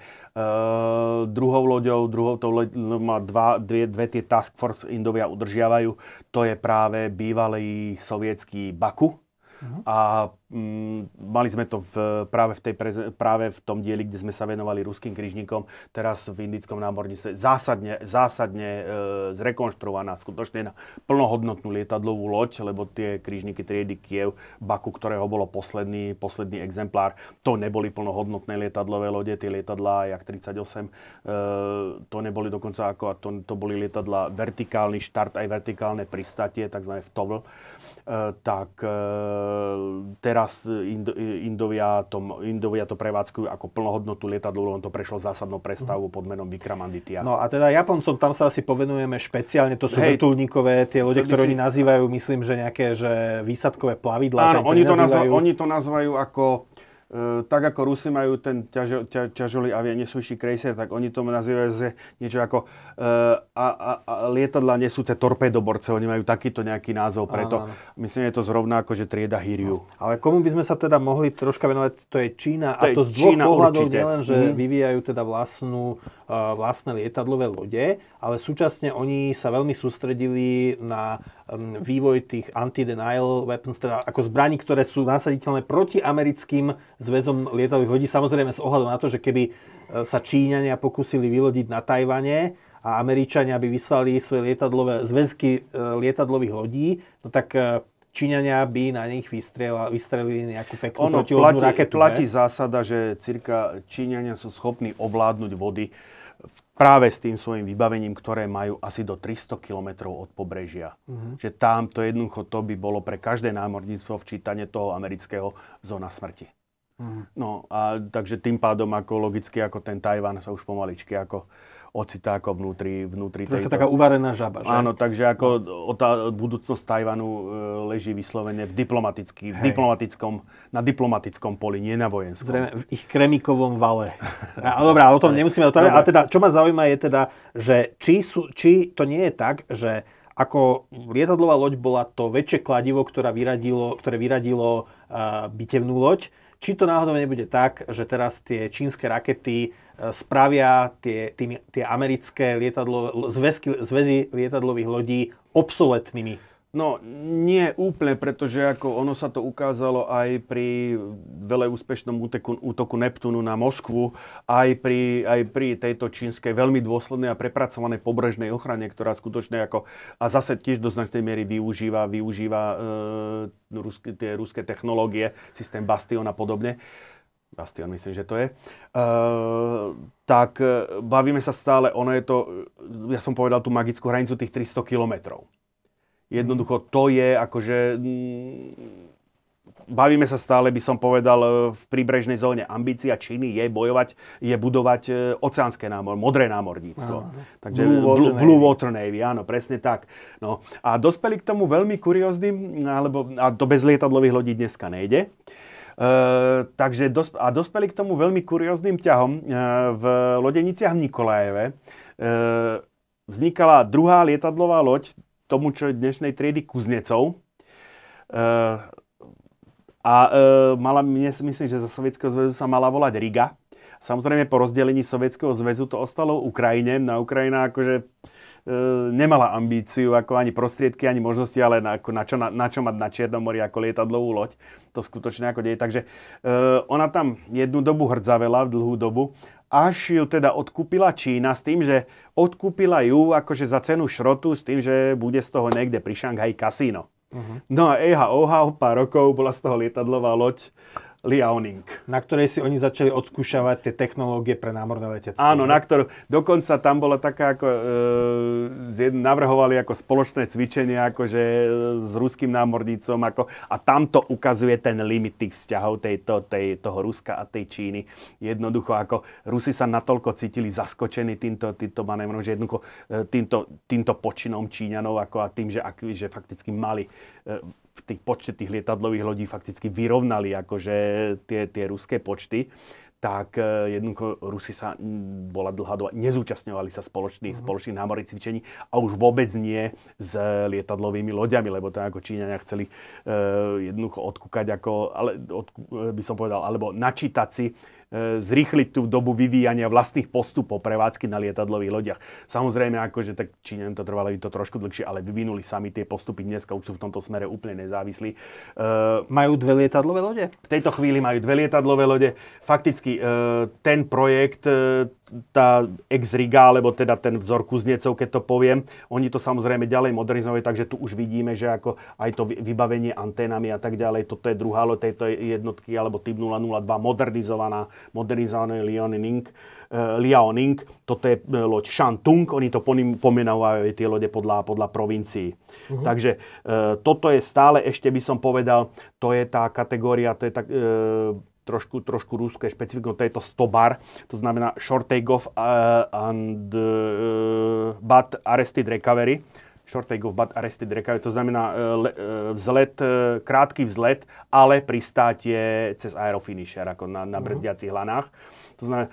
druhou loďou, druhou to loď, no, má dva, dve, dve tie task force Indovia udržiavajú, to je práve bývalý sovietský Baku, Uh-huh. A mm, mali sme to v, práve, v tej preze, práve v tom dieli, kde sme sa venovali ruským križníkom, teraz v indickom námorníctve, zásadne, zásadne e, zrekonštruovaná, skutočne na plnohodnotnú lietadlovú loď, lebo tie križníky triedy Kiev, Baku, ktorého bolo posledný, posledný exemplár, to neboli plnohodnotné lietadlové lode, tie lietadlá jak 38, e, to neboli dokonca ako, to, to boli lietadla vertikálny štart, aj vertikálne pristatie, tzv. VTOL. Eh, tak eh, teraz Indovia to, Indovia to prevádzkujú ako plnohodnotú lietadlo, len to prešlo zásadnou prestavou pod menom Vikramanditia. No a teda Japoncom tam sa asi povenujeme špeciálne, to sú vrtulníkové, tie lode, ktoré si... oni nazývajú, myslím, že nejaké že výsadkové plavidla. Áno, oni to, nazývajú... oni to nazývajú ako tak ako Rusi majú ten ťažo, ťa, ťažolý avia nesúši krejser, tak oni to nazývajú že niečo ako e, a, a, a lietadla nesúce torpédoborce, oni majú takýto nejaký názov preto. Áno, áno. Myslím, že je to zrovna ako, že trieda Hiryu. No. Ale komu by sme sa teda mohli troška venovať, to je Čína to a to z dvoch Čína pohľadov nielen, že mm. vyvíjajú teda vlastnú, uh, vlastné lietadlové lode, ale súčasne oni sa veľmi sústredili na vývoj tých anti-denial weapons, teda ako zbraní, ktoré sú nasaditeľné proti americkým zväzom lietadlových lodí. Samozrejme s ohľadom na to, že keby e, sa Číňania pokúsili vylodiť na Tajvane a Američania by vyslali svoje lietadlové, zväzky e, lietadlových lodí, no tak e, Číňania by na nich vystrelili nejakú peknú ono protilodnú raketu. Platí ne? zásada, že cirka Číňania sú schopní ovládnuť vody práve s tým svojim vybavením, ktoré majú asi do 300 km od pobrežia. Uh-huh. Že tam to jednoducho to by bolo pre každé námorníctvo včítanie toho amerického zóna smrti. Uh-huh. No a takže tým pádom ako logicky ako ten Tajvan sa už pomaličky ako ocitá ako vnútri, vnútri tejto... taká uvarená žaba, že? Áno, takže ako o tá budúcnosť Tajvanu e, leží vyslovene v, diplomatický, v diplomatickom, na diplomatickom poli, nie na vojenskom. Zrejme v ich kremikovom vale. A, dobrá, o tom nemusíme otvárať. A teda, čo ma zaujíma je teda, že či, sú, či to nie je tak, že ako lietadlová loď bola to väčšie kladivo, ktoré vyradilo, ktoré vyradilo uh, bitevnú loď, či to náhodou nebude tak, že teraz tie čínske rakety spravia tie, tými, tie americké lietadlo, zväzky, zväzy lietadlových lodí obsoletnými No, nie úplne, pretože ako ono sa to ukázalo aj pri veľa úspešnom útoku, útoku Neptúnu na Moskvu, aj pri, aj pri tejto čínskej veľmi dôslednej a prepracovanej pobrežnej ochrane, ktorá skutočne ako, a zase tiež do značnej miery využíva, využíva e, ruské, tie ruské technológie, systém Bastion a podobne. Bastion, myslím, že to je. E, tak e, bavíme sa stále, ono je to, ja som povedal tú magickú hranicu tých 300 kilometrov. Jednoducho to je akože... Mm, bavíme sa stále, by som povedal, v príbrežnej zóne. Ambícia Číny je bojovať, je budovať oceánske námor, modré námorníctvo. Áno. Takže Blue Water, Blue, Blue Water Navy, áno, presne tak. No. A dospeli k tomu veľmi kurióznym, alebo, a to bez lietadlových lodí dneska nejde. Uh, takže dos, a dospeli k tomu veľmi kurióznym ťahom. Uh, v lodeniciach v Nikolajeve uh, vznikala druhá lietadlová loď, tomu, čo je dnešnej triedy kuznecov. A mala, myslím, že za Sovietskeho zväzu sa mala volať Riga. Samozrejme po rozdelení Sovietskeho zväzu to ostalo Ukrajine. Na Ukrajina akože nemala ambíciu, ako ani prostriedky, ani možnosti, ale na, ako na, čo, na, na čo mať na Čiernomori ako lietadlovú loď. To skutočne ako deje. Takže uh, ona tam jednu dobu hrdzavela, dlhú dobu až ju teda odkúpila Čína s tým, že odkúpila ju akože za cenu šrotu s tým, že bude z toho niekde pri Šanghaji kasíno. Uh-huh. No a eha oha, o pár rokov bola z toho lietadlová loď Liaoning. Na ktorej si oni začali odskúšavať tie technológie pre námorné letectvo. Áno, na ktorú, dokonca tam bola taká, ako, e, navrhovali ako spoločné cvičenie akože s ruským námornícom ako, a tam to ukazuje ten limit tých vzťahov tejto, tej, toho Ruska a tej Číny. Jednoducho ako Rusi sa natoľko cítili zaskočení týmto, týmto manévrom, že jednoducho e, týmto, týmto počinom Číňanov ako a tým, že, ak, že fakticky mali v tých počte tých lietadlových lodí fakticky vyrovnali akože tie, tie ruské počty, tak e, jednoducho Rusi sa bola dlhá doba, nezúčastňovali sa spoločných, mm. spoločných námorných cvičení a už vôbec nie s lietadlovými loďami, lebo to ako Číňania chceli uh, jednoducho odkúkať ako, ale, od, by som povedal, alebo načítať si E, zrýchliť tú dobu vyvíjania vlastných postupov prevádzky na lietadlových lodiach. Samozrejme, akože tak Číňanom to trvalo to trošku dlhšie, ale vyvinuli sami tie postupy. Dneska už sú v tomto smere úplne nezávislí. Uh, majú dve lietadlové lode? V tejto chvíli majú dve lietadlové lode. Fakticky uh, ten projekt tá ex-riga, alebo teda ten vzor kuznecov, keď to poviem. Oni to samozrejme ďalej modernizovali, takže tu už vidíme, že ako aj to vybavenie anténami a tak ďalej, toto je druhá loď tejto jednotky, alebo typ 002 modernizovaná, modernizovaný Liaoning. Uh, Liaoning, toto je e, loď Shantung, oni to pomenávajú tie lode podľa, podľa provincií. Uh-huh. Takže uh, toto je stále, ešte by som povedal, to je tá kategória, to je tak, uh, trošku, trošku rúské špecifikum, to je to 100 bar, to znamená short take-off uh, and uh, but arrested recovery. Short take-off but arrested recovery, to znamená uh, uh, vzlet, uh, krátky vzlet, ale pristátie cez aerofinisher, ako na, na mhm. brzdiacich lanách. To znamená,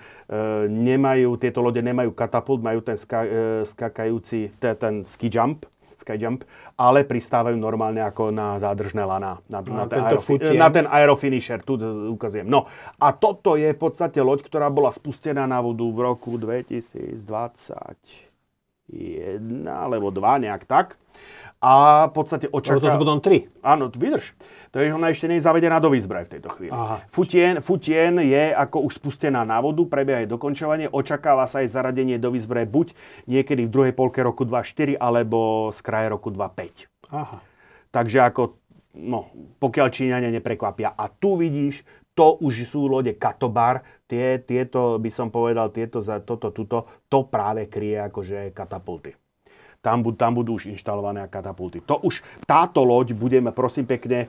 nemajú, tieto lode nemajú katapult, majú ten ska, skakajúci, ten, ten ski jump, skyjump, ale pristávajú normálne ako na zádržné lana, na, na, ten, aerofi- na ten aerofinisher, tu ukazujem. No a toto je v podstate loď, ktorá bola spustená na vodu v roku 2021 alebo 2, nejak tak. A v podstate očakáva... To sú potom 3. Áno, vydrž. To je, ona ešte nie je zavedená do výzbroj v tejto chvíli. Aha. Futien, futien je ako už spustená na vodu, prebieha aj dokončovanie, očakáva sa aj zaradenie do výzbroje buď niekedy v druhej polke roku 2.4 alebo z kraje roku 2.5. Aha. Takže ako, no, pokiaľ Číňania neprekvapia. A tu vidíš, to už sú lode Katobar, tie, tieto, by som povedal, tieto za toto, tuto, to práve kryje akože katapulty tam, tam budú už inštalované katapulty. To už, táto loď budeme, prosím pekne,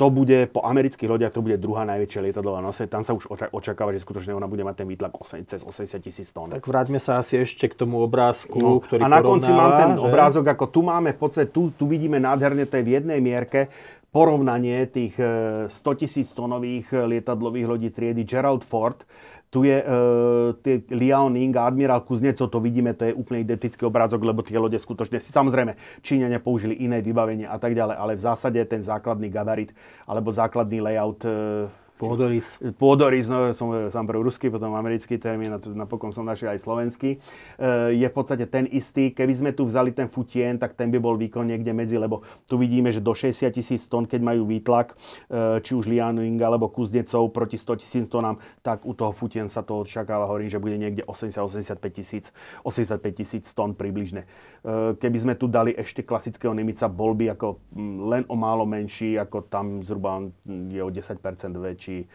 to bude po amerických lodiach, to bude druhá najväčšia lietadlová nose. Tam sa už očakáva, že skutočne ona bude mať ten výtlak cez 80 tisíc tón. Tak vráťme sa asi ešte k tomu obrázku, no, ktorý A na konci mám ten že? obrázok, ako tu máme podstate, tu, tu vidíme nádherne, to je v jednej mierke, porovnanie tých 100 e, tisíc tónových lietadlových lodí triedy Gerald Ford tu je uh, tie Liaoning a admirál Kuznecov, to vidíme, to je úplne identický obrázok, lebo tie lode skutočne, samozrejme, Číňania použili iné vybavenie a tak ďalej, ale v zásade ten základný gabarit alebo základný layout uh, Pôdoris. Pôdoris, no som sám prv ruský, potom americký termín, a napokon som našiel aj slovenský. E, je v podstate ten istý. Keby sme tu vzali ten futien, tak ten by bol výkon niekde medzi, lebo tu vidíme, že do 60 tisíc tón, keď majú výtlak, e, či už Lianing alebo Kuznecov proti 100 tisíc tónam, tak u toho futien sa to očakáva, hovorím, že bude niekde 80-85 tisíc, 85 tisíc tón približne. E, keby sme tu dali ešte klasického Nimica, bol by ako len o málo menší, ako tam zhruba je o 10% väčší či e,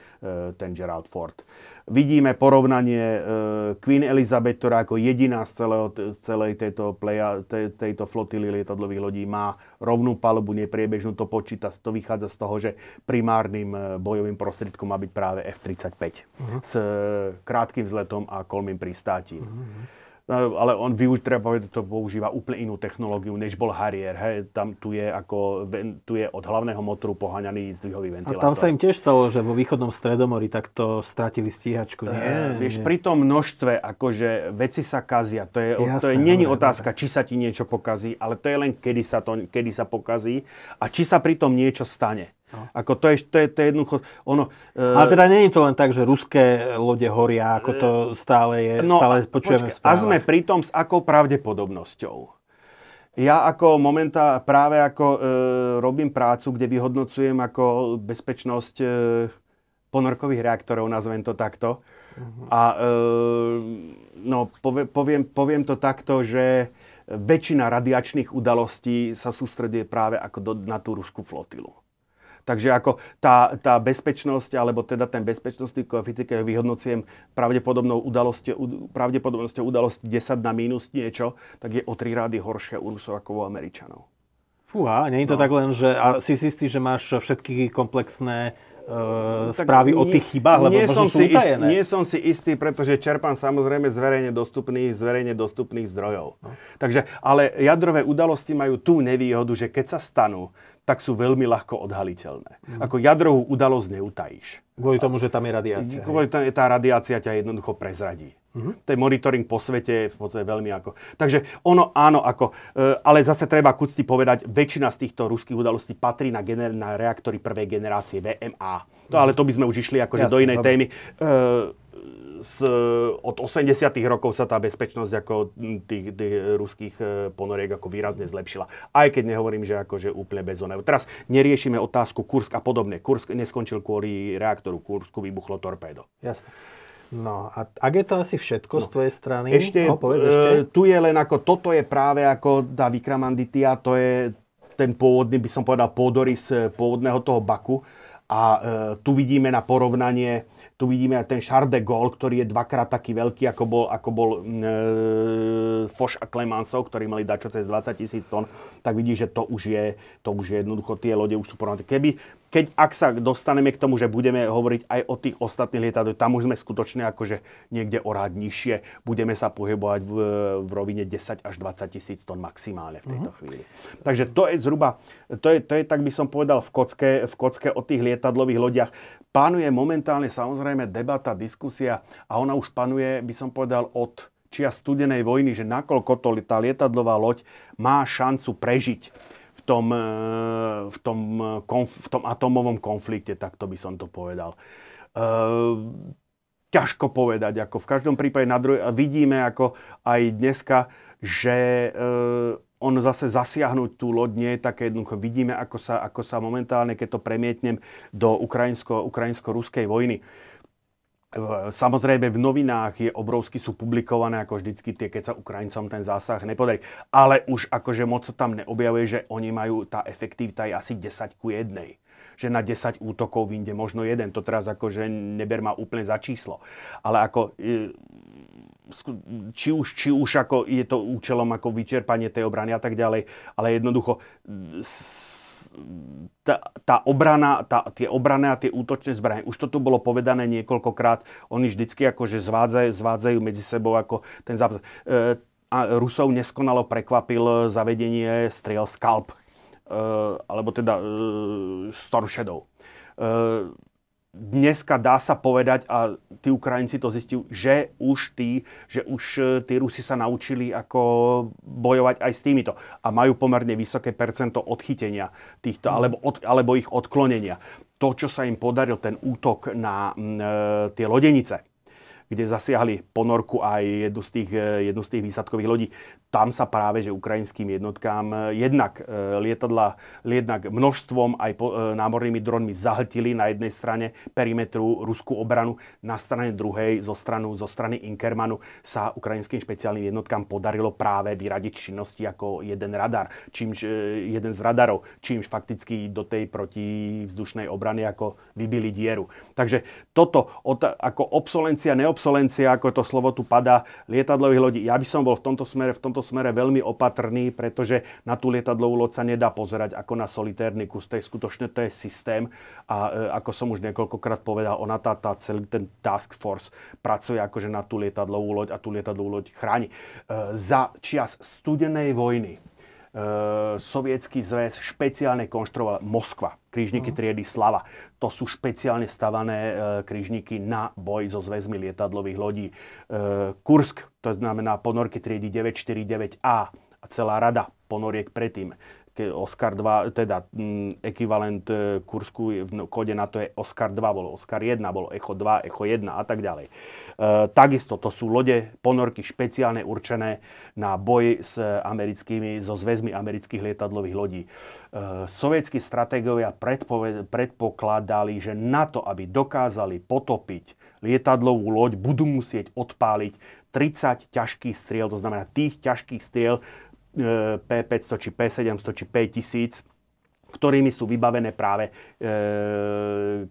ten Gerald Ford. Vidíme porovnanie e, Queen Elizabeth, ktorá ako jediná z celého, celej tejto, pleja, te, tejto flotily lietadlových lodí má rovnú palubu, nepriebežnú, to počíta, to vychádza z toho, že primárnym e, bojovým prostriedkom má byť práve F-35 uh-huh. s krátkým vzletom a kolmým pristátím. Uh-huh. No, ale on využ, treba povedať, to používa úplne inú technológiu, než bol Harrier. Hej. Tam tu je, ako, tu je od hlavného motoru poháňaný zdvihový ventilátor. A tam sa im tiež stalo, že vo východnom Stredomori takto stratili stíhačku, nie? Uh, vieš, pri tom množstve, akože veci sa kazia, to je, Jasné, to je není otázka, či sa ti niečo pokazí, ale to je len, kedy sa, to, kedy sa pokazí a či sa pri tom niečo stane. No. Ako to je, to je, to je jednoducho, ono... Uh, Ale teda nie je to len tak, že ruské lode horia, ako to stále je, no, stále počujeme počkej, A sme pri tom s akou pravdepodobnosťou. Ja ako momentá práve ako e, robím prácu, kde vyhodnocujem ako bezpečnosť e, ponorkových reaktorov, nazvem to takto. Uh-huh. A e, no, povie, poviem, poviem to takto, že väčšina radiačných udalostí sa sústreduje práve ako do, na tú ruskú flotilu. Takže ako tá, tá bezpečnosť, alebo teda ten bezpečnostný koeficient, keď vyhodnocujem pravdepodobnou udalosťou, pravdepodobnosťou udalosti 10 na minus niečo, tak je o 3 rády horšia u Rusov ako u Američanov. Fúha, nie je to no. tak len, že a si istý, že máš všetky komplexné uh, správy o tých chybách, lebo nie som si utajené. Ist, nie som si istý, pretože čerpám samozrejme z verejne dostupných, z verejne dostupných zdrojov. No. Takže, ale jadrové udalosti majú tú nevýhodu, že keď sa stanú, tak sú veľmi ľahko odhaliteľné. Mm. Ako jadrovú udalosť neutajíš. Kvôli tomu, že tam je radiácia. Kvôli tomu, tá radiácia ťa jednoducho prezradí. Mm-hmm. Ten monitoring po svete je v podstate veľmi ako... Takže ono áno, ako, e, ale zase treba kucti povedať, väčšina z týchto ruských udalostí patrí na, gener- na reaktory prvej generácie VMA. To, ale to by sme už išli akože do inej témy. E, z, od 80. rokov sa tá bezpečnosť ako tých, tých ruských e, ponoriek ako výrazne zlepšila. Aj keď nehovorím, že akože úplne bezónové. Teraz neriešime otázku Kursk a podobne. Kursk neskončil kvôli reaktoru. Kursku vybuchlo torpédo. Jasne. No a ak je to asi všetko no. z tvojej strany, ešte, no, povedz ešte. E, tu je len ako, toto je práve ako tá Vikramanditia, to je ten pôvodný, by som povedal, pôdorys e, pôvodného toho Baku. A e, tu vidíme na porovnanie tu vidíme aj ten Charles de Gaulle, ktorý je dvakrát taký veľký, ako bol, ako bol e, Foch a Clemenceau, ktorí mali čo cez 20 tisíc tón, tak vidí, že to už je, to už je jednoducho, tie lode už sú porovnané. Keby, keď, ak sa dostaneme k tomu, že budeme hovoriť aj o tých ostatných lietadlách, tam už sme skutočne akože niekde o rád nižšie, budeme sa pohybovať v, v rovine 10 až 20 tisíc tón maximálne v tejto uh-huh. chvíli. Takže to je zhruba, to je, to je, tak by som povedal, v kocke, v kocke o tých lietadlových lodiach. Pánuje momentálne samozrejme debata, diskusia a ona už panuje, by som povedal, od čia studenej vojny, že nakoľko to tá lietadlová loď má šancu prežiť v tom, e, v tom, v tom atomovom konflikte, tak to by som to povedal. E, ťažko povedať, ako v každom prípade na druhej, vidíme ako aj dneska, že e, on zase zasiahnuť tú loď nie je také jednoducho. Vidíme, ako sa, ako sa momentálne, keď to premietnem do ukrajinsko, ukrajinsko-ruskej vojny, Samozrejme v novinách je obrovsky sú publikované ako vždycky tie, keď sa Ukrajincom ten zásah nepodarí. Ale už akože moc sa tam neobjavuje, že oni majú, tá efektivita je asi 10 ku 1 že na 10 útokov vyjde možno jeden. To teraz akože neber ma úplne za číslo. Ale ako e, či už, či už ako je to účelom ako vyčerpanie tej obrany a tak ďalej, ale jednoducho tá, tá obrana, tá, tie obrané a tie útočné zbranie, už to tu bolo povedané niekoľkokrát, oni vždycky akože zvádzajú, zvádzajú medzi sebou ako ten zápas. E, a Rusov neskonalo prekvapil zavedenie striel Scalp, e, alebo teda e, Storm Shadow. E, dneska dá sa povedať, a tí Ukrajinci to zistiu, že už tí, že už e, tí Rusi sa naučili ako bojovať aj s týmito. A majú pomerne vysoké percento odchytenia týchto, mm. alebo, od, alebo ich odklonenia. To, čo sa im podaril, ten útok na e, tie lodenice, kde zasiahli ponorku aj jednu z tých, e, jednu z tých výsadkových lodí tam sa práve, že ukrajinským jednotkám e, jednak e, lietadla, jednak množstvom aj po, e, námornými dronmi zahltili na jednej strane perimetru ruskú obranu, na strane druhej zo, stranu, zo strany Inkermanu sa ukrajinským špeciálnym jednotkám podarilo práve vyradiť činnosti ako jeden radar, čímž, jeden z radarov, čímž fakticky do tej protivzdušnej obrany ako vybili dieru. Takže toto ako obsolencia, neobsolencia, ako to slovo tu padá, lietadlových lodí, ja by som bol v tomto smere, v tomto smere veľmi opatrný, pretože na tú lietadlovú loď sa nedá pozerať ako na solitérny kus. To je skutočne to je systém a e, ako som už niekoľkokrát povedal, ona tá, tá celý ten task force pracuje akože na tú lietadlovú loď a tú lietadlovú loď chráni. E, za čias studenej vojny sovietský zväz špeciálne konštruoval Moskva, krížniky uh-huh. triedy Slava. To sú špeciálne stavané uh, krížniky na boj so zväzmi lietadlových lodí. Uh, Kursk, to znamená ponorky triedy 949A a celá rada ponoriek predtým. Oscar 2, teda m, ekvivalent e, Kursku v kode na to je Oscar 2, bolo Oscar 1, bolo Echo 2, Echo 1 a tak ďalej. E, takisto to sú lode, ponorky špeciálne určené na boj s americkými, so zväzmi amerických lietadlových lodí. E, sovietskí stratégovia predpokladali, že na to, aby dokázali potopiť lietadlovú loď, budú musieť odpáliť 30 ťažkých striel, to znamená tých ťažkých striel, P500 či P700 či P1000, ktorými sú vybavené práve e,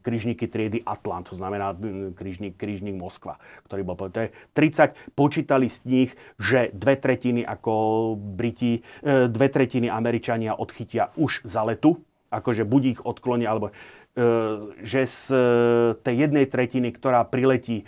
križníky triedy Atlant, to znamená križník, križník Moskva, ktorý bol to je 30, počítali z nich, že dve tretiny ako Briti, e, dve tretiny Američania odchytia už za letu, akože buď ich odklonia, alebo e, že z e, tej jednej tretiny, ktorá priletí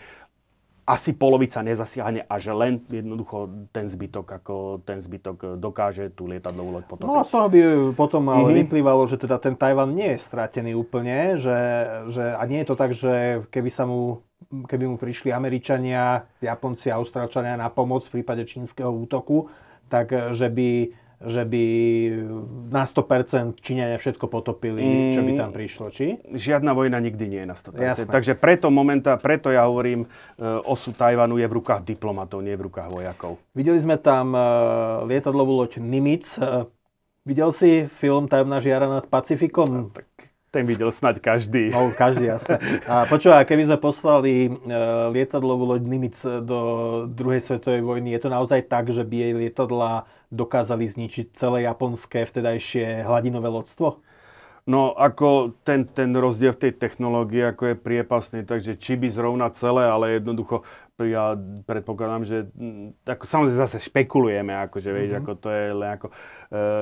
asi polovica nezasiahne a že len jednoducho ten zbytok, ako ten zbytok dokáže tú lietadlovú loď potopiť. No a z toho by potom ale mm-hmm. vyplývalo, že teda ten Tajvan nie je stratený úplne, že, že, a nie je to tak, že keby sa mu keby mu prišli Američania, Japonci, Austrálčania na pomoc v prípade čínskeho útoku, tak že by že by na 100% Číňania všetko potopili, mm, čo by tam prišlo, či? Žiadna vojna nikdy nie je na 100%. Jasné. Takže preto momenta, preto ja hovorím, e, osu Tajvanu je v rukách diplomatov, nie v rukách vojakov. Videli sme tam e, lietadlovú loď Nimitz. E, videl si film Tajomná žiara nad Pacifikom? No, tak ten videl snať každý. No, každý, jasné. A počúva, keby sme poslali lietadlovú loď Nimitz do druhej svetovej vojny, je to naozaj tak, že by jej lietadla dokázali zničiť celé japonské vtedajšie hladinové lodstvo? No ako ten, ten rozdiel v tej technológii ako je priepasný, takže či by zrovna celé, ale jednoducho ja predpokladám, že mm, ako samozrejme zase špekulujeme, akože vieš, mm-hmm. ako to je len ako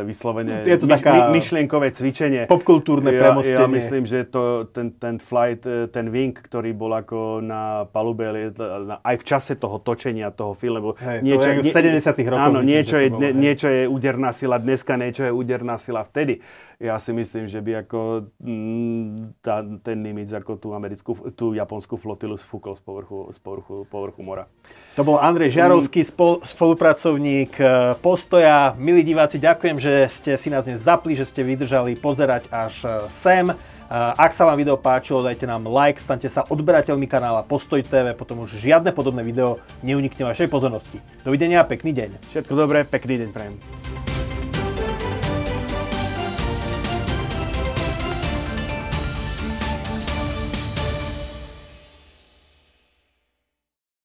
vyslovene je to taká myšlienkové cvičenie. Popkultúrne premostenie. Ja myslím, že to, ten, ten flight, e, ten wing, ktorý bol ako na palube, aj v čase toho točenia toho filmu. Hej, niečo, to je v 70 rokov. Áno, myslím, niečo, je, bolo, niečo je úderná sila dneska, niečo je úderná sila vtedy ja si myslím, že by ako mm, tá, ten Nimitz ako tú americkú, tú japonskú flotilu sfúkol z povrchu, z povrchu, povrchu mora. To bol Andrej Žiarovský, mm. spol, spolupracovník e, Postoja. Milí diváci, ďakujem, že ste si nás dnes zapli, že ste vydržali pozerať až e, sem. E, ak sa vám video páčilo, dajte nám like, stante sa odberateľmi kanála Postoj TV, potom už žiadne podobné video neunikne vašej pozornosti. Dovidenia a pekný deň. Všetko dobré, pekný deň prajem.